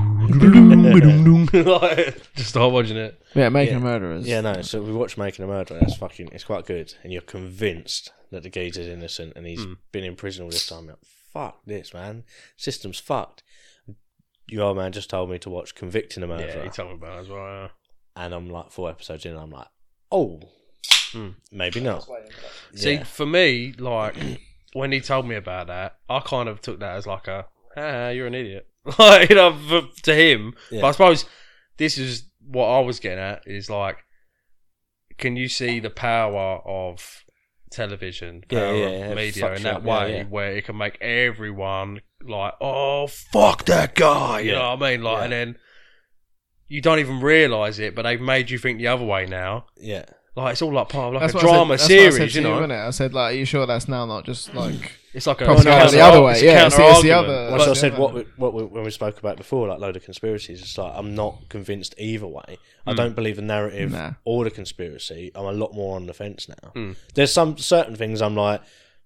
Just start watching it. yeah, making Yeah. murderers. Yeah, no. So we watched Making a Murderer. That's fucking. It's quite good, and you're convinced that the geezer's innocent and he's Hmm. been in prison all this time. You're like, fuck this, man. System's fucked. Your old man just told me to watch Convicting a Murderer, Yeah, Murderer, he told me about it as well. yeah. and I'm like four episodes in, and I'm like, oh, Hmm. maybe not. See, Yeah. for me, like when he told me about that, I kind of took that as like a, ah, you're an idiot. like, you know, for, to him. Yeah. But I suppose this is what I was getting at is like, can you see the power of television, power yeah, of yeah, it media fucks in that up, way yeah. where it can make everyone like, oh, fuck that guy. You Yeah. know what I mean? Like, Yeah. and then you don't even realize it, but they've made you think the other way now. Yeah, Like it's all like part of like That's a what said- drama that's what said series, to you know. innit? I said, like, are you sure that's now not just like It's like a Probably it's a the other way, it's yeah, it's the- it's the other- Well, so I said what we, what we, when we spoke about before, like load of conspiracies. It's like I'm not convinced either way. I hmm. don't believe the narrative Nah. or the conspiracy. I'm a lot more on the fence now. Hmm. There's some certain things I'm like,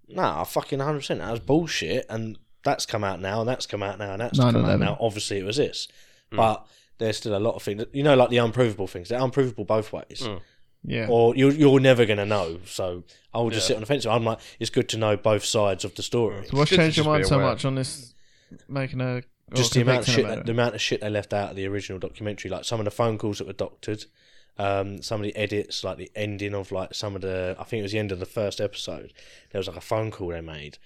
nah, fucking 100. percent That was bullshit, and that's come out now, and that's come out now, and that's 9/11. come out now. Obviously, it was this, hmm. but there's still a lot of things. You know, like the unprovable things. They're unprovable both ways. Hmm. Yeah. Or you're, you're never going to know. So I'll just Yeah. sit on the fence. I'm like, it's good to know both sides of the story. so what's changed your just mind be so aware. much on this making a or just the amount of convicting shit, about that, it? the amount of shit they left out of the original documentary, like some of the phone calls that were doctored, um, some of the edits, like the ending of like some of the, I think it was the end of the first episode. There was like a phone call they made,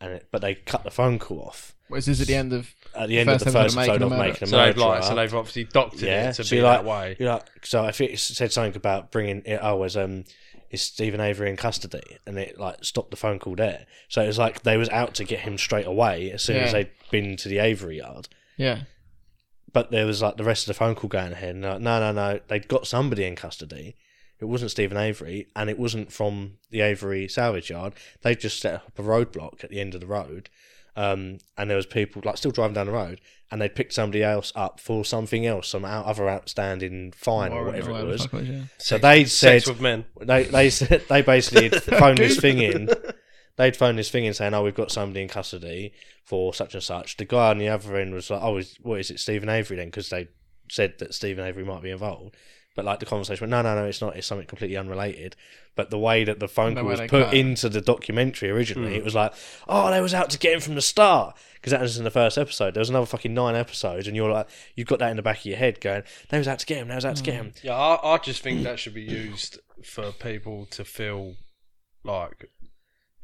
and it, but they cut the phone call off Wait, is this at the end of at the end First of the episode first of Making episode a Murderer. making a So they've like, so they've obviously doctored yeah, it to so be like, that way. You're like, so I think it said something about bringing it. Oh, as um, is Steven Avery in custody, and it like stopped the phone call there. So it was like they was out to get him straight away as soon as they'd been to the Avery yard. yeah But there was like the rest of the phone call going ahead. And like, no, no, no, they'd got somebody in custody. It wasn't Steven Avery, and it wasn't from the Avery salvage yard. They just set up a roadblock at the end of the road, um, and there was people like still driving down the road, and they'd picked somebody else up for something else, some out, other outstanding fine or Warrant whatever it was. it was, yeah. So they said with men. they they said they basically had phoned this thing in. They'd phoned this thing in saying, "Oh, we've got somebody in custody for such and such." The guy on the other end was like, "Oh, is, what is it, Steven Avery?" Then because they said that Steven Avery might be involved. But like the conversation went, no, no, no, it's not. It's something completely unrelated. But the way that the phone The call way was they put cut it. into the documentary originally, hmm. it was like, oh, they was out to get him from the start because that was in the first episode. There was another fucking nine episodes, and you're like, you've got that in the back of your head, going, they was out to get him. They was out to get hmm. him. Yeah, I, I just think that should be used for people to feel like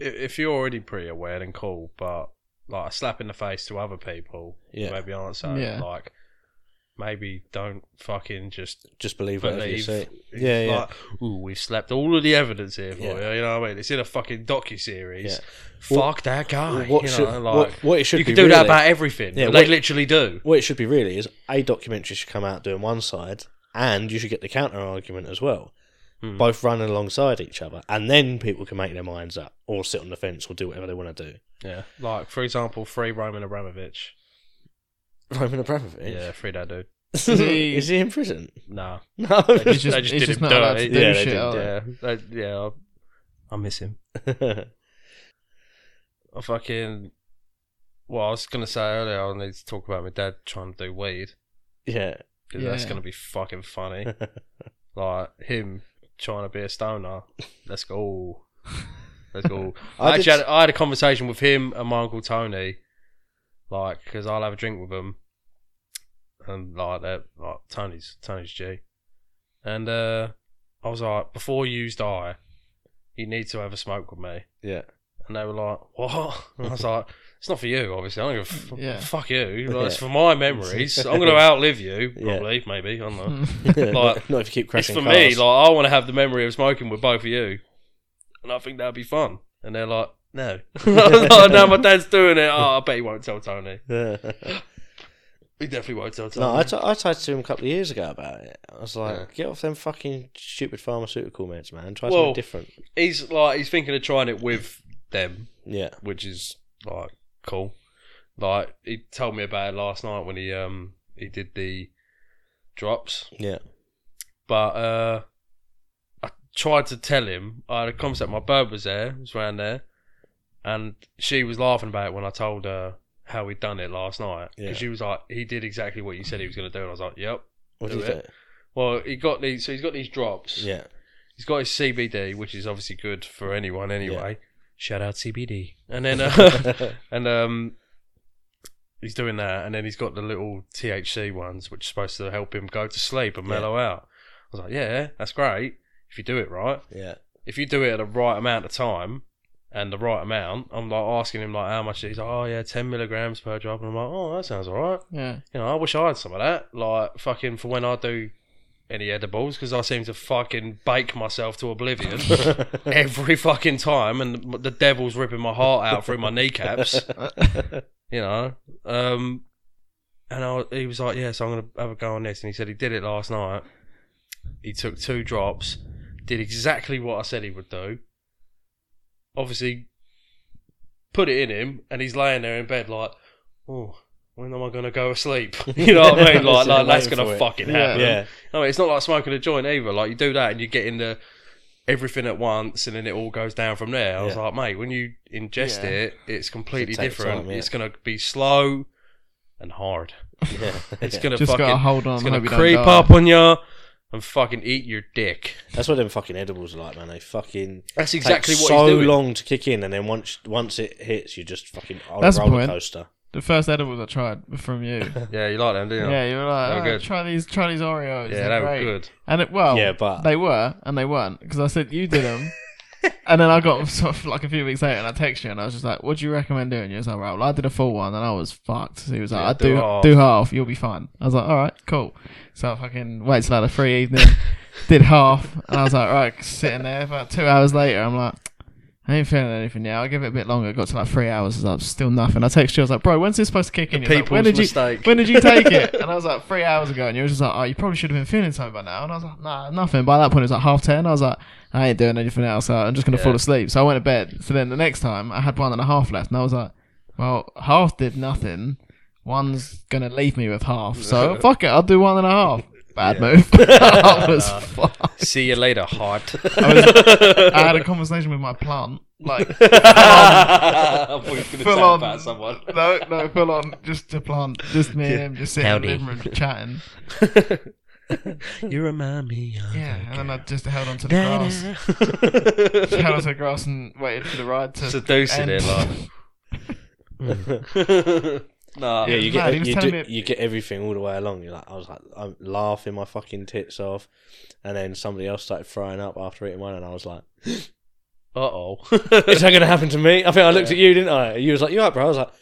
i- if you're already pretty aware, then cool. But like a slap in the face to other people, Yeah. maybe aren't so. Yeah. Like maybe don't fucking just Just believe whatever you believe. see. Yeah, yeah. Ooh, we've slapped all of the evidence here for Yeah. you. You know what I mean? It's in a fucking docu series. Fuck that guy. what you should- know, what- like what it should you be can do that really- about everything. Yeah, Yeah, what- they literally do. What it should be really is a documentary should come out doing one side, and you should get the counter argument as well, Hmm. both running alongside each other, and then people can make their minds up, or sit on the fence, or do whatever they want to do. Yeah, like for example, free Roman Abramovich. Roman Abramovich, Yeah, free that dude. Is he- is he in prison? Nah, No, they just, just- they just he's did just him not allowed to do yeah, shit, did, are yeah, They- yeah. I, I miss him. I fucking. Well, I was gonna say earlier, I need to talk about my dad trying to do weed yeah, because that's Yeah. gonna be fucking funny. like him trying to be a stoner. Let's go. Let's go. I I actually did- had, I had a conversation with him and my uncle Tony, like because I'll have a drink with them, and like that, like Tony's Tony's G, and uh, I was like, before you die, you need to have a smoke with me, yeah, and they were like, what? And I was like. It's not for you, obviously. I don't give a f- Yeah. fuck you. Like, It's for my memories. I'm going to outlive you, Yeah. probably, maybe. I don't know. Like, not if you keep crashing It's for cars. me. Like I want to have the memory of smoking with both of you, and I think that'd be fun. And they're like, "No, like, now my dad's doing it. Oh, I bet he won't tell Tony. Yeah. He definitely won't tell Tony." No, I, t- I talked to him a couple of years ago about it. I was like, Yeah. get off them fucking stupid pharmaceutical meds, man. Try Well- something different. he's like, he's thinking of trying it with them, Yeah, which is like cool. Like he told me about it last night when he um he did the drops. yeah, But uh, I tried to tell him. I had a conversation. My bird was there, it was around there, and she was laughing about it when I told her how we'd done it last night. Because Yeah. she was like, "He did exactly what you said he was going to do," and I was like, "Yep." what Do do you it. think? Well, he got these. So he's got these drops. Yeah, He's got his CBD, which is obviously good for anyone anyway. Shout out CBD. And then uh, and um, he's doing that, and then he's got the little THC ones, which are supposed to help him go to sleep and Yeah. mellow out. I was like, yeah, that's great if you do it right. yeah, If you do it at the right amount of time and the right amount, I'm like asking him like how much. He's like, oh yeah, ten milligrams per drop, and I'm like, oh that sounds alright. yeah. You know, I wish I had some of that, like fucking for when I do any edibles, because I seem to fucking bake myself to oblivion every fucking time, and the devil's ripping my heart out through my kneecaps. You know, um, and I, he was like, "Yeah, so I'm gonna have a go on this," and he said he did it last night. He took two drops, did exactly what I said he would do. Obviously, put it in him, and he's laying there in bed like, "Oh." When am I gonna go to sleep? You know what I mean? Like, like that's gonna fucking happen. yeah. I mean, it's not like smoking a joint either. Like you do that and you get in the everything at once, and then it all goes down from there. I was Yeah. like, mate, when you ingest Yeah. it, it's completely It different. time, yeah. It's gonna be slow and hard. Yeah. It's gonna fucking, hold on. it's gonna hope you don't creep up on you and fucking eat your dick. That's what them fucking edibles are like, man. They fucking That's take exactly what so he's doing. long to kick in, and then once once it hits, you just fucking on That's a the roller point. coaster. The first edibles I tried were from you. Yeah, you like them, do you? yeah, you were like, They were "Oh, good. try these, try these Oreos. Yeah, They're they were great." good. And it, well, Yeah, but- they were and they weren't because I said you did them, and then I got sort of like a few weeks later, and I texted you and I was just like, "What do you recommend doing?" You was like, "Right, well, I did a full one and I was fucked." So he was like, Yeah, "I do do half." do half, you'll be fine." I was like, "All right, cool." So I fucking wait till I had a free evening, did half, and I was like, "Right," sitting there. About two hours later, I'm like. I ain't feeling anything now. I'll give it a bit longer. Got to like three hours. I was like, still nothing. I texted you. I was like, bro, when's this supposed to kick in? Like, when people's did you mistake. when did you take it? And I was like, three hours ago. And you were just like, oh, you probably should have been feeling something by now. And I was like, nah, nothing. By that point, it was like half ten. I was like, I ain't doing anything else. So I'm just gonna Yeah. fall asleep. So I went to bed. So then the next time, I had one and a half left, and I was like, well, half did nothing. One's gonna leave me with half. So fuck it, I'll do one and a half. Bad move. I was fucked. See you later, heart. I, was, I had a conversation with my plant, like I thought you were gonna Full on. about someone. no, no, full on, just a plant, just me and him, just sitting Howdy. in the living room chatting. you remind me of Yeah, and then I just held onto the grass. Just held onto the grass and waited for the ride to Seducing end. it, like. Nah. Yeah, you get he you, do, me- you get everything all the way along. You're like, I was like, I'm laughing my fucking tits off, and then somebody else started throwing up after eating one, and I was like, Uh oh. Is that going to happen to me? I think I looked at you, didn't I? You was like, you up, bro? I was like,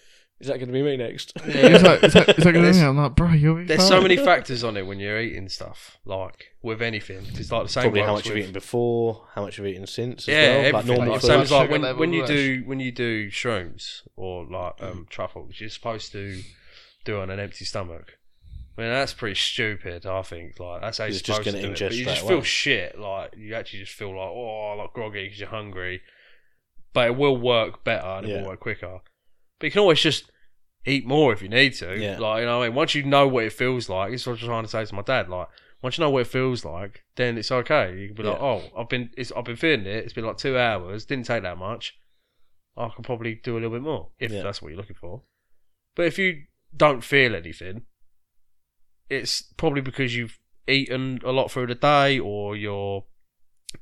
is that going to be me next? Yeah, he like, "Is that, is that gonna There's- be? I'm like, bro, you'll be There's fine. so many factors on it when you're eating stuff, like with anything. It's like the same. Probably how works much you've with- eaten before, how much you've eaten since. As Yeah, well, like everything. normal Like, food. same as like Sugar when, level, when you like- do when you do shrooms or like um, truffles, you're supposed to do it on an empty stomach. I mean, that's pretty stupid. I think like that's how you're You're just supposed to gonna do it. ingest But you straight just feel away. shit. Like you actually just feel like oh, like groggy because you're hungry. But it will work better and it Yeah. will work quicker. But you can always just eat more if you need to. Yeah. Like you know, what I mean, once you know what it feels like, it's what I'm trying to say to my dad. Like once you know what it feels like, then it's okay. You can be like, oh, I've been, it's, I've been feeling it. It's been like two hours. Didn't take that much. I can probably do a little bit more if Yeah. that's what you're looking for. But if you don't feel anything, it's probably because you've eaten a lot through the day, or you're,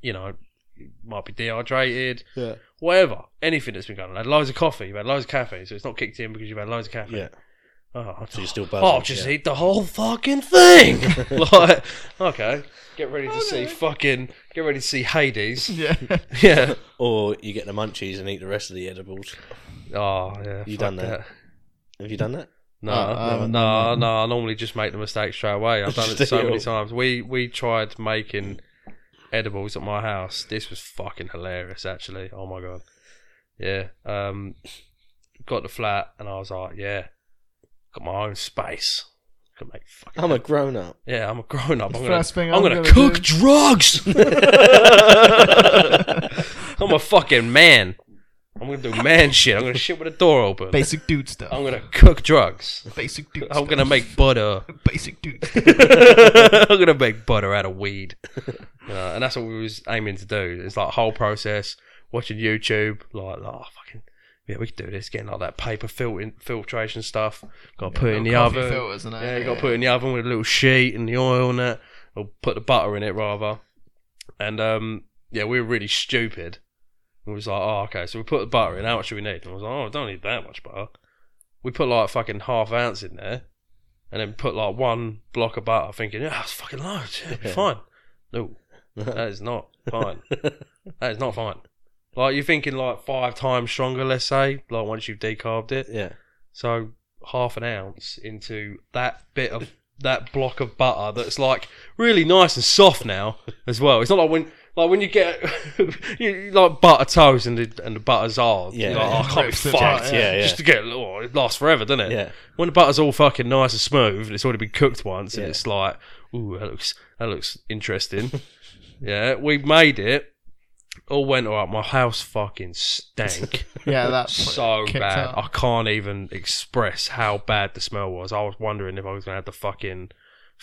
you know, you might be dehydrated Yeah. Whatever, anything that's been going on. I Had loads of coffee, you've had loads of caffeine, so it's not kicked in because you've had loads of caffeine. Yeah. Oh, So you're still oh, buzzing. I'll just yeah. eat the whole fucking thing. like, okay, get ready to see fucking, get ready to see Hades. Yeah. yeah. Or you get the munchies and eat the rest of the edibles. Oh yeah. You fuck done that? Have you done that? No, Uh, I no, no. I normally just make the mistake straight away. I've done it so many times. We we tried making edibles at my house. This was fucking hilarious, actually. Oh my god. Yeah. Um, got the flat, and I was like, yeah, got my own space. Can make fucking. I'm a grown up. yeah, I'm a grown up. I'm gonna, First thing I'm I'm gonna, gonna cook do- drugs. I'm a fucking man. I'm gonna do man shit. I'm gonna shit with a door open. Basic dude stuff. I'm gonna cook drugs. Basic dude. I'm stuff. gonna make butter. basic dude. I'm gonna make butter out of weed, Uh, and that's what we was aiming to do. It's like whole process, watching YouTube, like oh fucking yeah, we could do this. Getting like that paper filtering, filtration stuff. Got to put it in the oven. filters that. Yeah, you got to put it in the oven with a little sheet and the oil and that, or put the butter in it rather. And um, yeah, we were really stupid. We was like, oh, okay, so we put the butter in. How much do we need? And I was like, oh, I don't need that much butter. We put like fucking half ounce in there, and then put like one block of butter, thinking, yeah, that's fucking loads. Yeah, it'll be fine. No, that is not fine. that is not fine. Like you're thinking like five times stronger, let's say, like once you've decarbed it. Yeah. So half an ounce into that bit of that block of butter that's like really nice and soft now as well. It's not like when like when you get you, you like butter toast and the and the butter's hard. Yeah. you're like, oh, I can't be fucked. apart, yeah. Just to get oh, it lasts forever, doesn't it? Yeah. When the butter's all fucking nice and smooth and it's already been cooked once and it's like, ooh, that looks that looks interesting. yeah, we made it. All went alright. My house fucking stank Yeah, that's so bad. out. I can't even express how bad the smell was. I was wondering if I was gonna have to fucking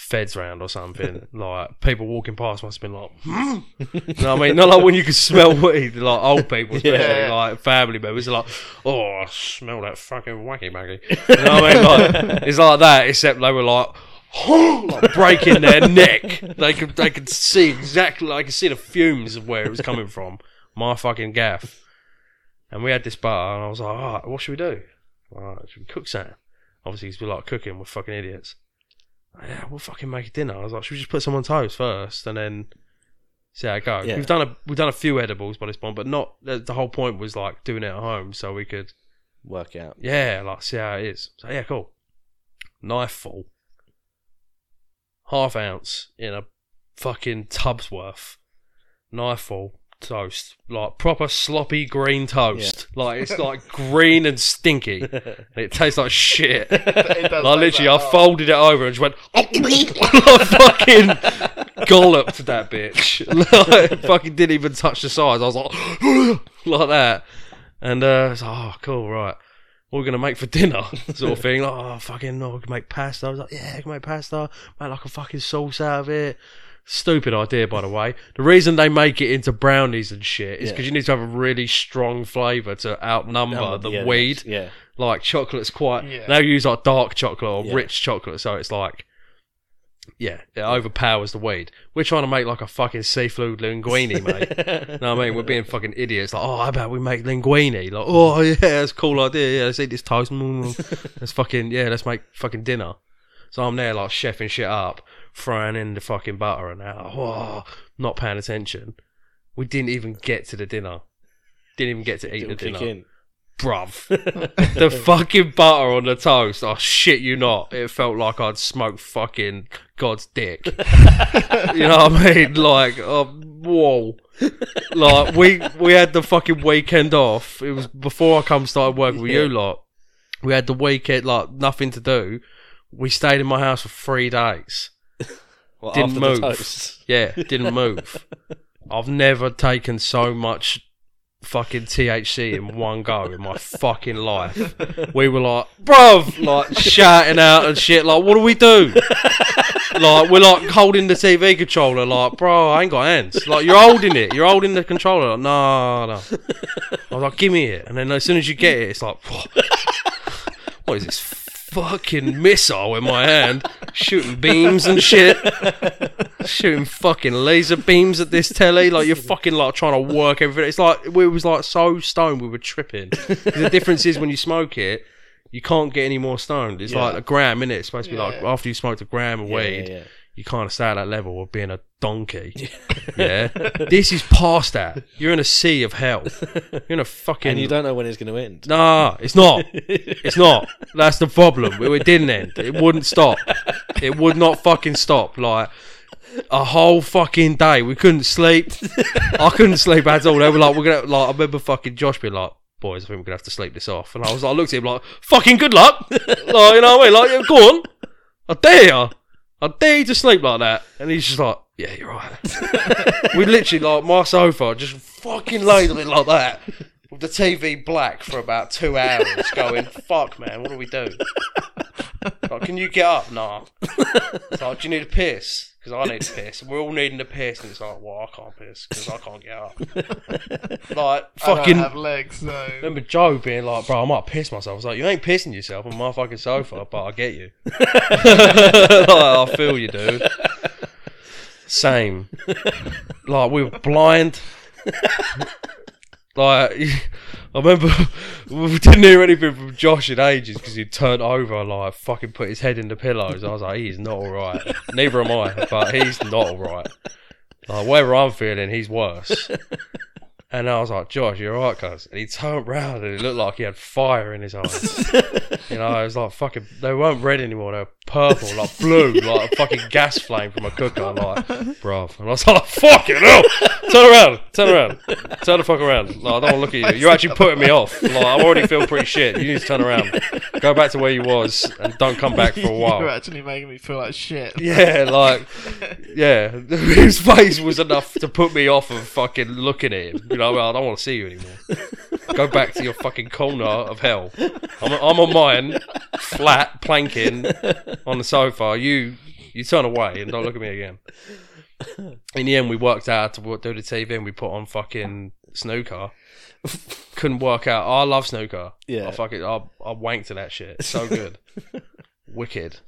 feds round or something. like people walking past must have been like, hmm? you know what I mean? Not like when you can smell weed, like old people, especially Yeah. like family members, are like, oh, I smell that fucking wacky maggie. You know what I mean? Like, it's like that, except they were like. like breaking their neck. They could they could see exactly. I could see the fumes of where it was coming from. My fucking gaff. And we had this bar, and I was like, all right, what should we do? All right, should we cook something? Obviously, 'cause we like cooking. We're fucking idiots. Yeah, we'll fucking make dinner. I was like, should we just put some on toast first, and then see how it goes? Yeah. We've done a we've done a few edibles by this point, but not. The, the whole point was like doing it at home, so we could Work out. yeah, like see how it is. So yeah, cool. Knife full, half ounce in a fucking tub's worth. Knife full toast, like proper sloppy green toast. Like it's like green and stinky. It tastes like shit. It Like literally, I folded it over and just went. I fucking golloped that bitch. Like, fucking didn't even touch the sides. I was like, like that, and uh, it's like, oh, cool, right. What are we gonna make for dinner? Sort of thing. Like, oh, fucking, no, we can make pasta. I was like, yeah, I can make pasta. Make like a fucking sauce out of it. Stupid idea, by the way. The reason they make it into brownies and shit is Yeah. because you need to have a really strong flavour to outnumber Um, the yeah, weed. Yeah. like chocolate's quite Yeah. now you use like dark chocolate or Yeah. rich chocolate so it's like yeah it overpowers the weed. We're trying to make like a fucking seafood linguine mate. No I mean? We're being fucking idiots. Like oh how about we make linguine? Like oh yeah that's a cool idea. Yeah let's eat this toast. Mm, let's fucking yeah let's make fucking dinner. So I'm there like chefing shit up throwing in the fucking butter and that oh, not paying attention we didn't even get to the dinner didn't even get to eat the kick dinner in. bruv. the fucking butter on the toast, Oh, shit you not. It felt like I'd smoked fucking God's dick. you know what I mean? Like, uh, whoa. Like, we we had the fucking weekend off. It was before I come started working with you lot. We had the weekend, like, nothing to do. We stayed in my house for three days. Well, Didn't move. Yeah, didn't move. I've never taken so much fucking THC in one go in my fucking life. We were like, bruv, like shouting out and shit. Like, what do we do? like, we're like holding the TV controller. Like, bro, I ain't got hands. Like, you're holding it. You're holding the controller. Like, no, no. I was like, give me it. And then as soon as you get it, it's like, what is this fucking missile in my hand? Shooting beams and shit shooting fucking laser beams at this telly. Like you're fucking like trying to work everything. It's like we was like so stoned we were tripping. the difference is when you smoke it, you can't get any more stoned. It's Yeah. like a gram in it. It's supposed to be like Yeah. after you smoked a gram of Yeah, weed, yeah, yeah. You can't stay at that level of being a donkey. yeah, this is past that. You're in a sea of hell. You're in a fucking. And you don't know when it's going to end. Nah, it's not. It's not. That's the problem. It, it didn't end. It wouldn't stop. It would not fucking stop. Like a whole fucking day, we couldn't sleep. I couldn't sleep at all. They were like, "We're gonna." Like, I remember fucking Josh being like, "Boys, I think we're gonna have to sleep this off." And I was like, I looked at him like, "Fucking good luck." like, you know what I mean? Like, go on. I dare you. I dare you to sleep like that. And he's just like, "Yeah, you're right." we literally like my sofa just fucking laid on it like that with the TV black for about two hours, going, "Fuck, man, what do we do?" Like, can you get up? Nah. It's like, do you need a piss? Because I need to piss. We're all needing to piss, and it's like, well, I can't piss because I can't get up. Like, I fucking. don't have legs, so Remember Joe being like, bro, I might piss myself. I was like, you ain't pissing yourself on my fucking sofa, but I get you. like, I feel you, dude. Same. Like, we were blind. Like, I remember we didn't hear anything from Josh in ages because he'd turned over like fucking put his head in the pillows. I was like, he's not alright. Neither am I, but he's not alright. Like, wherever I'm feeling, he's worse. And I was like, Josh, you're right, cuz. And he turned round and it looked like he had fire in his eyes. you know, it was like fucking, they weren't red anymore, they were purple, like blue, like a fucking gas flame from a cooker. I'm like, bruv. And I was like, fucking hell! Turn around, turn around, turn the fuck around. Like, I don't want to look at you. You're actually putting me off. Like, I'm already feel pretty shit. You need to turn around. Go back to where you was and don't come back for a while. You're actually making me feel like shit. Yeah, like, yeah, his face was enough to put me off of fucking looking at him. You know, I don't want to see you anymore. Go back to your fucking corner of hell. I'm, I'm on mine, flat, planking on the sofa. You You turn away and don't look at me again. In the end, we worked out to do the TV and we put on fucking snooker. Couldn't work out. I love snooker. Yeah. I fucking I, I wanked to that shit. It's so good. Wicked.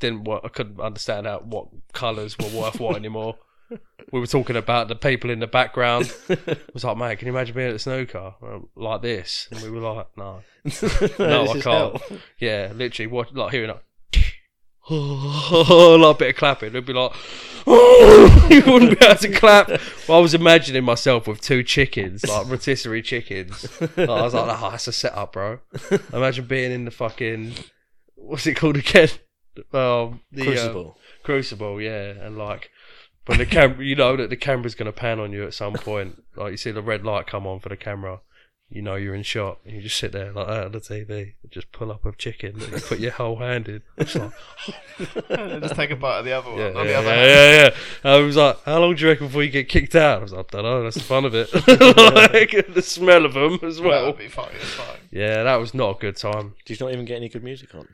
Didn't work. I couldn't understand how what colours were worth what anymore. We were talking about the people in the background. I was like, mate, can you imagine being at the snooker um, like this? And we were like, no, no, I can't. hell. Yeah, literally, watch like hearing like, like a bit of clapping. It'd be like, oh, you wouldn't be able to clap. Well, I was imagining myself with two chickens, like rotisserie chickens. Like, I was like, oh, that's a setup, bro. Imagine being in the fucking what's it called again? Um, the uh, Crucible. Crucible, yeah, and like when the camera, you know that the camera's gonna pan on you at some point. Like you see the red light come on for the camera, you know you're in shot, and you just sit there like that on the TV, and just pull up a chicken, and you put your whole hand in. It's like, Just take a bite of the other one. yeah, on the yeah, other yeah, hand. yeah, yeah. I was like, how long do you reckon before you get kicked out? I was like, I don't know. That's the fun of it. like the smell of them as That well. would be fucking fine. Yeah, that was not a good time. Did you not even get any good music on?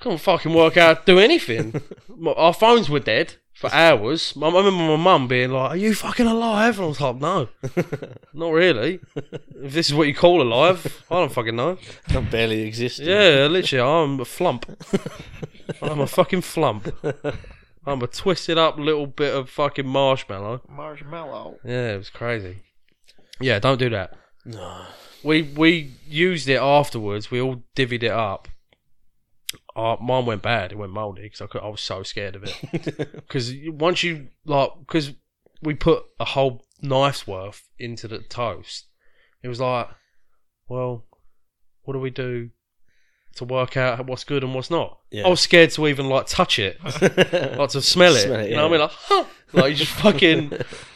couldn't fucking work out do anything. My- Our phones were dead for hours. I remember my mum being like, "Are you fucking alive?" And I was like, "No, not really. If this is what you call alive, I don't fucking know." I'm barely existing. Yeah, literally, I'm a flump. I'm a fucking flump. I'm a twisted up little bit of fucking marshmallow. Marshmallow. Yeah, it was crazy. Yeah, don't do that. No. We we used it afterwards. We all divvied it up. Uh, mine went bad. It went mouldy because I, could- I was so scared of it. Because once you like, because we put a whole knife's worth into the toast, it was like, well, what do we do to work out what's good and what's not? Yeah. I was scared to even like touch it, like to smell it. Smell it, You know what I mean? Like, huh? like you just fucking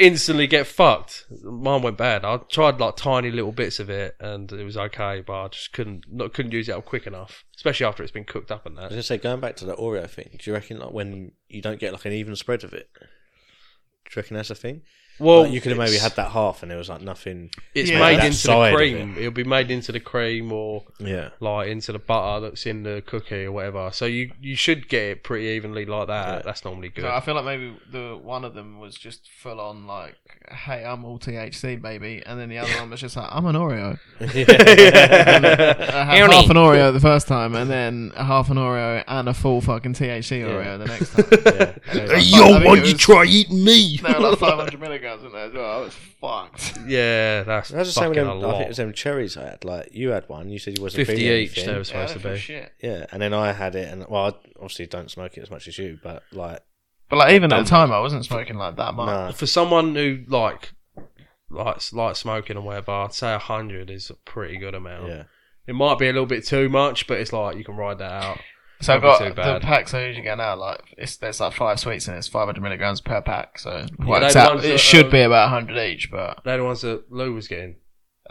instantly get fucked. Mine went bad. I tried like tiny little bits of it, and it was okay, but I just couldn't not couldn't use it up quick enough, especially after it's been cooked up and I was that. gonna say, going back to the Oreo thing, do you reckon like when you don't get like an even spread of it? Do you reckon that's a thing? Well, Like, you could have maybe had that half, and it was like nothing. It's Yeah. made That into side the of cream. It'll be made into the cream or Yeah, like into the butter that's in the cookie or whatever. So you you should get it pretty evenly like that. Yeah. That's normally good. So I feel like maybe the one of them was just full on like, "Hey, I'm all THC, baby," and then the other one was just like, "I'm an Oreo." I had half an Oreo the first time, and then a half an Oreo and a full fucking THC Oreo the next time. yeah. Hey, yo, why you try eating me? There were like 500 milligrams in there as well. I was fucked. Yeah, that's That's the same with fucking them. a I think lot. it was them cherries I had. Like you had one, you said you wasn't Fifty feeling each. anything. They were supposed yeah, to for be. shit. Yeah, and then I had it, and well, I obviously don't smoke it as much as you, but like, But like even at the time, I wasn't smoking like that much. nah, For someone who like likes like smoking and whatever, I'd say hundred is a pretty good amount. yeah, It might be a little bit too much, but it's like you can ride that out. So I've got the bad. packs I usually get now. Like it's there's like five sweets and it's 500 milligrams per pack. So it they're works the out. ones It should are- be about 100 each, but They're the ones that Lou was getting.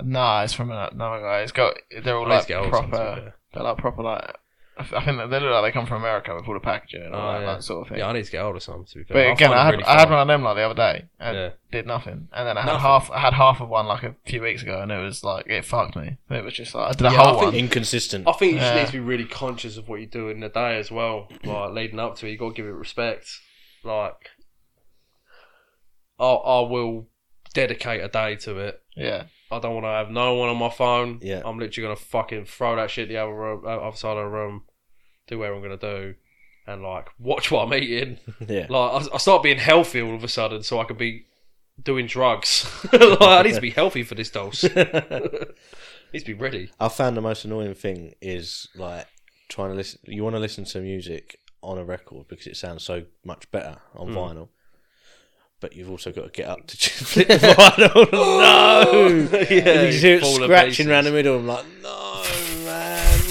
nah, it's from another guy. It's got they're all I like to get hold of some, to be proper. They're like proper like. I th- think they look like they come from America with all the packaging and all Oh, that, yeah. that sort of thing. Yeah, I need to get hold of some. To be fair, But I again, I had really I had one of them like the other day and Yeah. did nothing, and then I had Nothing. half I had half of one like a few weeks ago, and it was like it fucked me. It was just like I did a Yeah, I whole think one. inconsistent. I think you just need to be really conscious of what you do in the day as well. Like leading up to it, you got to give it respect. Like, I I will dedicate a day to it. Yeah, I don't want to have no one on my phone. Yeah. I'm literally gonna fucking throw that shit the other room, uh, other side of the room, do whatever I'm gonna do, and like watch what I'm eating. yeah, Like I, I start being healthy all of a sudden, so I can be doing drugs. like, I need to be healthy for this dose. need to be ready. I found the most annoying thing is like trying to listen. You want to listen to music on a record because it sounds so much better on Hmm. vinyl. But you've also got to get up to flip the vinyl. no, yeah, you hear it scratching around the middle. I'm like, no,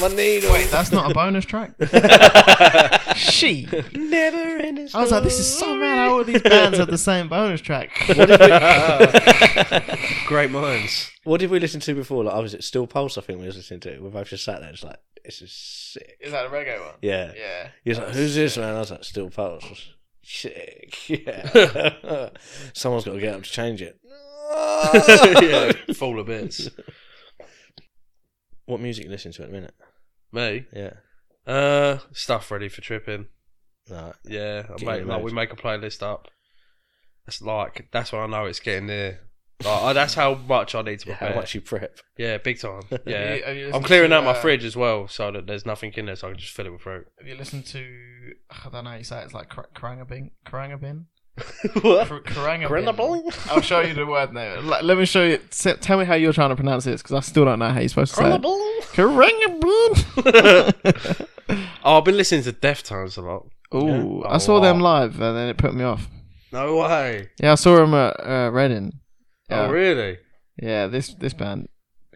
my needle. wait, that's not a bonus track. she. never in this. I was like, this is so mad. How all these bands have the same bonus track? Great minds. What did we listen to before? Like, I was at Steel Pulse. I think we was listening to. We both just sat there. It's like, this is sick. Is that a reggae one? Yeah. Yeah. He was like, "Who's this man?" I was like, "Steel Pulse." Sick. Yeah. Someone's got to get up to change it. yeah, fall of bits. What music you listen to at the minute? Me, Yeah. uh, stuff ready for tripping. No. Yeah, I Get make, in like we mood. make a playlist up. It's like that's when I know it's getting there. Like, I- that's how much I need to Yeah, prepare. how much you prep. Yeah, big time. Have Yeah, you- have you I'm listened clearing to, out my uh, fridge as well, so that there's nothing in there, so I can just fill it with fruit. Have you listened to? I don't know. how You say it, it's like Kar- Karangabin. Karangabin. what? Kar- I'll show you the word now. Let, let me show you. s- Tell me how you're trying to pronounce it, because I still don't know how you're supposed to say it. Karangabin. oh, I've been listening to Deftones a lot. Ooh, Yeah. I saw them Oh. live, and then it put me off. No way. Yeah, I saw them at uh, Reading. Yeah. Oh, really? Yeah, this this band,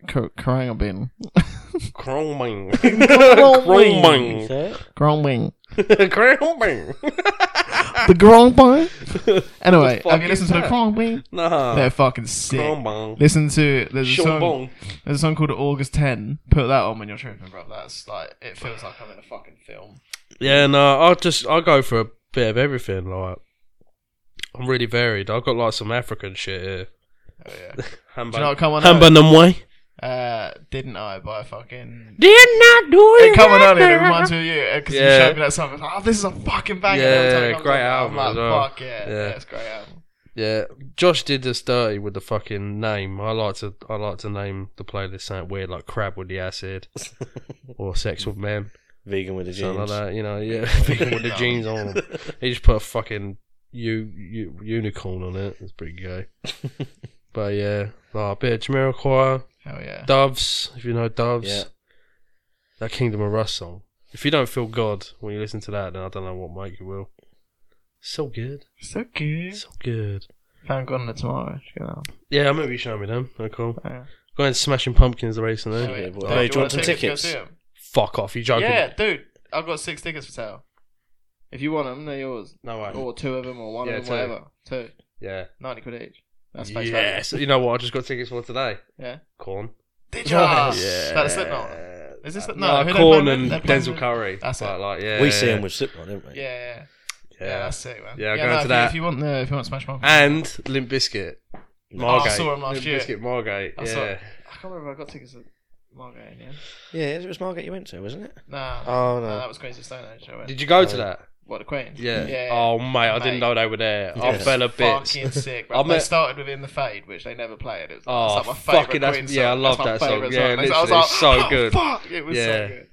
Kar- Karangabin. Chroming. Chroming. Chroming. The Gromwing. Anyway, have you listened to the? Gromwing? Nah. They're fucking sick. Listen to there's a song. There's a song called August 10. Put that on when you're tripping, bro. That's like it feels like I'm in a fucking film. Yeah, no, I'll just I'll go for a bit of everything. Like, I'm really varied. I've got like some African shit here. Oh yeah. Do you know what come on? Hamba Namwe. Uh, didn't I? By fucking. Did not do It come on earlier. It reminds me of you because you Yeah. showed me that song. I was like, oh, this is a fucking banger. Every Yeah, comes great album I'm as like, well. fuck yeah, Yeah. yeah, it's a great album. Yeah, Josh did us dirty with the fucking name. I like to I like to name the playlist something weird like crab with the acid or sex with men, Vegan with the jeans. something like that. You know, yeah, vegan with the jeans on. He just put a fucking u, u, unicorn on it. It's pretty gay. but yeah, like a bit of Jamiroquai, Hell yeah. Doves. If you know Doves, Yeah. that Kingdom of Rust song. If you don't feel God when you listen to that, then I don't know what make you will. So good, So good. so good. Found Gone to Tomorrow. Check it. Yeah, I remember you showing me them. They're cool. Oh, yeah. Going Smashing Pumpkins recently. Yeah, Dude, well, do hey, you do you want wanna some take us tickets? to go see 'em? Fuck off, you joking? Yeah, dude. I've got six tickets for sale. If you want them, they're yours. No way. Or two of them, or one Yeah, of them, two. whatever. Two. Yeah. 90 quid each. That's face Yes. You know what? I just got tickets for today. Yeah. Korn. Did you? Nice. Is that a Slipknot? Is this the- no, no, who they Korn play and with? They're playing Denzel with- Curry. That's But, it. Like, yeah, we yeah, see yeah. him with Slipknot, didn't we? Yeah, yeah. Yeah, Yeah. that's sick, man. Yeah, I'll yeah go no, into if that. You, if you want the, if you want Smash Pumpkins, And Limp Bizkit. Margate. saw 'em last Limp year. Bizkit, Margate. I saw- Yeah. I can't remember if I got tickets at Margate in the end. Yeah, it was Margate you went to, wasn't it? Nah. Oh, no. that was Crazy Stone Age. I went. Did you go to that? What the Queen? Yeah. yeah. Oh mate, I didn't Mate. know they were there. I Yeah. fell a bit. Fucking sick, I bro. They met- started within the Fade, which they never played. It was Oh, it's like my favourite fucking, that's- Queen yeah, I love That's my that song. favourite Yeah, I was literally, like, it's so oh, good. Fuck, it was Yeah. so good.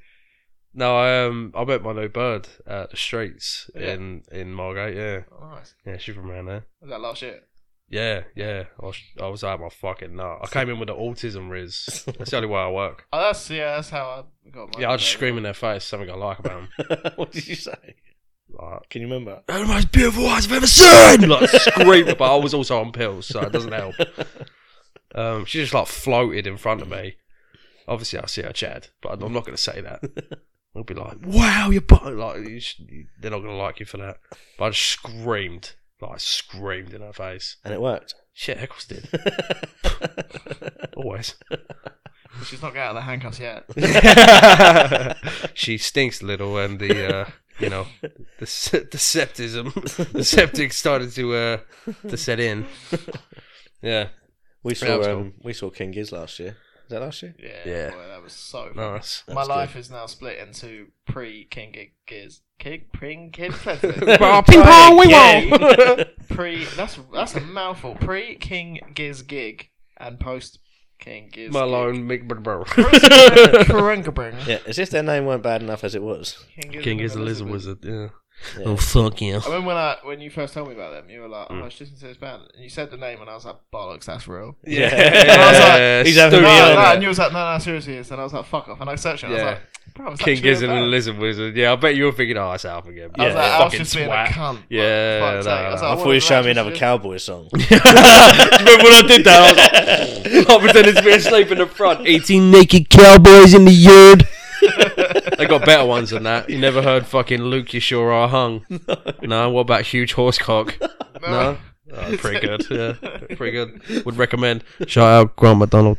No, I um I met my new bird at the streets Yeah. in in Margate. Yeah, Oh, nice. yeah, she's from around there. Was that last year? Yeah, yeah. I was, I was out my fucking nut. I came in with the autism riz. That's the only way I work. Oh, that's yeah. That's how I got my. Yeah, I just scream in their face something I like about them. what did you say? Like, Can you remember? "They're the most beautiful eyes I've ever seen! Like, scream, but I was also on pills, so it doesn't help. Um, she just like floated in front of me. Obviously, I see her Chad, but I'm not going to say that. I'll be like, "Wow, you're bu-" like you sh- they're not going to like you for that." But I just screamed, like I screamed in her face. And it worked. Shit, Eccles did always. She's not got out of the handcuffs yet. she stinks a little, and the uh, you know the se- the septism, the septic started to uh, to set in. Yeah, we Yeah, that was saw um, we saw King Giz last year. Is that last year? Yeah, Yeah. Boy, that was so. Nice. My That's good. life is now split into pre King Gig Giz. King King Kid ping pong, wing wong. Pre that's that's a mouthful. Pre King Giz gig and post King Giz. Malone McBurr. King Yeah, as if their name weren't bad enough as it was. King is a lizard wizard. Yeah. Yeah. Oh fuck yeah. I remember when I when you first told me about them, you were like, "Oh, Mm. I was listening to this band," and you said the name, and I was like, "Bollocks, that's real." Yeah, I was like, he's having No, me studio. on no, and you was like, "No, no, seriously," it's," and I was like, "Fuck off," and I searched it, and I Yeah. was like, "Bro, it's King actually Gizzard and the. Lizard Wizard. Yeah, I bet you were thinking, oh, it's Alf again. I was Yeah, like, I was fucking just being twat. a cunt. Yeah, fuck's no, sake. I, like, I what thought you was showed me another Just- cowboy song. Remember when I did that? I was like, I pretended to be asleep in the front. 18 naked cowboys in the yard. they got better ones than that. You never heard fucking Luke You Sure Are Hung? No. What about Huge horse cock? No. Oh, pretty good. Yeah, pretty good. Would recommend. Shout out Grant MacDonald.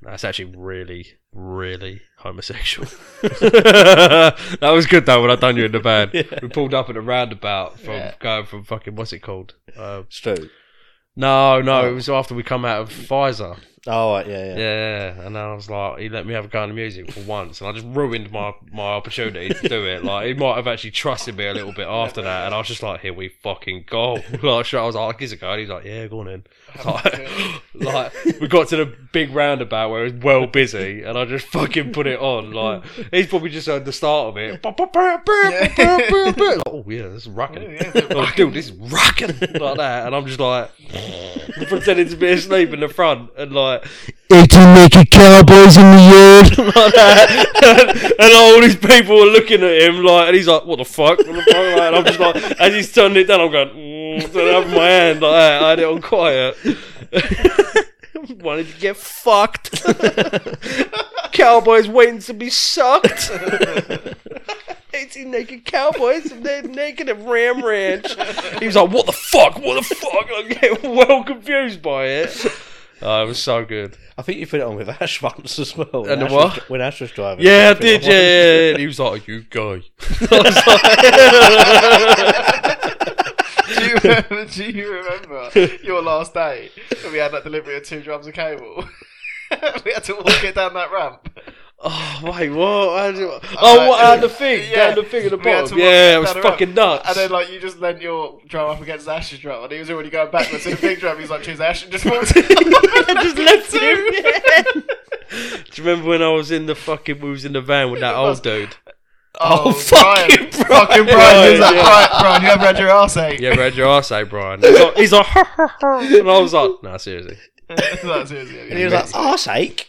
That's actually really, really homosexual. that was good though when I done you in the van. We pulled up at a roundabout from Yeah. going from fucking what's it called? Uh, Stu. no, no, Oh. it was after we come out of Pfizer. Oh, right, yeah, yeah. Yeah, and then I was like, he let me have a go in the music for once, and I just ruined my, my opportunity to do it. Like, he might have actually trusted me a little bit after that, and I was just like, here we fucking go. Like, I was like, oh, give it a go, and he's like, yeah, go on in. Like, like, we got to the big roundabout where it was well busy, and I just fucking put it on. Like, he's probably just heard the start of it. Like, oh, yeah, this is rocking. Oh, dude, this is rocking. Like that, and I'm just like, pretending to be asleep in the front, and like, 18 naked cowboys in the yard. and, and all these people were looking at him like, and he's like, what the fuck? And I'm just like, as he's turning it down, I'm going, mm, I have my hand like that. I had it on quiet. Wanted to get fucked. cowboys waiting to be sucked. 18 naked cowboys, and they're naked at Ram Ranch. He was like, what the fuck? What the fuck? I'm getting well confused by it. Oh, it was so good. I think you put it on with Ash once as well. when And Ash what? Was, when Ash was driving. Yeah, I put it did. on. Yeah, yeah, yeah. And he was like, "You guy." do, you remember, do you remember your last day when we had that delivery of two drums of cable? we had to walk it down that ramp. Oh wait, what? How do- Oh, what? Down the thing, Yeah. down the thing at the We had to bottom. Yeah, it was fucking ramp. nuts. And then, like, you just leant your drum up against Ash's drum, and he was already going backwards to the big drum. He's like, choose Ash, and just walked just left him. Yeah. Do you remember when I was in the fucking? We was in the van with that old dude. Oh, fucking Brian. Fucking Brian. He was like, Yeah. Brian, Brian, you ever had your arse ate? Yeah, read your arse, eh, Brian? He's like, he's like and I was like, nah, seriously. no, seriously. And he was like, arse ache.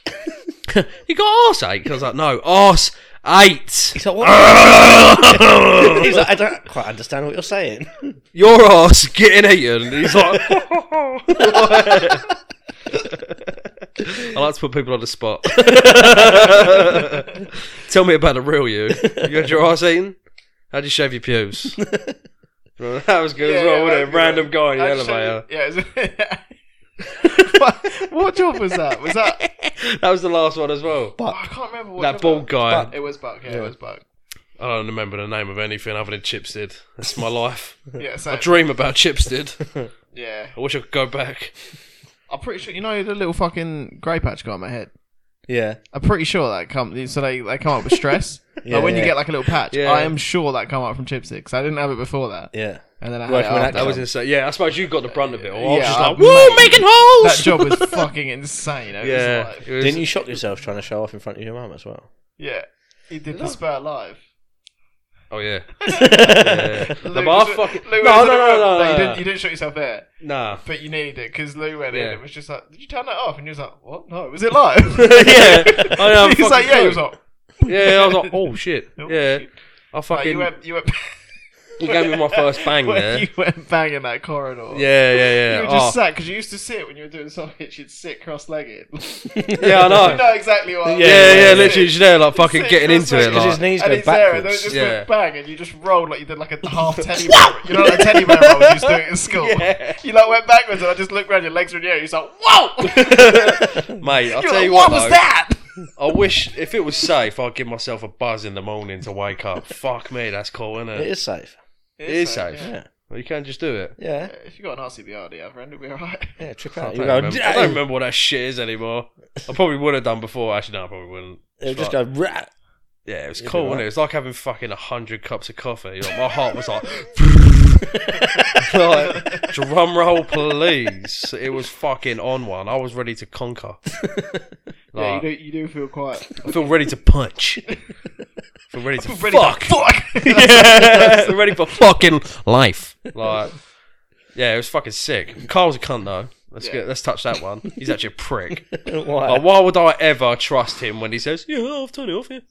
You got arse ache? I was like, no, arse eight. He's like, what? He's like, I don't quite understand what you're saying. Your arse getting eaten. He's like, I like to put people on the spot. Tell me about the real you. You had your arse eaten? How'd you shave your pubes? that was good as well, wasn't it? Random guy in the elevator. Yeah. What, what job was that? Was that? That was the last one as well. Oh, I can't remember what That bald guy. It was Buck. Yeah, it was Buck. I don't remember the name of anything other than Chipstead. That's my life. Yeah, so I dream about Chipstead. yeah. I wish I could go back. I'm pretty sure you know the little fucking grey patch got on my head. Yeah. I'm pretty sure that come so they they come up with stress. Yeah, like when you get like a little patch, Yeah. I am sure that come up from Chipstead. I didn't have it before that, Yeah. And then I had Working it with after. That was insane. Yeah, I suppose you got the brunt of it. Or I was Yeah, just I- like, woo, mate, making holes! That job was fucking insane. It yeah. was like, it was- Didn't you shock yourself trying to show off in front of your mum as well? yeah. He did the spur live. Oh, yeah. yeah. No, Lou but I was- fucking... Lou No, was no, no, no, no, You didn't. You didn't shot yourself there, Nah. but you needed it because Lou went Yeah. in. It was just like, did you turn that off? And he was like, what? No, was it live? yeah. I know, I'm He's like, yeah. He was like, Yeah, I was like, oh, shit. Oh, yeah. shit. I like, fucking... you went. You went. You gave me my first bang when there. You went banging that corridor. Yeah, yeah, yeah. You were just Oh. sat because you used to sit when you were doing something. You'd sit cross-legged. Yeah, I know. you know exactly what. I'm Yeah, saying. yeah, literally just there, like fucking Sit getting into it. cross-legged. Because Like, his knees and go he's there, and then it backwards. just Yeah. went bang, and you just rolled like you did like a half teddy bear. You know, like a teddy bear roll you used to do it in school. Yeah. You like went backwards, and I just looked around, your legs were in the air. You're like, whoa! mate, I'll You're tell like, you what what, was though, that? I wish if it was safe, I'd give myself a buzz in the morning to wake up. Fuck me, that's cool, isn't It it? is safe. It is safe. Yeah. Yeah. Well, you can't just do it. Yeah. If you got an RCBO, yeah, friend, it'll be alright. Yeah, trip I out. don't, You go, remember, I don't remember what that shit is anymore. I probably would have done before. Actually, no, I probably wouldn't. It'll just go, rat. Yeah, it was You'll be cool, wasn't it? It was like having fucking a hundred cups of coffee. Like, my heart was like, like, drum roll, please. It was fucking on one. I was ready to conquer. Yeah, you Like, do, you do feel quite I feel ready to punch. I feel ready to ready fuck. to fuck. yeah, I'm ready for fucking life. Like, yeah, it was fucking sick. Carl's a cunt though. Let's Yeah. get let's touch that one. He's actually a prick. Why? Like, why would I ever trust him when he says, "Yeah, I've turned it off here"?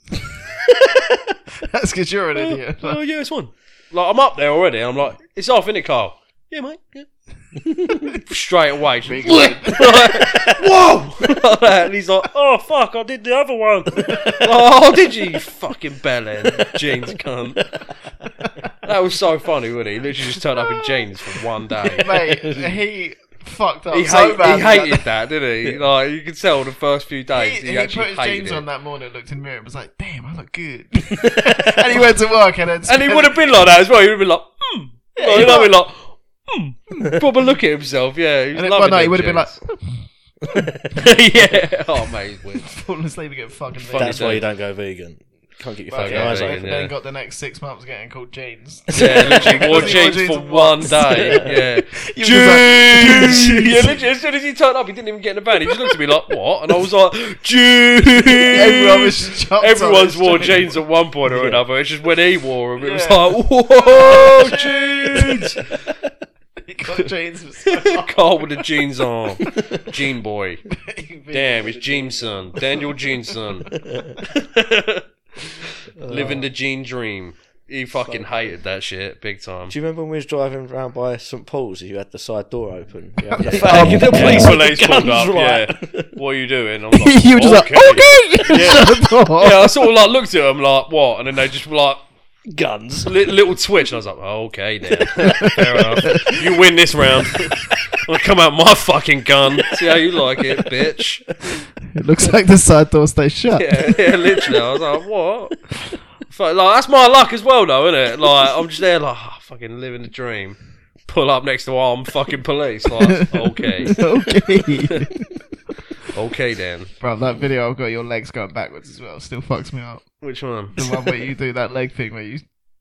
That's because you're an idiot. Oh yeah, it's one. Like I'm up there already. And I'm like, it's off, innit, Carl? Yeah, mate. Yeah. Straight away, just, like, whoa! like that. and he's like, oh fuck, I did the other one. oh, did you, you fucking bellend jeans cunt? That was so funny, wasn't he? He literally just turned up in jeans for one day. Mate, he fucked up He, so hate, bad. he that- hated that, didn't he? Like you could tell the first few days He, he, he actually put his hated jeans it. on that morning, looked in the mirror, and was like, "Damn, I look good." and he went to work, and then And he would have been like that as well. He would have been like, hmm. Yeah, like, he you know, would- been like, hmm. Proper look at himself. Yeah, he was And then, loving well, no, he would have been like, yeah. Oh mate, he's weird. Falling asleep and get fucking Funny That's why you don't go vegan. Can't get your Fucking fucking eyes vegan, open. then got the next six months getting called jeans. Yeah, literally wore Because he wore jeans jeans for one day. Yeah. You was like, Jeans! yeah, literally, as soon as he turned up, he didn't even get in the van. He just looked at me like, what? And I was like, jeans! Everyone was shocked on Everyone's his wore jeans. jeans at one point or another. It's just when he wore them, it was like, whoa, jeans! He got jeans. so Carl with the jeans on. Jean boy. Damn, it's Jean's son. Daniel Jean's son. Uh, Living the Jean dream. He fucking hated that shit big time. Do you remember when we was driving around by St Paul's? You had the side door open. You Yeah. the oh, police with police the pulled up, right? yeah. What are you doing? I'm like, you were just okay. like, okay. Yeah. Shut the door. Yeah, I sort of like looked at them like, what? And then they just were like, Guns. li- little twitch. And I was like, oh, okay, then. Fair enough. You win this round. I'm gonna come out my fucking gun. See how you like it, bitch. It looks like the side door stays shut. Yeah, yeah, literally. I was like, what? Fuck, like, that's my luck as well, though, isn't it? Like, I'm just there, like, oh, fucking living the dream. Pull up next to armed fucking police. Like, okay. okay. Okay, then. Bro, that video I've got your legs going backwards as well still fucks me up. Which one? The one where you do that leg thing where you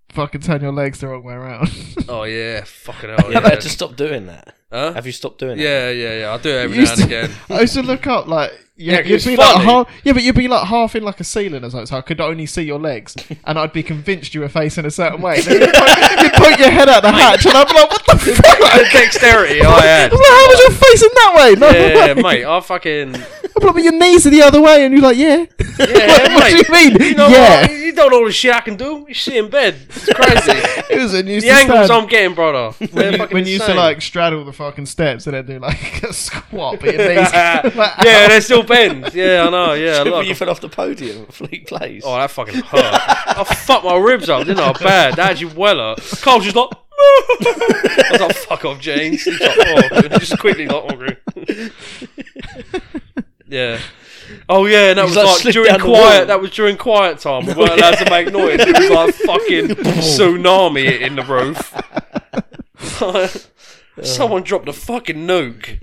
fucking turn your legs the wrong way around. Oh, yeah. Fucking hell, Have yeah. you had to stop doing that? Huh? Have you stopped doing that? Yeah, yeah, yeah. I do it every You now and to- again. I used to look up like Yeah, you'd be funny. like half, yeah, but you'd be like half in like a ceiling or something, so I could only see your legs, and I'd be convinced you were facing a certain way. Then you'd, put your head out the hatch, and I'd be like, "What the fuck?" dexterity I had. I was like, "How was you facing that way?" No Yeah, way. mate. I fucking. I'm like, "But your knees are the other way," and you're like, "Yeah." Yeah, what mate. do you mean? You know yeah. what? You don't know the shit I can do. You sit in bed. It's crazy. It was a new the angles I'm getting, brother. When you, when you used to like straddle the fucking steps and then do like a squat, but your knees. yeah, they're still Yeah, I know. Yeah, Remember look. you fell off the podium at Fleet Place? Oh, that fucking hurt. I fucked my ribs up, didn't I? Bad. That actually weller. Carl's just like. I was like, fuck off, James. He's like, oh, just quickly like, oh, yeah. Oh yeah, and that He's was like like, slipped during down the quiet. That was during quiet time. We weren't allowed to make noise. It was like fucking tsunami in the roof. Someone dropped a fucking nuke.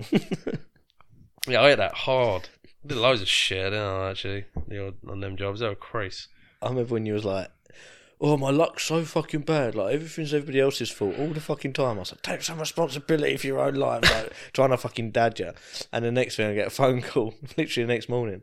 yeah, I hit that hard. Did loads of shit, didn't I, actually, the odd- on them jobs. They were crazy. I remember when you was like, "Oh, my luck's so fucking bad. Like everything's everybody else's fault all the fucking time." I was like, "Take some responsibility for your own life." Like trying to fucking dad you. And the next thing, I get a phone call, literally the next morning.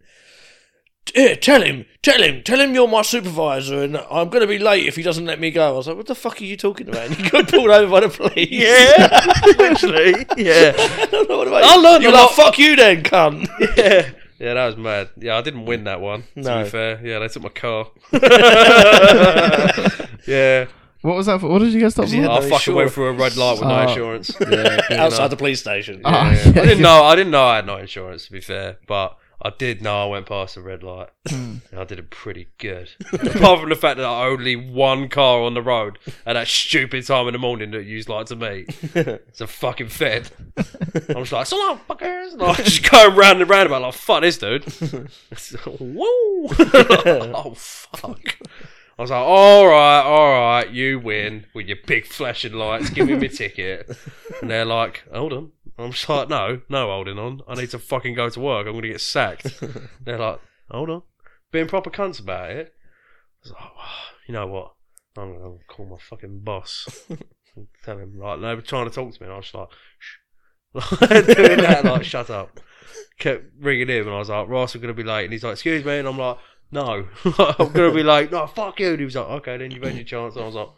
Here, tell him, tell him, tell him you're my supervisor, and I'm going to be late if he doesn't let me go. I was like, "What the fuck are you talking about?" And you got pulled over by the police. Yeah, literally. Yeah. I don't know what about I learned You're a like, "Fuck you, then, cunt." yeah. Yeah, that was mad. Yeah, I didn't win that one. To No. be fair, yeah, they took my car. yeah, What was that for? What did you get stopped Because for? had I no fucking went insurance. through a red light with no Oh. insurance. Yeah, you know. Outside the police station. Ah, Yeah, yeah. yeah. I didn't know. I didn't know I had no insurance. To be fair, but I did know I went past a red light, Hmm. and I did it pretty good. Apart from the fact that I only one car on the road at that stupid time in the morning that used like to meet. It's a fucking fed. I'm just like, so long, fuckers. I just going round and round about like, fuck this dude. Whoa. oh fuck. I was like, all right, all right, you win with your big flashing lights. Give me my ticket. And they're like, hold on. I'm just like, no, no holding on. I need to fucking go to work. I'm going to get sacked. They're like, hold on. Being proper cunts about it. I was like, oh, you know what? I'm going to call my fucking boss. and Tell him, like, they were trying to talk to me. And I was just like, shh. Doing that, like, shut up. Kept ringing him. And I was like, Ross, we're going to be late. And he's like, excuse me. And I'm like, no. I'm going to be late. No, fuck you. And he was like, okay, then you've had your chance. And I was like,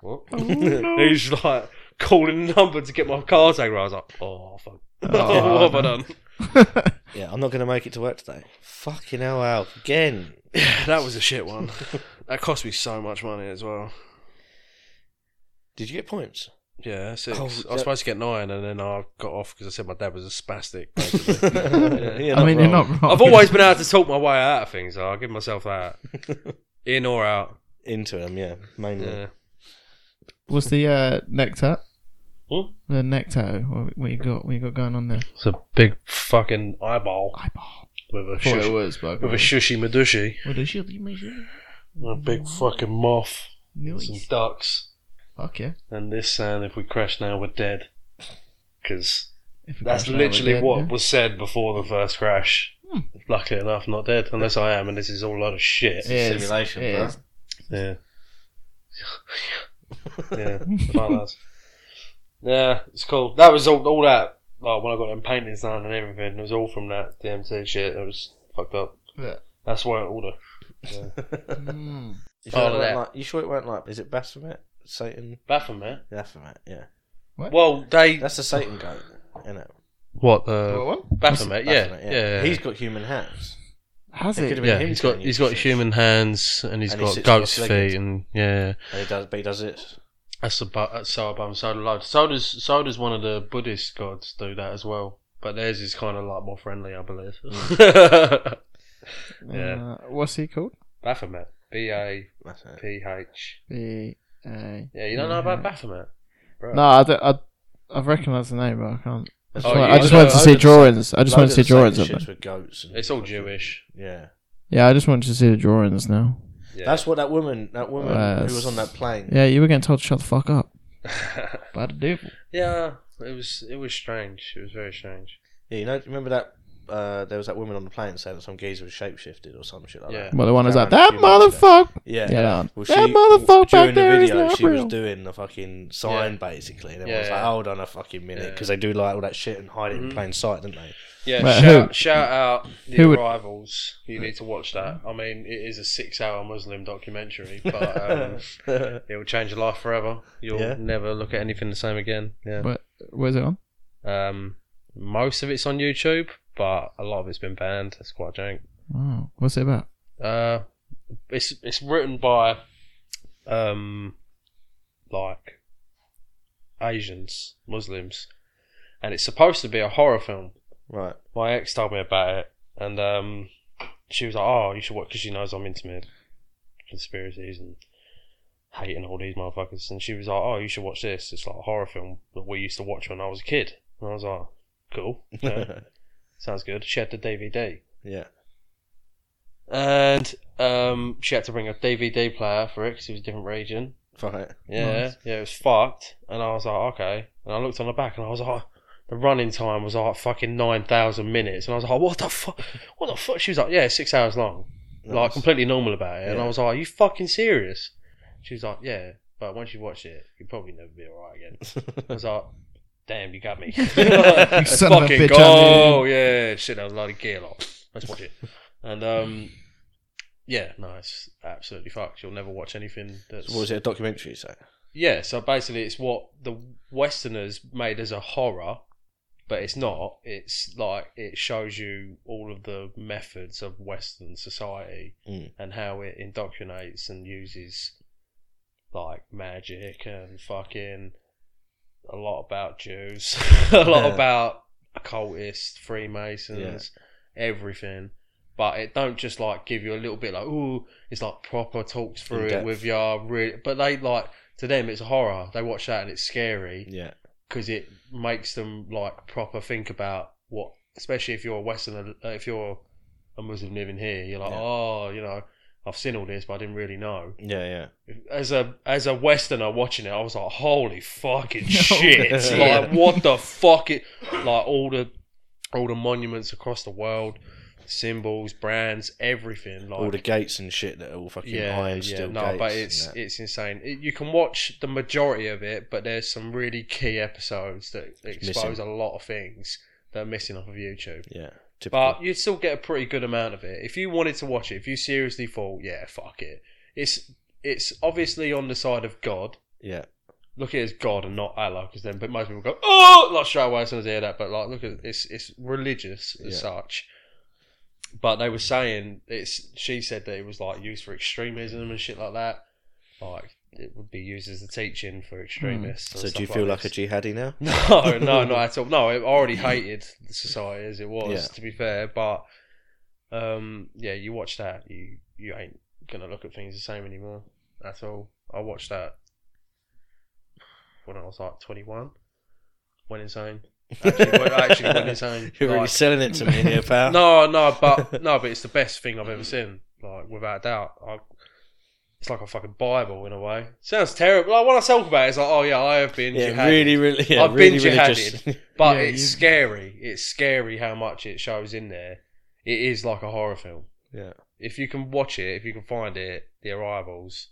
what? Oh, and he's like calling the number to get my car taken. I was like, oh fuck, Oh, what have I done? Yeah, I'm not going to make it to work today. Fucking hell, Al. Again. that was a shit one. That cost me so much money as well. Did you get points? Yeah, six. Oh, I was that- supposed to get nine, and then I got off because I said my dad was a spastic. basically. You're I mean, you're not wrong. wrong. I've always been able to talk my way out of things. So I'll give myself that, in or out. Into them, yeah, mainly. Yeah. What's the uh, neck tat? Hmm? The neck tattoo. What, what you got? What you got going on there? It's a big fucking eyeball Eyeball. with a Thought it shush, was, but with a shushy madushi, What is it? You measure? a big fucking moth, some ducks. Fuck yeah. And this sound, if we crash now, we're dead. Because That's crash, I would literally dead, what yeah. was said before the first crash. Luckily enough, not dead, unless I am, and this is all a lot of shit. It is, simulation, it bro. is. Yeah. yeah. fuck that. Yeah, it's cool. That was all, all that. Like when I got them paintings done and everything, it was all from that DMT shit. It was fucked up. Yeah. That's why I order. Mm. You sure, All it of weren't like, you sure it weren't like? Is it Baphomet? Satan? Baphomet. Baphomet. Yeah. What? Well, they That's the Satan goat, isn't it? what What the one? Baphomet? Yeah, Baphomet, yeah. He's got human hands. Has It it? yeah. He's got turning he's you got human hands and he's And got sits goat's feet and yeah. And he does, but he does this. That's, about, that's so above so low. So does so does one of the Buddhist gods do that as well. But theirs is kind of like more friendly, I believe. yeah, Uh, what's he called? Baphomet. B A That's it. P H. B A. Yeah, you don't know about Baphomet, bro. No, I, don't, I I've recognised the name, but I can't. That's Oh, why- you- I just wanted to see drawings. I just wanted to see drawings of it. with goats. It's all Jewish. Yeah. Yeah, I just wanted to see the drawings now. Yeah. That's what that woman, that woman Uh, who was on that plane. Yeah, you were getting told to shut the fuck up by the devil. yeah. It was it was strange. It was very strange. Yeah, you know, remember that? Uh, there was that woman on the plane saying that some geezer was shapeshifted or some shit like Yeah. that. Well, the one is like that few motherfucker. Yeah, Yeah, that one. Well, That motherfucker during back there the is video, not she was doing the fucking sign Yeah. basically, and Yeah, everyone's like, yeah. "Hold on a fucking minute," Yeah. because they do like all that shit and hide it in Mhm. plain sight, don't they? Yeah, Right, shout, who- shout out the who would- arrivals. You need to watch that. I mean, it is a six-hour Muslim documentary, but um, it will change your life forever. You'll Yeah. never look at anything the same again. Yeah. But where's it on? Um, most of it's on YouTube, but a lot of it's been banned. It's quite jank. Oh, what's it about? Uh, it's it's written by um, like Asians, Muslims, and it's supposed to be a horror film. Right. My ex told me about it, and um, she was like, "Oh, you should watch," because she knows I'm into conspiracies and hating all these motherfuckers. And she was like, "Oh, you should watch this. It's like a horror film that we used to watch when I was a kid." And I was like, "Cool, okay. sounds good." She had the DVD, yeah. and um, she had to bring a DVD player for it because it was a different region. Right. Yeah, Nice. yeah, it was fucked. And I was like, okay. And I looked on the back and I was like, the running time was like fucking 9,000 minutes. And I was like, what the fuck? What the fuck? She was like, yeah, six hours long. Like, completely normal about it. And I was like, are you fucking serious? She was like, yeah, but once you watch it, you'll probably never be alright again. I was like, damn, you got me. You son of a fucking bitch, go. Yeah, shit, that was a lot of gear. Like, let's watch it. And, um, yeah, no, it's absolutely fucked. You'll never watch anything that's. what was it? A documentary? You say? Yeah, so basically, it's what the Westerners made as a horror, but it's not. It's like it shows you all of the methods of Western society Mm. and how it indoctrinates and uses like magic and fucking a lot about Jews, a lot Yeah. about occultists, Freemasons, everything. But it don't just like give you a little bit like ooh, it's like proper talks through it with your really. But they like to them it's horror. They watch that and it's scary Yeah. Because it makes them like proper think about what, especially if you're a Westerner, uh, if you're a Muslim living here, you're like, Yeah. oh, you know, I've seen all this, but I didn't really know. Yeah. Yeah. As a as a Westerner watching it, I was like, holy fucking shit! Yeah. Like, what the fuck? It like all the all the monuments across the world, symbols, brands, everything. Like all the gates and shit that are all fucking iron steel no, gates. but it's it's insane. It, you can watch the majority of it, but there's some really key episodes that expose missing. a lot of things that are missing off of YouTube. yeah. Typical. But you'd still get a pretty good amount of it if you wanted to watch it. If you seriously thought, yeah, fuck it, it's it's obviously on the side of God. yeah. Look at it as God and not Allah, because then but most people go, oh, like straight away as soon as they hear that. But like, look at it's it's religious as Yeah. such. But they were saying it's. She said that it was like used for extremism and shit like that. Like it would be used as a teaching for extremists. and So do you feel like, this. a jihadi now? No, no, not at all. No, I already hated the society as it was, Yeah. to be fair. But um, yeah, you watch that, you you ain't gonna look at things the same anymore. That's all. I watched that when I was like twenty one. Went insane. Actually, went, actually went. You're really Like- selling it to me here, pal. no, no, but no, but it's the best thing I've ever seen. Like without a doubt, I it's like a fucking Bible in a way. Sounds terrible. Like when I talk about it, it's like, oh yeah, I have been Yeah, jihaded. really, really. Yeah, I've really been jihaded, but Yeah, it's you- scary. It's scary how much it shows in there. It is like a horror film. yeah. If you can watch it, if you can find it, The Arrivals,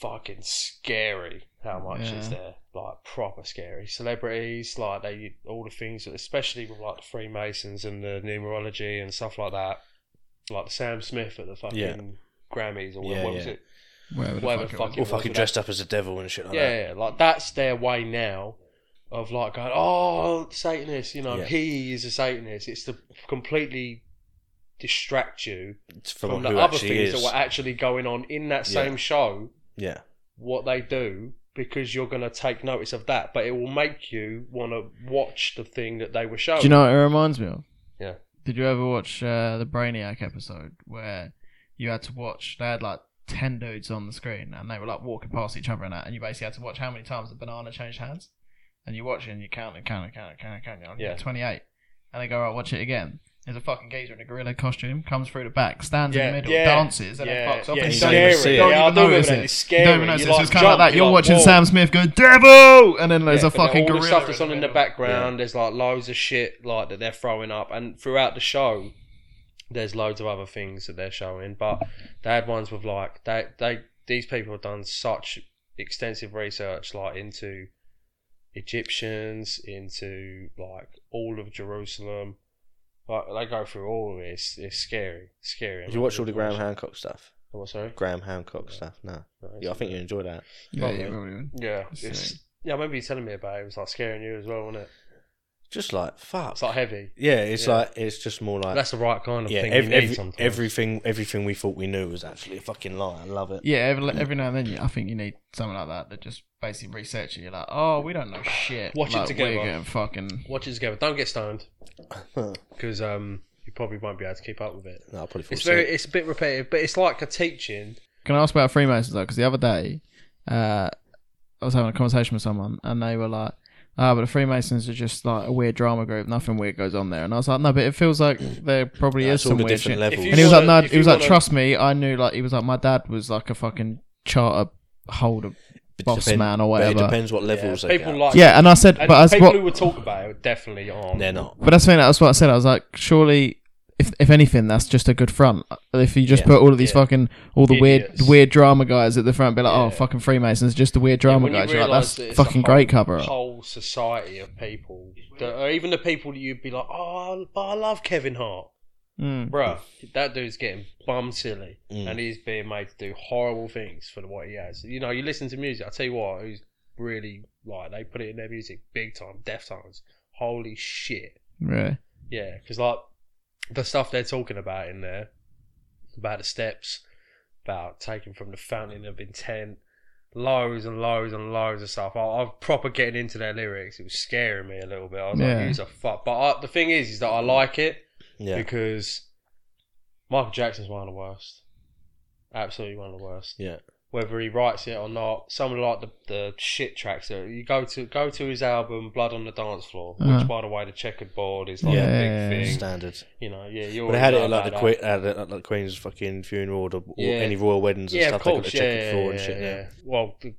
fucking scary how much Yeah. there. Like proper scary. Celebrities, like they all the things, especially with like the Freemasons and the numerology and stuff like that. Like Sam Smith at the fucking Yeah. Grammys or Yeah, what was yeah. it? Whatever the Whatever fuck it was. it Or fucking but dressed up as a devil and shit like that. Yeah, yeah, like that's their way now of like going, oh, Satanist, you know, Yeah. he is a Satanist. It's to completely distract you It's from, from, the other things is. that were actually going on in that Yeah. same show, yeah, what they do, because you're going to take notice of that, but it will make you want to watch the thing that they were showing. Do you know what it reminds me of? Yeah. Did you ever watch uh, the Brainiac episode where you had to watch? They had like ten dudes on the screen and they were like walking past each other and that, and you basically had to watch how many times the banana changed hands. And you watch it and you count and count and count and count and count. And you Yeah. twenty-eight, and they go, "Right, watch it again." There's a fucking geezer in a gorilla costume, comes through the back, stands in the middle, yeah, dances, and yeah, then fucks off. yeah, and you don't even, see it. don't Yeah, even notice it. It's You scary. don't even notice it. So like it's kind of like that. you You're watching. Sam Smith go devil, and then there's a fucking all gorilla. the stuff that's on in the background. There's like loads of shit like that they're throwing up, and throughout the show, there's loads of other things that they're showing. But they had ones with like they they these people have done such extensive research like into Egyptians, into like all of Jerusalem. Like they go through all of it. It's, it's scary, scary. Did you watch all the Graham Hancock stuff? Oh, sorry. Graham Hancock stuff? No. No, Yeah, I think you enjoy that. Yeah, Probably. yeah, probably would. Yeah, Sick. it's, yeah. I remember you telling me about it. It was like scaring you as well, wasn't it? Just like fuck. It's like heavy. yeah, it's Yeah. like it's just more like That's the right kind of yeah. thing ev- you need every- sometimes. everything, everything we thought we knew was actually a fucking lie. I love it. Yeah, every, every now and then, you, I think you need something like that that just basically research it. You're like, oh, we don't know shit. Watch it like, together. We're getting fucking. Watch it together. Don't get stoned because um, you probably won't be able to keep up with it. no, I'll probably fall It's asleep. very, it's a bit repetitive, but it's like a teaching. Can I ask about Freemasons though? Because the other day, uh, I was having a conversation with someone, and they were like, "Ah, but the Freemasons are just like a weird drama group. Nothing weird goes on there." And I was like, "No, but it feels like there probably That's is all some the weird different shit." levels. If you And he was like, "No," if he was like, wanna- "Trust me, I knew." Like he was like, "My dad was like a fucking charter holder It boss depend- man or But it whatever." depends what levels Yeah, they people get. like Yeah, and I said, and but I people what, who would talk about it definitely aren't. They're not. But that's the thing. That's what I said. I was like, surely, if if anything, that's just a good front. If you just Yeah. put all of these Yeah. fucking all the Idiots. weird weird drama guys at the front, be like, oh fucking Freemasons, just the weird drama when you guys. You're like, that's that it's a fucking whole- great cover up. Whole society of people, that, or even the people that you'd be like, oh, but I love Kevin Hart, Mm. bruh. That dude's getting bum silly, Mm. and he's being made to do horrible things for what he has. You know, you listen to music. I tell you what, who's really like they put it in their music big time. Deftones, holy shit. Really? Yeah, because like the stuff they're talking about in there, about the steps, about taking from the fountain of intent, loads and loads and loads of stuff. I, I was proper getting into their lyrics. It was scaring me a little bit. I was Yeah. like, "Who's a fuck?" But I, the thing is, is that I like it Yeah. because Michael Jackson's one of the worst. Absolutely one of the worst. Yeah. Whether he writes it or not, some of like the, the shit tracks that you go to go to his album Blood on the Dance Floor, Uh-huh. which by the way the checkered board is like Yeah, a big yeah, yeah. thing. Standard. You know, yeah, you But they already had it at like the, about Queen, at at the Queen's fucking funeral or, or Yeah. any royal weddings that. and Yeah, stuff. of They got course, the yeah, checkered yeah, floor yeah, and shit. yeah. Well, the,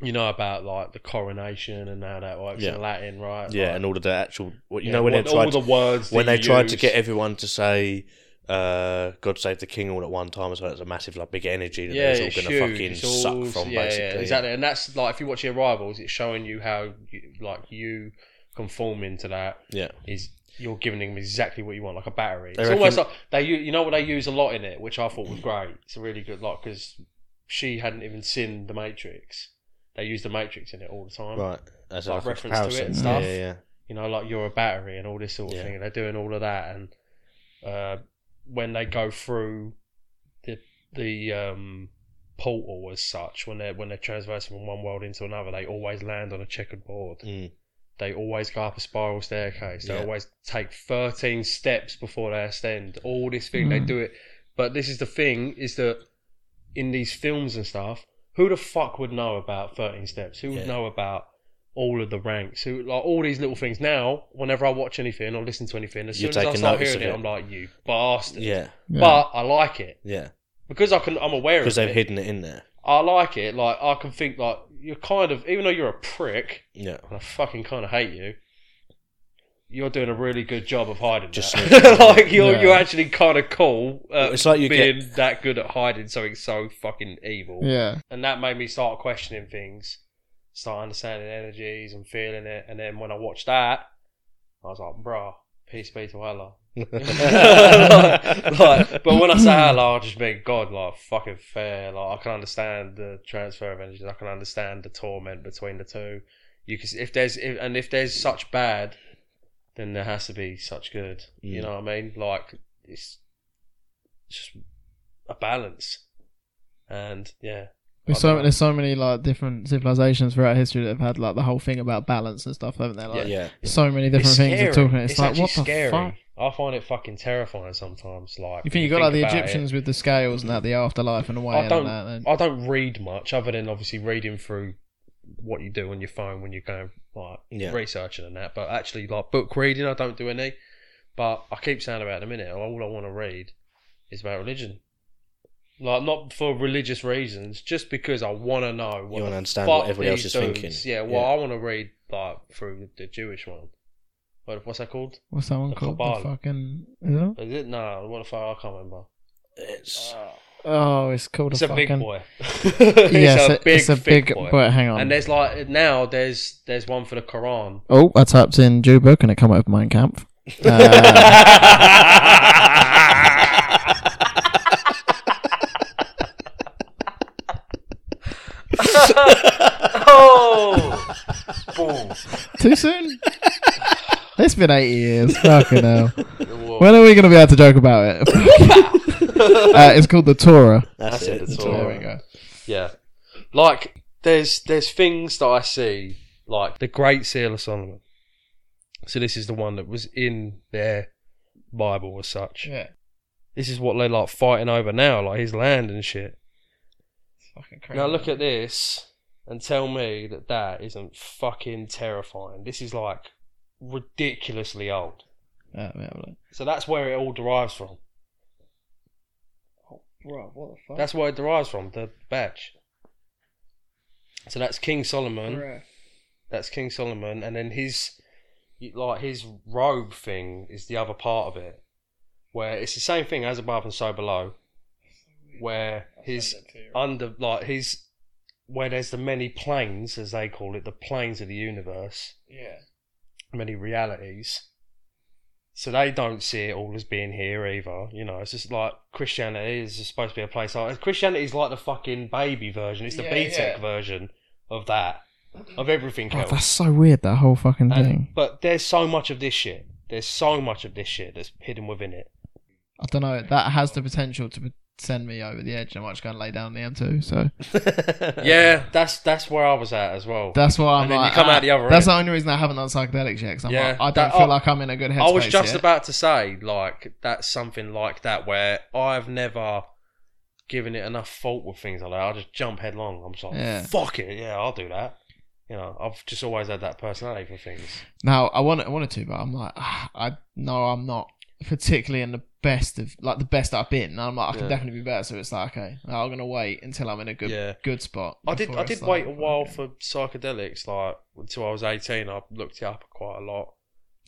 you know about like the coronation and how that works Yeah. in Latin, right? Yeah, Like, and all of the actual. What, you yeah, know when what- they tried all the words when that they you tried to get everyone to say uh, "God Save the King" all at one time as well. It's a massive like big energy that yeah, it's all going to fucking all- suck from yeah, basically. Yeah, exactly, and that's like if you watch the arrivals, it's showing you how you, like you conforming to that Yeah. is you're giving them exactly what you want, like a battery. They it's almost like they, you know, what they use a lot in it, which I thought was great. It's a really good lot because she hadn't even seen the Matrix. They use the Matrix in it all the time. Right. As Like a reference to it and stuff. Yeah, yeah, You know, like you're a battery and all this sort of Yeah. thing. And they're doing all of that, and uh, when they go through the the um, portal as such, when they're when they're transversing from one world into another, they always land on a checkered board. Mm. They always go up a spiral staircase. They Yeah. always take 13 steps before they ascend. All this thing, they Mm. do it. But this is the thing, is that in these films and stuff, who the fuck would know about 13 steps? Who would Yeah. know about all of the ranks? Who like all these little things? Now, whenever I watch anything or listen to anything, as You're soon as I start hearing it, it. I'm like, you bastard. Yeah. Yeah. But I like it. Yeah. because I can. I'm aware of it. because they've hidden it in there. I like it. Like I can think like you're kind of even though you're a prick Yeah. and I fucking kind of hate you. You're doing a really good job of hiding. Just that. like you're Yeah. you're actually kind of cool. Uh, It's like you being get- that good at hiding something so fucking evil. Yeah. and that made me start questioning things, start understanding energies and feeling it. And then when I watched that, I was like, bruh, peace be to Allah. like, like, but when I say Allah, I just mean God, like fucking fair. Like I can understand the transfer of energies. I can understand the torment between the two. You can, if there's, if, and if there's such bad, then there has to be such good. You Mm. know what I mean? Like it's just a balance. And yeah, There's so there's so many like different civilizations throughout history that have had like the whole thing about balance and stuff, haven't they? Like yeah. so many different it's things scary. of talking. It's, like actually what the scary. fuck? I find it fucking terrifying sometimes. Like You think you got like the about it. Egyptians with the scales and that, the afterlife and the way I and don't. that. Then. I don't read much other than obviously reading through what you do on your phone when you're going like Yeah. researching and that. But actually, like book reading, I don't do any. But I keep saying about it in a minute. All I want to read is about religion. Like not for religious reasons, just because I want to know what You wanna understand what everybody else these is thinking. Yeah, well, Yeah. I want to read like through the Jewish one. What, what's that called? What's that one The called? Kabbalah. The fucking. Is it? Is it? No, what the fuck? I can't remember. It's Oh, it's called It's a, a fucking. big boy. Yes, it's a big, it's a thick big boy. boy. Hang on. And there's like now there's there's one for the Quran. oh, I typed in Jew book and it come up with Mein Kampf. Uh, boom. too soon. it's been eighty years. Fucking hell. When are we gonna be able to joke about it? uh, it's called the Torah. that's, That's it. it, the Torah. There we go. Yeah, like there's there's things that I see like the Great Seal of Solomon. So this is the one that was in their Bible as such. Yeah. This is what they're like fighting over now, like his land and shit. Fucking crazy. Now look at this and tell me that that isn't fucking terrifying. This is like ridiculously old. Yeah, let me have a look. So that's where it all derives from. Oh, Bro, what the fuck? That's where it derives from, the badge. So that's King Solomon. That's King Solomon, and then his like his robe thing is the other part of it, where it's the same thing as above and so below, where his under like his where there's the many planes as they call it, the planes of the universe, yeah. many realities. So they don't see it all as being here either. You know, it's just like Christianity is supposed to be a place. Like, Christianity is like the fucking baby version. It's the Yeah, BTEC yeah. version of that, of everything Oh, else. that's so weird. That whole fucking And- thing. but there's so much of this shit. There's so much of this shit that's hidden within it. I don't know. That has the potential to send me over the edge. I might just go and lay down the M2. So Yeah, that's that's where I was at as well. that's why I'm And then you like. come out ah, the other That's end. the only reason I haven't done psychedelics yet. 'cause I'm Yeah, like, I don't that- feel I- like I'm in a good headspace. I was just yet. about to say, like, that's something like that where I've never given it enough thought with things like that. I just jump headlong. I'm just like, Yeah. fuck it, yeah, I'll do that. You know, I've just always had that personality for things. Now I want I wanted to, but I'm like, ah, I know I'm not particularly in the best of like the best I've been. And I'm like, I can Yeah. definitely be better. So it's like, okay, I'm gonna wait until I'm in a good Yeah. good spot. I did. before I did it's wait a while okay. for psychedelics, like until I was eighteen. I looked it up quite a lot.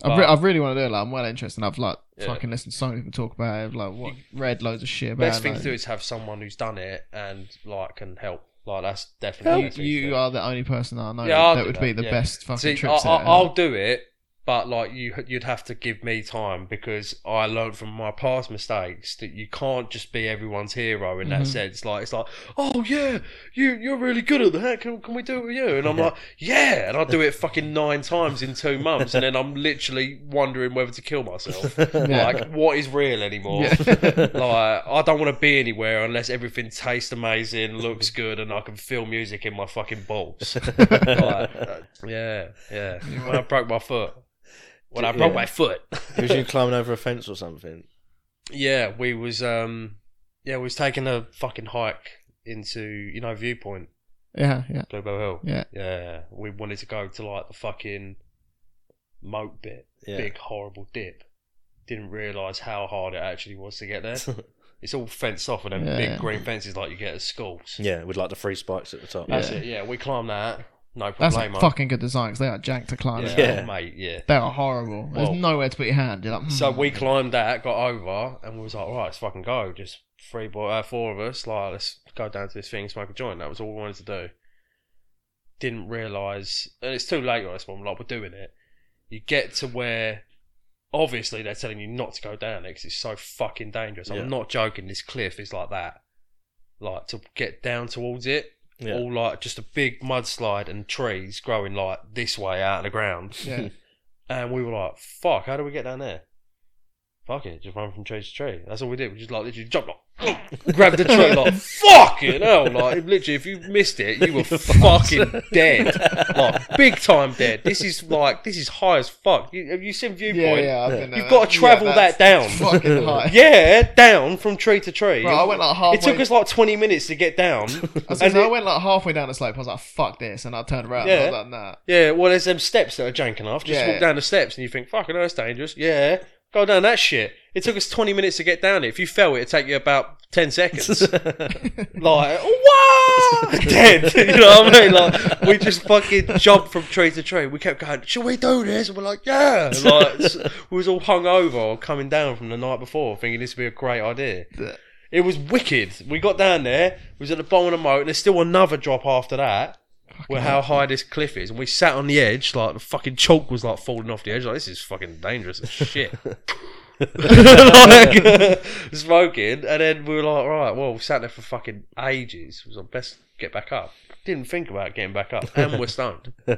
I've, re- but- I really want to do it. Like, I'm well interested. I've like Yeah. fucking listened to so many people talk about it. Like, what read loads of shit about. Best it, thing like, to do is have someone who's done it and like can help. Like that's definitely. the you, best thing to you do. are the only person that I know Yeah, I'll that do would be that, the yeah. best fucking See, trip I. I, I'll do it, but like you, you'd have to give me time because I learned from my past mistakes that you can't just be everyone's hero in that Mhm. sense. Like it's like, oh yeah, you you're really good at that. Can can we do it with you? And I'm like, yeah, and I do it fucking nine times in two months, and then I'm literally wondering whether to kill myself. Like, what is real anymore? Yeah. like I don't want to be anywhere unless everything tastes amazing, looks good, and I can feel music in my fucking balls. like, uh, yeah, yeah. When I broke my foot, when I broke Yeah. my foot, was you climbing over a fence or something? yeah, we was um, yeah, we was taking a fucking hike into you know Viewpoint, yeah, yeah, Global Hill. yeah. Yeah, we wanted to go to like the fucking moat bit, Yeah. big horrible dip. Didn't realise how hard it actually was to get there. It's all fenced off and then Yeah. big green fences like you get at schools. Yeah, with like the three spikes at the top. That's Yeah. it. Yeah, we climbed that. No problem. That's problemo. a fucking good design 'cause they are janked to climb. yeah, it. Yeah. mate. Yeah. They are horrible. There's nowhere to put your hand. You're like, hmm. So we climbed that, got over, and we was like, all right, let's fucking go. Just three boy, uh, four of us, like, let's go down to this thing and smoke a joint. That was all we wanted to do. Didn't realise, and it's too late on this one, like, we're doing it. You get to where, obviously, they're telling you not to go down it because it's so fucking dangerous. Yeah. I'm not joking, this cliff is like that. Like, to get down towards it, Yeah. all like just a big mudslide and trees growing like this way out of the ground. yeah. And we were like, fuck, how do we get down there? Fuck it, just run from tree to tree. That's all we did. We just like literally jumped like, grabbed the tree like, fucking hell. Like, literally, if you missed it, you were fucking dead. Like, big time dead. This is like, this is high as fuck. You, have you seen Viewpoint? yeah. I've been there. You've got to Yeah, travel that's that down. Fucking high. Yeah, down from tree to tree. Bro, I went like halfway. it took us like 20 minutes to get down. I, was and gonna say, I it- went like halfway down the slope. I was like, "Fuck this," and I turned around. Yeah. And I was like, "Nah." Yeah, well, there's them steps that are jank enough. Just Yeah. walk down the steps and you think, fucking, hell, that's dangerous. Yeah, go down that shit. It took us 20 minutes to get down it. If you fell, it'd take you about 10 seconds. like, what? Dead. you know what I mean? Like, we just fucking jumped from tree to tree. We kept going, should we do this? And we're like, yeah. Like, we was all hung over or coming down from the night before thinking this would be a great idea. It was wicked. We got down there, we was at the bottom of the moat, and there's still another drop after that. Where how high this cliff is, and we sat on the edge, like the fucking chalk was like falling off the edge. Like this is fucking dangerous as shit. like, smoking, and then we were like, right, well, we sat there for fucking ages. It was like, best get back up. Didn't think about getting back up, and we're stoned. I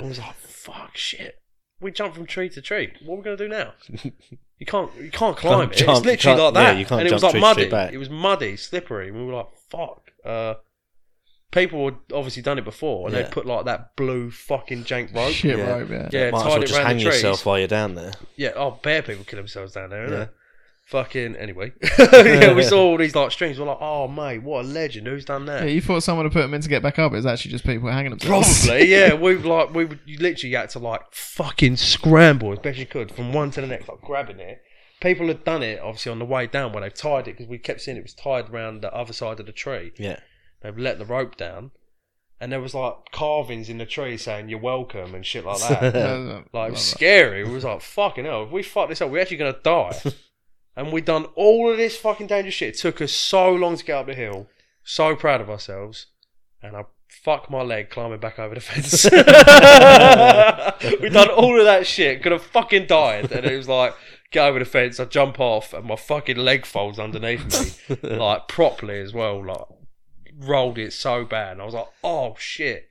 was like, fuck, shit. We jumped from tree to tree. What are we gonna do now? You can't, you can't climb it. jump- it's literally can't- like that. yeah, you can't and it was jump like tree to tree muddy. back. It was muddy, slippery. And we were like, fuck. Uh, people had obviously done it before, and Yeah. they'd put like that blue fucking jank rope. Shit Yeah. rope, yeah. Yeah, Might as tied well it just around hang the trees. yourself while you're down there. Yeah, oh, bear people kill themselves down there, innit? Yeah. Fucking anyway. yeah, we saw all these like streams. We're like, oh mate, what a legend! Who's done that? Yeah, you thought someone would put them in to get back up. It's actually just people hanging themselves. Probably, yeah. We like we would- you literally had to like fucking scramble as best you could from one to the next, like grabbing it. People had done it obviously on the way down where they've tied it because we kept seeing it was tied around the other side of the tree. Yeah. They've let the rope down, and there was like carvings in the tree saying "You're welcome" and shit like that. Like it was scary. It was like fucking hell. If we fuck this up, we're actually gonna die. and we done all of this fucking dangerous shit. It took us so long to get up the hill. So proud of ourselves. And I fuck my leg climbing back over the fence. we done all of that shit. Could have fucking died. And it was like get over the fence. I jump off, and my fucking leg folds underneath me, like properly as well. Like rolled it so bad. And I was like, oh shit.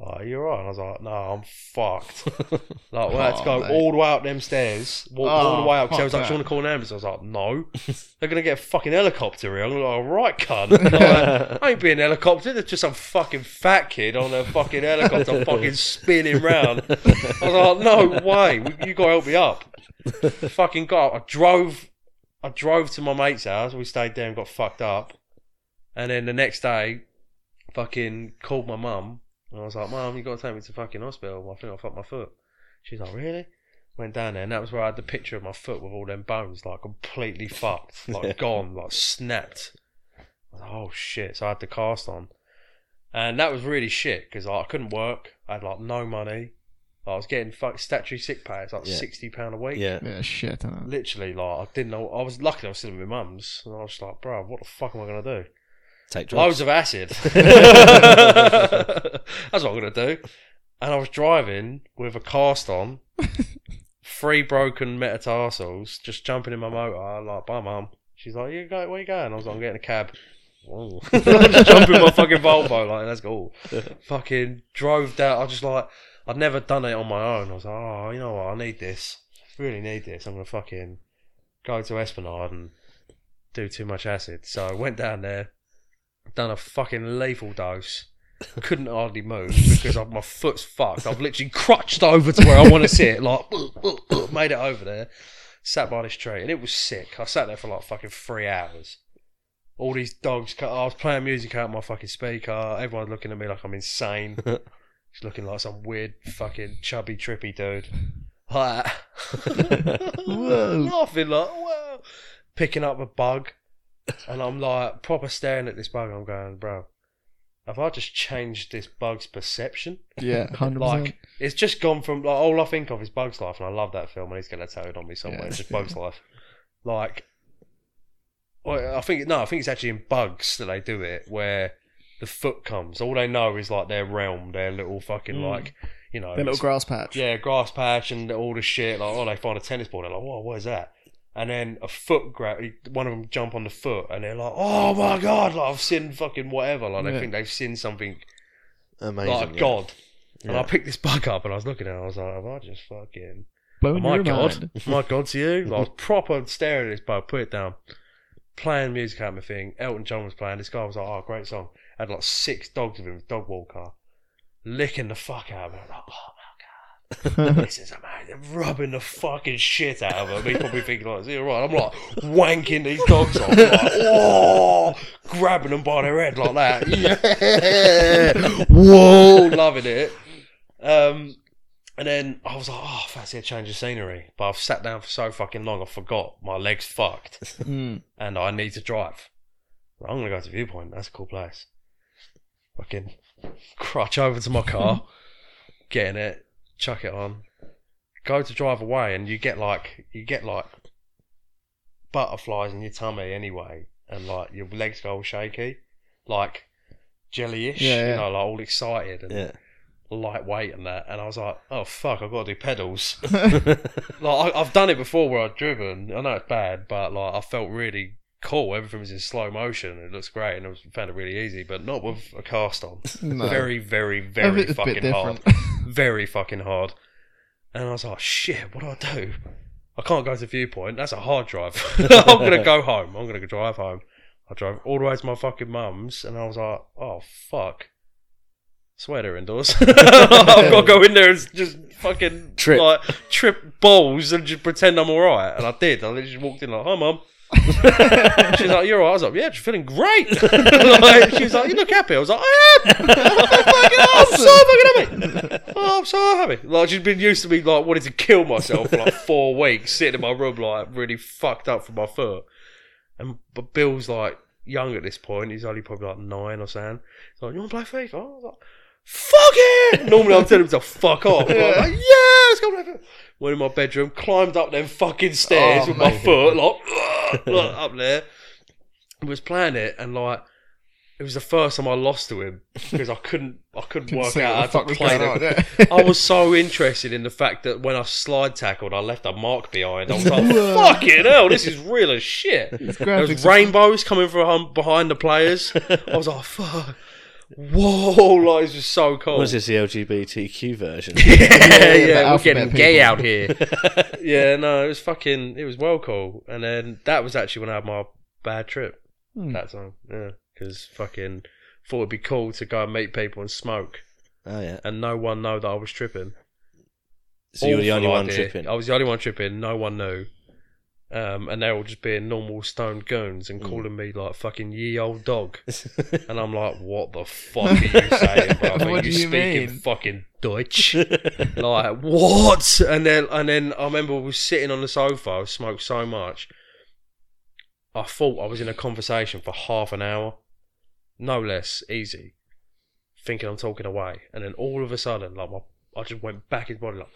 Oh, you're right. And I was like, no, I'm fucked. Like, we had to Oh, go mate. all the way up them stairs, walk all the Oh, way up. Because I was fuck like, do you that. want to call an ambulance? I was like, no. They're going to get a fucking helicopter here. I'm like, all right, cunt. Like, I ain't being helicopter. There's just some fucking fat kid on a fucking helicopter fucking spinning round. I was like, no way. You got to help me up. fucking got up. I drove, I drove to my mate's house. We stayed there and got fucked up. And then the next day, fucking called my mum. And I was like, Mum, you got to take me to fucking hospital. I think I fucked my foot. She's like, really? Went down there, and that was where I had the picture of my foot with all them bones, like completely fucked, like gone, like snapped. I was like, oh shit! So I had the cast on, and that was really shit because like, I couldn't work. I had like no money. I was getting fuck statutory sick pay. It's like Yeah. sixty pound a week. Yeah. Yeah, shit. I know. Literally, like I didn't know. I was lucky. I was still with my mum's, and I was just like, bro, what the fuck am I gonna do? Take Loads of acid. That's what I'm gonna do. And I was driving with a cast on, three broken metatarsals, just jumping in my motor. Like, bye, mum. She's like, "You go? Where you going?" I was like, "I'm getting a cab." Whoa. just jumping in my fucking Volvo, like let's go. fucking drove down. I just like I'd never done it on my own. I was like, oh, you know what? I need this. Really need this. I'm gonna fucking go to Esplanade and do too much acid. So I went down there, done a fucking lethal dose. Couldn't hardly move because of, my foot's fucked. I've literally crutched over to where I want to sit, like made it over there. Sat by this tree, and it was sick. I sat there for like fucking three hours. All these dogs. I was playing music out of my fucking speaker. Everyone's looking at me like I'm insane. Just looking like some weird fucking chubby trippy dude. Like Laughing like whoa. Picking up a bug. And I'm like proper staring at this bug. I'm going, bro, have I just changed this bug's perception? Yeah, hundred Like it's just gone from like all I think of is Bugs Life, and I love that film, and he's gonna tell it on me somewhere. Yeah. It's just Bugs Life. Like, well, I think no, I think it's actually in Bugs that they do it, where the foot comes. All they know is like their realm, their little fucking Mm. like, you know, The little grass patch. yeah, grass patch and all the shit. Like, oh, they find a tennis ball. They're like, whoa, what is that? And then a foot grab. One of them jump on the foot, and they're like, oh my god, like I've seen fucking whatever. Like they Yeah. think they've seen something Amazing. like a yeah. god. And Yeah. I picked this bug up, and I was looking at it. I was like, have I just fucking? Blowing Oh my your god, mind. my god to you! Like, I was proper staring at this bug. Put it down. Playing music out my thing. Elton John was playing. This guy was like, "Oh, great song." I Had like six dogs with him, dog walker, licking the fuck out of him. Like, oh my god, this is amazing. Rubbing the fucking shit out of him. He's probably thinking like, "Is he alright?" I'm like wanking these dogs off, like, oh, grabbing them by their head like that. Yeah, whoa, loving it. Um, and then I was like, oh, fancy a change of scenery. But I've sat down for so fucking long, I forgot my legs fucked, Mm. and I need to drive. I'm gonna go to Viewpoint. That's a cool place. Fucking crutch over to my car, get in it, chuck it on, go to drive away, and you get like you get like butterflies in your tummy anyway, and like your legs go all shaky, like jellyish, Yeah, yeah. you know, like all excited and Yeah. lightweight and that. And I was like, oh fuck, I've got to do pedals. like I, I've done it before where I've driven. I know it's bad, but like I felt really cool. Everything was in slow motion. It looks great, and I was, found it really easy, but not with a cast on. No. Very, very, very Everything's a fucking bit hard. different. very fucking hard. And I was like, shit, what do I do? I can't go to Viewpoint. That's a hard drive. I'm gonna go home. I'm gonna go drive home. I drove all the way to my fucking mum's, and I was like, oh fuck. Swear they're indoors. I've got to go in there and just fucking Trip. like trip balls and just pretend I'm alright. And I did. I literally just walked in like, "Hi, mum." She's like, "You're alright." I was like, "Yeah, she's feeling great." like, she was like, "You look happy." I was like, "I am." I'm so fucking happy. Oh, I'm so happy. Like she's been used to me like wanting to kill myself for like four weeks, sitting in my room like really fucked up from my foot. And but Bill's like young at this point. He's only probably like nine or something. He's like, "You want to play FIFA?" Oh, was like, "Fuck it!" Normally I'm telling him to fuck off. But I was like, "Yeah, let's go play Went in my bedroom, climbed up them fucking stairs Oh, with my mate. foot, like, like up there. Was playing it and like. It was the first time I lost to him because I couldn't, I couldn't work see out what how fuck to was play going the, on. Yeah. I was so interested in the fact that when I slide tackled, I left a mark behind. I was like, "Fucking hell, this is real as shit." There graphics was are- rainbows coming from behind the players. I was like, "Fuck." Whoa, like it's just so cool. Was this the LGBTQ version? yeah, Yeah, yeah, the we're alphabet getting gay out here. yeah, no, it was fucking, it was well cool. And then that was actually when I had my bad trip Hmm. that time. Yeah, because fucking thought it'd be cool to go and meet people and smoke, oh yeah. and no one know that I was tripping. So you're the Awful only one tripping. I was the only one tripping. No one knew. Um, and they're all just being normal stone goons Mm. and calling me like fucking ye old dog. And I'm like, what the fuck are you saying, bro? Are you you speaking mean? fucking Deutsch? like what? And then and then I remember we was sitting on the sofa. I smoked so much. I thought I was in a conversation for half an hour, no less, easy, thinking I'm talking away, and then all of a sudden, like my, I just went back in body, like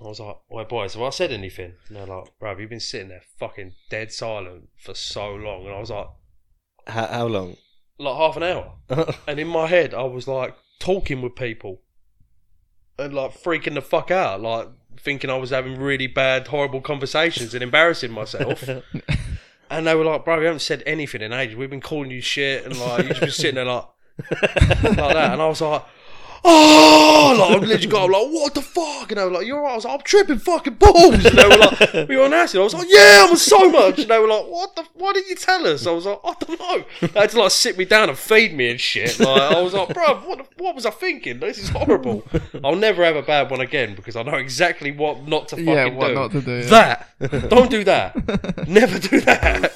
I was like, "Wait, boys, have I said anything?" And they're like, "Bro, you've been sitting there fucking dead silent for so long," and I was like, how, how long? "Like half an hour." And in my head, I was like talking with people and like freaking the fuck out, like thinking I was having really bad, horrible conversations and embarrassing myself. and they were like, bro, we haven't said anything in ages. We've been calling you shit and like, you've just been sitting there like, like that. And I was like, oh, like, I literally got, I'm like, what the fuck? And they were like, you're right. I was like, I'm tripping fucking balls. And they were like, we were you on acid? I was like, yeah, I was so much. And they were like, what the, why didn't you tell us? I was like, I don't know. They had to like sit me down and feed me and shit. Like, I was like, bro, what, the, what was I thinking? This is horrible. I'll never have a bad one again because I know exactly what not to fucking Yeah, what do. not to do, yeah. That. Don't do that. never do that.